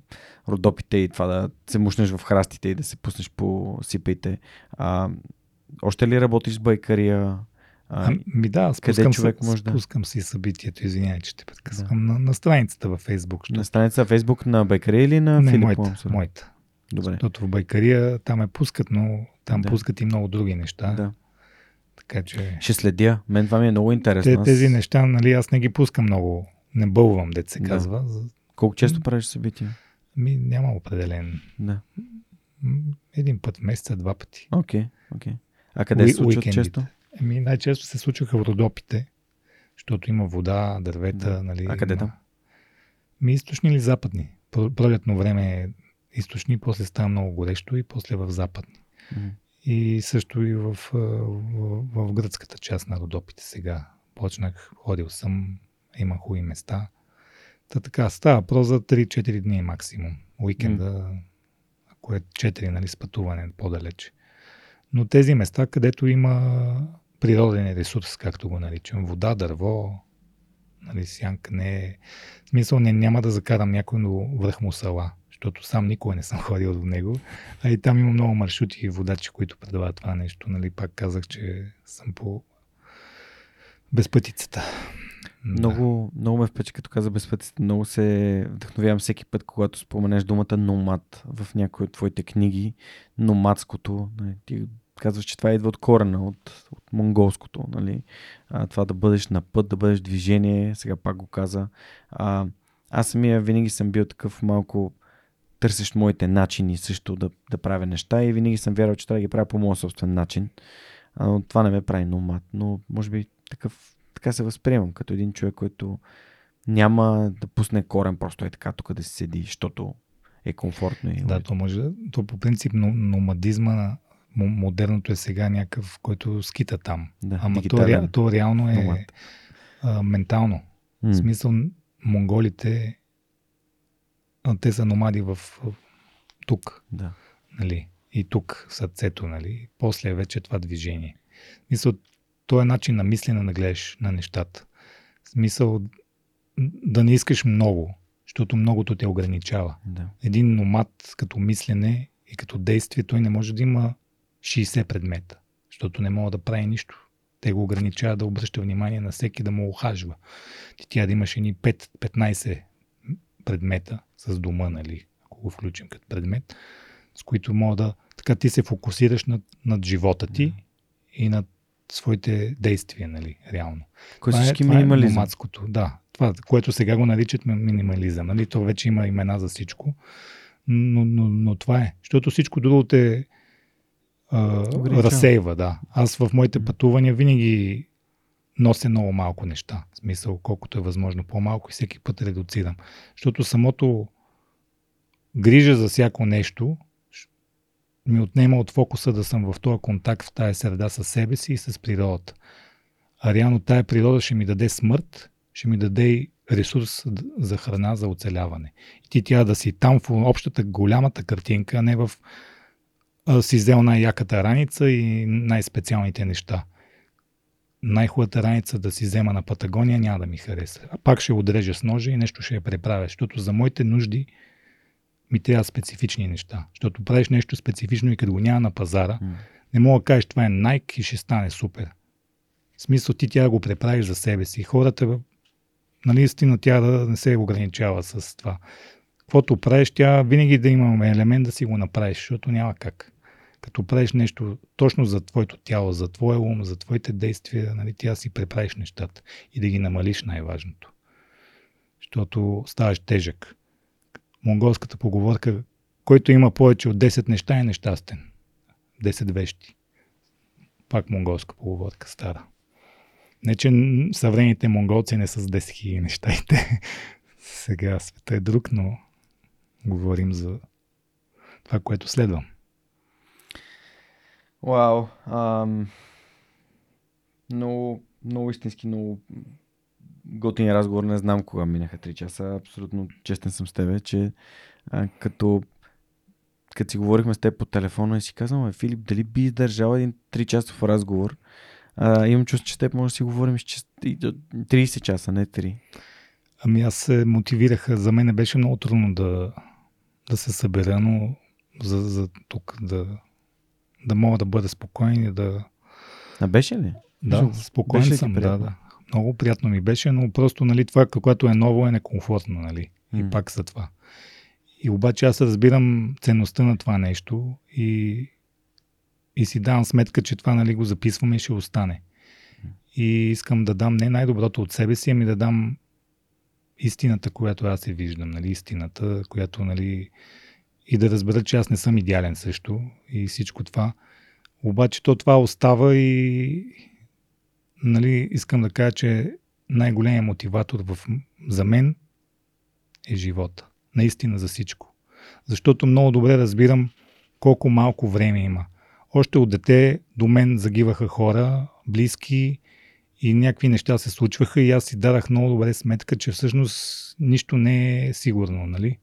родопите и това да се мушнеш в храстите и да се пуснеш по сипейте. А, още ли работиш с байкария? А, Ми да, къде спускам, човек може да- спускам си събитието, извинявай, че те прекъсвам, на, на страницата във Фейсбук. на страница Фейсбук на байкария или на не, Филип моята, моята. Добре. Защото в Байкария там е пускат, но там Да. пускат и много други неща. Да. Така че Ще следя. Мен това ми е много интересно. те, тези неща, нали, аз не ги пускам много. Не бълвам, дет се Да. казва. Колко често правиш събития? Ми, няма определен. Да. Един път в месеца, два пъти. Окей, окей. А къде Уи- се случват уикендите. често? Ами, най-често се случваха в родопите, защото има вода, дървета. Да. Нали, А къде там? Ми източни или западни? Пр- Пролетно време е източни, после става много горещо и после в западни. М. И също и в, а, в, в гръцката част на Родопите сега. Почнах, ходил съм, има хубави места. Та така, става про за 3-4 дни максимум. Уикенда, ако е 4, нали, с пътуване по-далече. Но тези места, където има природен ресурс, както го наричам, вода, дърво, нали, сянка, не е... В смисъл, не, няма да закарам някой до връх Мусала, защото сам никога не съм [LAUGHS] ходил до него. А и там има много маршрути и водачи, които предават това нещо. Нали, пак казах, че съм по безпътицата. Много, много ме впечатли, като каза безпътицата. Много се вдъхновявам всеки път, когато споменеш думата номад в някои от твоите книги. Номадското. Нали, ти казваш, че това идва от корена, от, от монголското. Нали? А, това да бъдеш на път, да бъдеш движение. Сега пак го каза. А, аз самия винаги съм бил такъв малко търсещ моите начини също да, да правя неща и винаги съм вярвал, че трябва да ги правя по моя собствен начин. А, но това не ме прави номад. Но може би такъв така се възприемам, като един човек, който няма да пусне корен просто е така тук да си седи, защото е комфортно. И Да, то може. То по принцип но- номадизма модерното е сега някакъв, който скита там. да, Ама то, то реално е номад. а, ментално. М, В смисъл, монголите, те са номади в, тук, Да. нали? И тук, сърцето, нали? После е вече това движение. В смисъл, то е начин на мислене да гледаш на нещата. Смисъл, да не искаш много, защото многото те ограничава. Да. Един номад като мислене и като действие, той не може да има 60 предмета, защото не мога да прави нищо. Те го ограничават да обръща внимание на всеки да му охажва. Ти тя да имаш едни 5-15 предмета с дома, нали, ако го включим като предмет, с които мога да... Така ти се фокусираш над, над живота ти и над своите действия, нали, реално. Това е- това е минимализъм. номадското, да. Това, което сега го наричат ми- минимализъм. Нали? То вече има имена за всичко. Но, но, но това е. Защото всичко друго те а, разсейва, да. Аз в моите пътувания винаги нося много малко неща. В смисъл, колкото е възможно по-малко и всеки път редуцирам. Защото самото грижа за всяко нещо ми отнема от фокуса да съм в този контакт, в тая среда с себе си и с природата. А реално тая природа ще ми даде смърт, ще ми даде и ресурс за храна, за оцеляване. И ти трябва да си там в общата голямата картинка, а не в а, си взел най-яката раница и най-специалните неща. Най-хубавата раница да си взема на Патагония няма да ми хареса. А пак ще отрежа с ножа и нещо ще я преправя, защото за моите нужди ми трябва специфични неща. Защото правиш нещо специфично и като го няма на пазара, не мога да кажеш това е Nike и ще стане супер. В смисъл ти тя го преправиш за себе си. Хората, нали, истина тя да не се ограничава с това. Каквото правиш, тя винаги да имаме елемент да си го направиш, защото няма как. Като правиш нещо точно за твоето тяло, за твоя ум, за твоите действия, нали, тя си преправиш нещата и да ги намалиш най-важното. Защото ставаш тежък. Монголската поговорка, който има повече от 10 неща е нещастен. 10 вещи. Пак монголска поговорка, стара. Не, че съвременните монголци не са с 10 000 неща. [LAUGHS] Сега света е друг, но говорим за това, което следвам. Вау. Ам... Много, много истински, много готин разговор. Не знам кога минаха 3 часа. Абсолютно честен съм с тебе, че а, като като си говорихме с теб по телефона и си казвам, Филип, дали би издържал един 3 часов разговор? А, имам чувство, че с теб може да си говорим 30 часа, не 3. Ами аз се мотивираха. За мен беше много трудно да, да се събера, но за, за тук да, да мога да бъда спокоен и да... А беше ли? Да, спокоен беше съм, да, да. Много приятно ми беше, но просто нали, това, което е ново, е некомфортно. Нали? И mm. пак за това. И обаче аз разбирам ценността на това нещо и, и си давам сметка, че това нали, го записваме и ще остане. И искам да дам не най-доброто от себе си, ами да дам истината, която аз се виждам, нали, истината, която, нали, и да разбера, че аз не съм идеален също и всичко това. Обаче то това остава и нали, искам да кажа, че най-големият мотиватор в, за мен е живота. Наистина за всичко. Защото много добре разбирам колко малко време има. Още от дете до мен загиваха хора, близки и някакви неща се случваха и аз си дадах много добре сметка, че всъщност нищо не е сигурно, нали?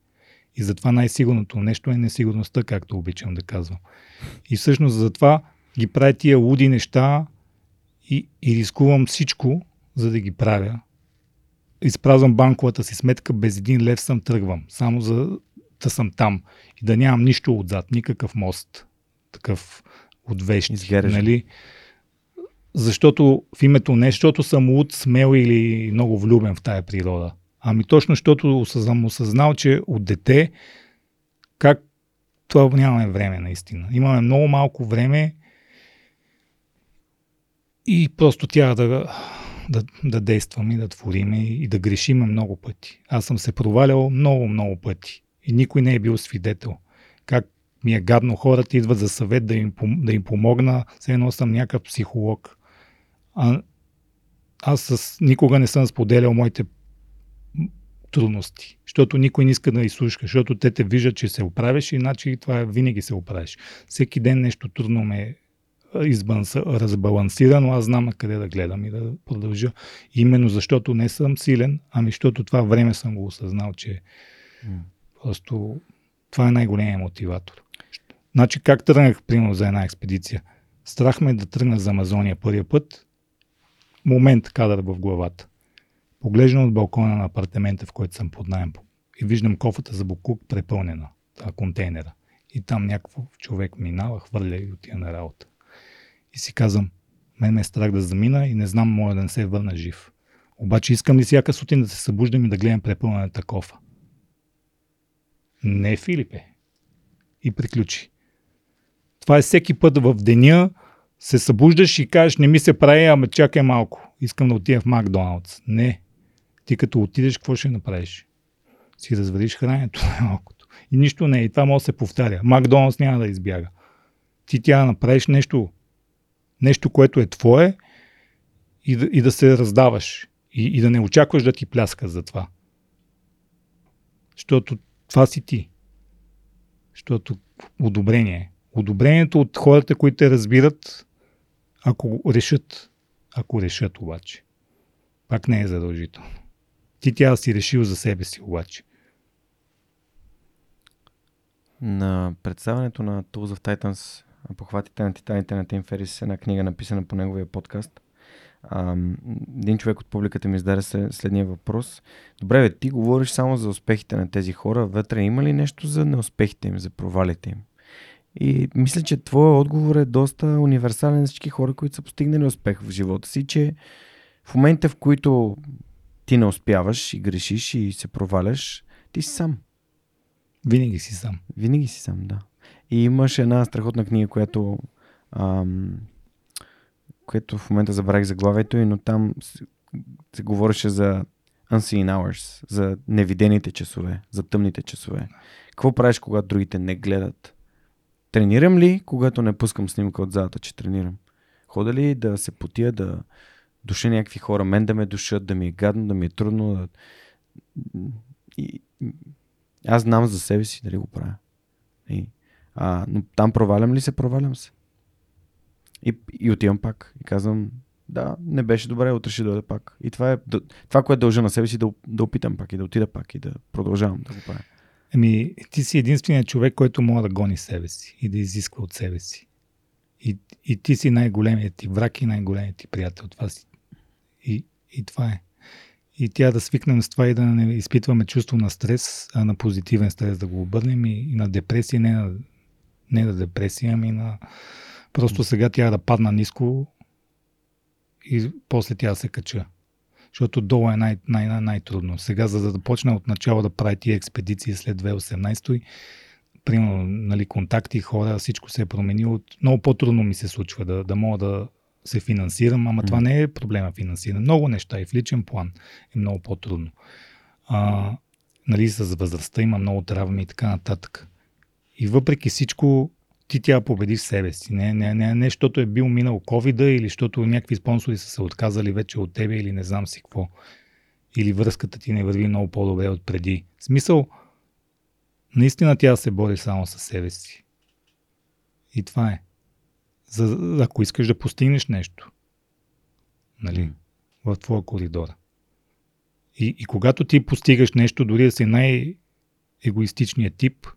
И затова най-сигурното нещо е несигурността, както обичам да казвам. И всъщност затова ги правя тия луди неща и, и рискувам всичко, за да ги правя. Изпразвам банковата си сметка, без един лев съм тръгвам. Само за да съм там. И да нямам нищо отзад, никакъв мост. Такъв от вещи. Изгережа. Нали? Защото в името не, защото съм луд, смел или много влюбен в тая природа. Ами точно, защото съм осъзнал, че от дете как това нямаме време наистина. Имаме много малко време и просто тя да, да, да действаме и да твориме и да грешиме много пъти. Аз съм се провалял много, много пъти и никой не е бил свидетел. Как ми е гадно хората идват за съвет да им, да им помогна, все едно съм някакъв психолог. А, аз с, никога не съм споделял моите трудности, защото никой не иска да изслуша, защото те те виждат, че се оправиш, иначе това винаги се оправиш. Всеки ден нещо трудно ме разбалансира, но аз знам на къде да гледам и да продължа. Именно защото не съм силен, ами защото това време съм го осъзнал, че mm. просто това е най-големият мотиватор. Значи как тръгнах, примерно, за една експедиция? Страх ме да тръгна за Амазония първия път. Момент кадър в главата. Поглеждам от балкона на апартамента, в който съм под найем и виждам кофата за Букук препълнена, а контейнера. И там някакво човек минава, хвърля и отива на работа. И си казвам, мен ме е страх да замина и не знам, моя да не се върна жив. Обаче искам ли всяка сутрин да се събуждам и да гледам препълнената кофа? Не, Филипе. И приключи. Това е всеки път в деня, се събуждаш и кажеш, не ми се прави, ама чакай малко. Искам да отида в Макдоналдс. Не. Ти като отидеш, какво ще направиш? Си развалиш храненето [LAUGHS] най-малкото. И нищо не е. И това може да се повтаря. Макдоналдс няма да избяга. Ти тя направиш нещо, нещо, което е твое и да, и да се раздаваш. И, и да не очакваш да ти пляска за това. Защото това си ти. Защото одобрение. Одобрението от хората, които те разбират, ако решат. Ако решат обаче. Пак не е задължително. Ти тя си решил за себе си обаче. На представянето на Tools of Titans, похватите на титаните на Тим Ферис, една книга написана по неговия подкаст. Един човек от публиката ми издаде следния въпрос. Добре, бе, ти говориш само за успехите на тези хора. Вътре има ли нещо за неуспехите им, за провалите им? И мисля, че твоя отговор е доста универсален за всички хора, които са постигнали успех в живота си, че в момента, в които ти не успяваш и грешиш и се проваляш, ти си сам. Винаги си сам. Винаги си сам, да. И имаш една страхотна книга, която, ам, която в момента забравих заглавието и, но там се, се говореше за unseen hours, за невидените часове, за тъмните часове. Какво правиш, когато другите не гледат? Тренирам ли, когато не пускам снимка от залата, че тренирам? Хода ли да се потия, да, душа някакви хора, мен да ме душат, да ми е гадно, да ми е трудно. Да... И, аз знам за себе си дали го правя. И, а, но там провалям ли се, провалям се. И, и отивам пак. И казвам, да, не беше добре, утре ще дойда пак. И това е това, което дължа на себе си, да, да опитам пак и да отида пак и да продължавам да го правя. Ами, ти си единственият човек, който може да гони себе си и да изисква от себе си. И, и ти си най-големият ти враг и най-големият ти приятел. Това си. И, и това е. И тя да свикнем с това и да не изпитваме чувство на стрес, а на позитивен стрес да го обърнем и, и на депресия, не на, не на депресия, ами на... Просто сега тя да падна ниско и после тя се кача. Защото долу е най- най- най- най-трудно. Сега, за да почна от начало да прави тия експедиции след 2018 примерно, нали, контакти, хора, всичко се е променило. Много по-трудно ми се случва да, да мога да се финансирам, ама mm. това не е проблема финансиране. Много неща и в личен план е много по-трудно. А, нали, с възрастта има много травми и така нататък. И въпреки всичко, ти тя победи себе си. Не, не, не, не, защото е бил минал covid или защото някакви спонсори са се отказали вече от тебе или не знам си какво. Или връзката ти не върви много по-добре от преди. В смисъл, наистина тя се бори само със себе си. И това е. За, ако искаш да постигнеш нещо, нали, в твоя коридор. И, и когато ти постигаш нещо, дори да си най-егоистичният тип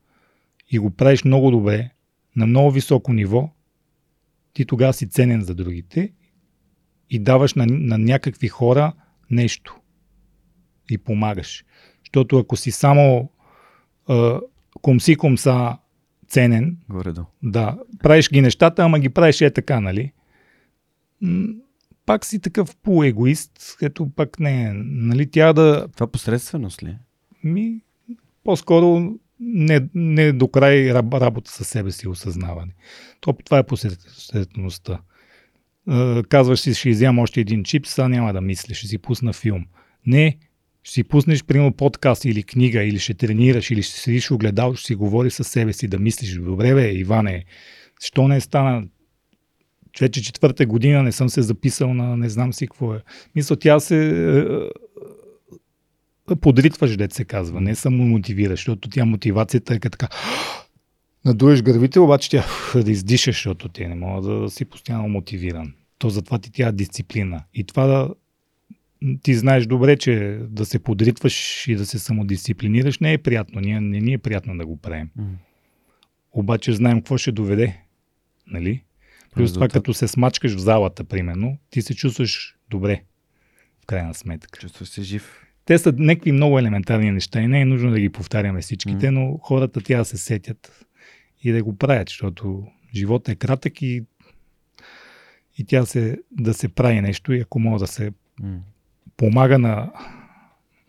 и го правиш много добре, на много високо ниво, ти тогава си ценен за другите и даваш на, на някакви хора нещо и помагаш. Защото ако си само комси комса ценен, Горе-до. да, правиш ги нещата, ама ги правиш е така, нали? Пак си такъв полуегоист, ето пак не, нали, тя да... Това посредственост ли? Ми, по-скоро не, не до край работа със себе си осъзнаване. То, това е посредствеността. Казваш си, ще изям още един чип, сега няма да мислиш, ще си пусна филм. Не, ще си пуснеш, примерно, подкаст или книга, или ще тренираш, или ще седиш огледал, ще си говори със себе си, да мислиш, добре бе, Иване, що не е стана вече четвърта година не съм се записал на не знам си какво е. Мисля, тя се подритваш, дет се казва, не само мотивираш, защото тя мотивацията е така надуеш гървите, обаче тя да издишаш, защото ти не мога да си постоянно мотивиран. То затова ти тя дисциплина. И това да ти знаеш добре, че да се подритваш и да се самодисциплинираш не е приятно. Ние, не ни е приятно да го правим. Mm. Обаче знаем какво ще доведе. Нали? Плюс това, като се смачкаш в залата, примерно, ти се чувстваш добре. В крайна сметка. Чувстваш се жив. Те са някакви много елементарни неща и не е нужно да ги повтаряме всичките, mm. но хората тя да се сетят и да го правят, защото живота е кратък и, и тя се, да се прави нещо и ако мога да се mm. Помага на,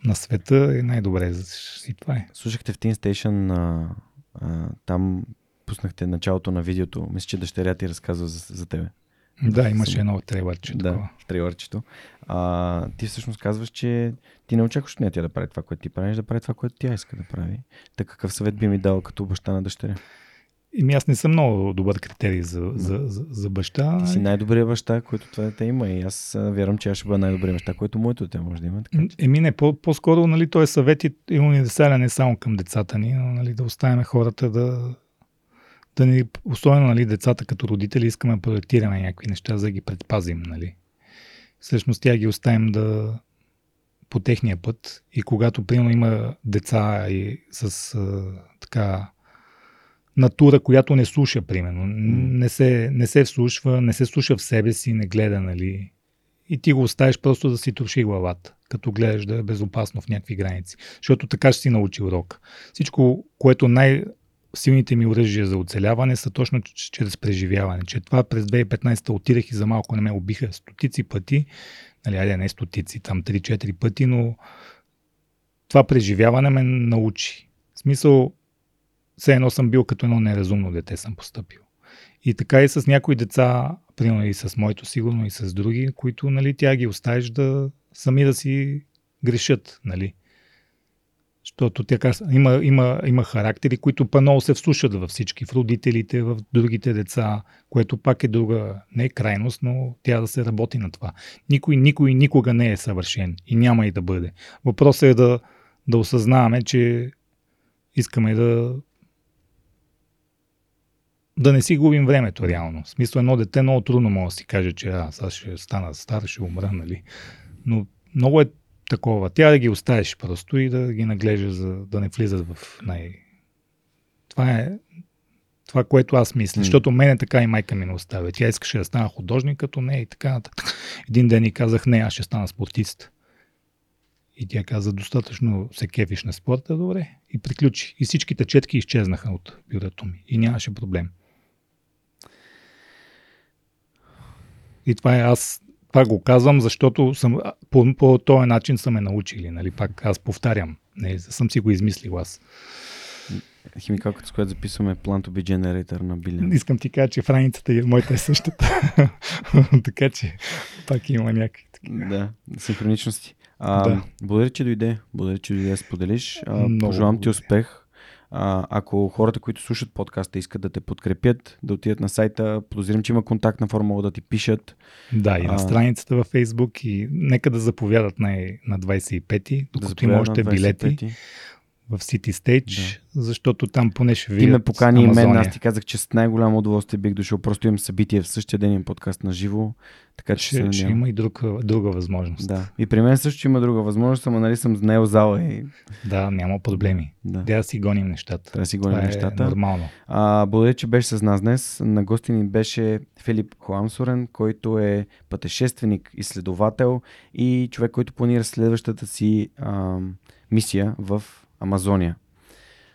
на света е най-добре. И това е. Слушахте в Teen Station, а, а, там пуснахте началото на видеото. Мисля, че дъщеря ти разказва за, за тебе. Да, имаше едно трейлърче. Да, трейлърчето. А, ти всъщност казваш, че ти не очакваш от нея тя да прави това, което ти правиш, да прави това, което тя иска да прави. Така какъв съвет би ми дал като баща на дъщеря? Ими аз не съм много добър критерий за, за, за, за баща. Ти си най-добрият баща, който това дете има и аз вярвам, че аз ще бъда най-добрият баща, който моето дете може да има. Така. Еми не, по- по-скоро нали, той е съвет и универсален не само към децата ни, но нали, да оставяме хората да, да ни, особено нали, децата като родители, искаме да проектираме някакви неща, за да ги предпазим. Нали. Всъщност тя ги оставим да по техния път и когато примерно има деца и с а, така натура, която не слуша, примерно. Не се, не се вслушва, не се слуша в себе си, не гледа, нали. И ти го оставиш просто да си троши главата, като гледаш да е безопасно в някакви граници. Защото така ще си научи урок. Всичко, което най- силните ми оръжия за оцеляване са точно чрез преживяване. Че това през 2015 отидах и за малко не ме убиха стотици пъти. Нали, айде не стотици, там 3-4 пъти, но това преживяване ме научи. В смисъл, все едно съм бил като едно неразумно дете съм поступил. И така и с някои деца, примерно и с моето сигурно и с други, които нали, тя ги оставиш да сами да си грешат. Нали. Защото тя има, има, има характери, които па много се вслушат във всички, в родителите, в другите деца, което пак е друга, не е крайност, но тя да се работи на това. Никой, никой никога не е съвършен и няма и да бъде. Въпросът е да, да осъзнаваме, че искаме да да не си губим времето реално. В смисъл едно дете много трудно може да си каже, че аз, аз ще стана стар, ще умра, нали? Но много е такова. Тя да ги оставиш просто и да ги наглежда, за да не влизат в най... Това е това, което аз мисля. Mm. Защото мене така и майка ми не оставя. Тя искаше да стана художник като не и така нататък. Един ден и казах, не, аз ще стана спортист. И тя каза, достатъчно се кефиш на спорта, добре. И приключи. И всичките четки изчезнаха от бюрото ми. И нямаше проблем. И това е аз това го казвам, защото съм, по, по този начин са ме научили. Нали? Пак аз повтарям. Не, съм си го измислил аз. Химикалката, с която записваме Plan to be Generator на Билен. Искам ти кажа, че франицата и моята е същата. [LAUGHS] така че пак има някакви такива. Да, синхроничности. А, да. Благодаря, че дойде. Благодаря, че дойде да споделиш. А, пожелавам ти успех. А, ако хората, които слушат подкаста, искат да те подкрепят, да отидат на сайта, подозирам, че има контактна формула да ти пишат. Да, и на страницата във Facebook и нека да заповядат на, на 25-ти, докато да има още билети в City Stage, да. защото там поне ще видят Ти ме покани и мен, аз ти казах, че с най-голямо удоволствие бих дошъл. Просто имам събитие в същия ден им подкаст на живо. Така че ще, ще има и друга, друга възможност. Да. И при мен също има друга възможност, ама нали съм знаел зала и... Да, няма проблеми. Да. да си гоним нещата. Да си гоним Това е нещата. Е нормално. А, благодаря, че беше с нас днес. На гости ни беше Филип Хоамсорен, който е пътешественик, изследовател и човек, който планира следващата си а, мисия в Амазония.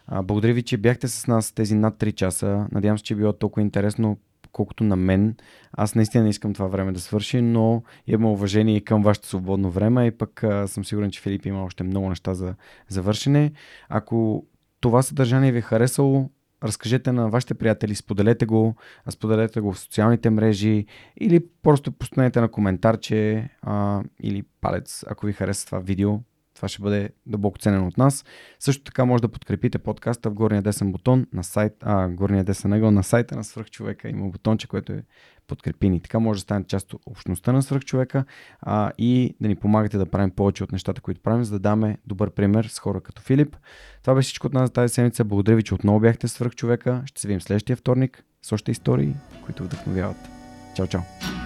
А, благодаря ви, че бяхте с нас тези над 3 часа. Надявам се, че е било толкова интересно, колкото на мен. Аз наистина искам това време да свърши, но имам уважение и към вашето свободно време и пък а, съм сигурен, че Филип има още много неща за завършене. Ако това съдържание ви е харесало, разкажете на вашите приятели, споделете го, споделете го в социалните мрежи или просто постанете на коментарче а, или палец, ако ви хареса това видео. Това ще бъде дълбоко ценен от нас. Също така може да подкрепите подкаста в горния десен бутон на сайт, а, горния десен ъгъл на сайта на Свръхчовека. Има бутонче, което е подкрепи ни. Така може да станете част от общността на Свръхчовека а, и да ни помагате да правим повече от нещата, които правим, за да даме добър пример с хора като Филип. Това беше всичко от нас за тази седмица. Благодаря ви, че отново бяхте Свръхчовека. Ще се видим следващия вторник с още истории, които вдъхновяват. Чао, чао!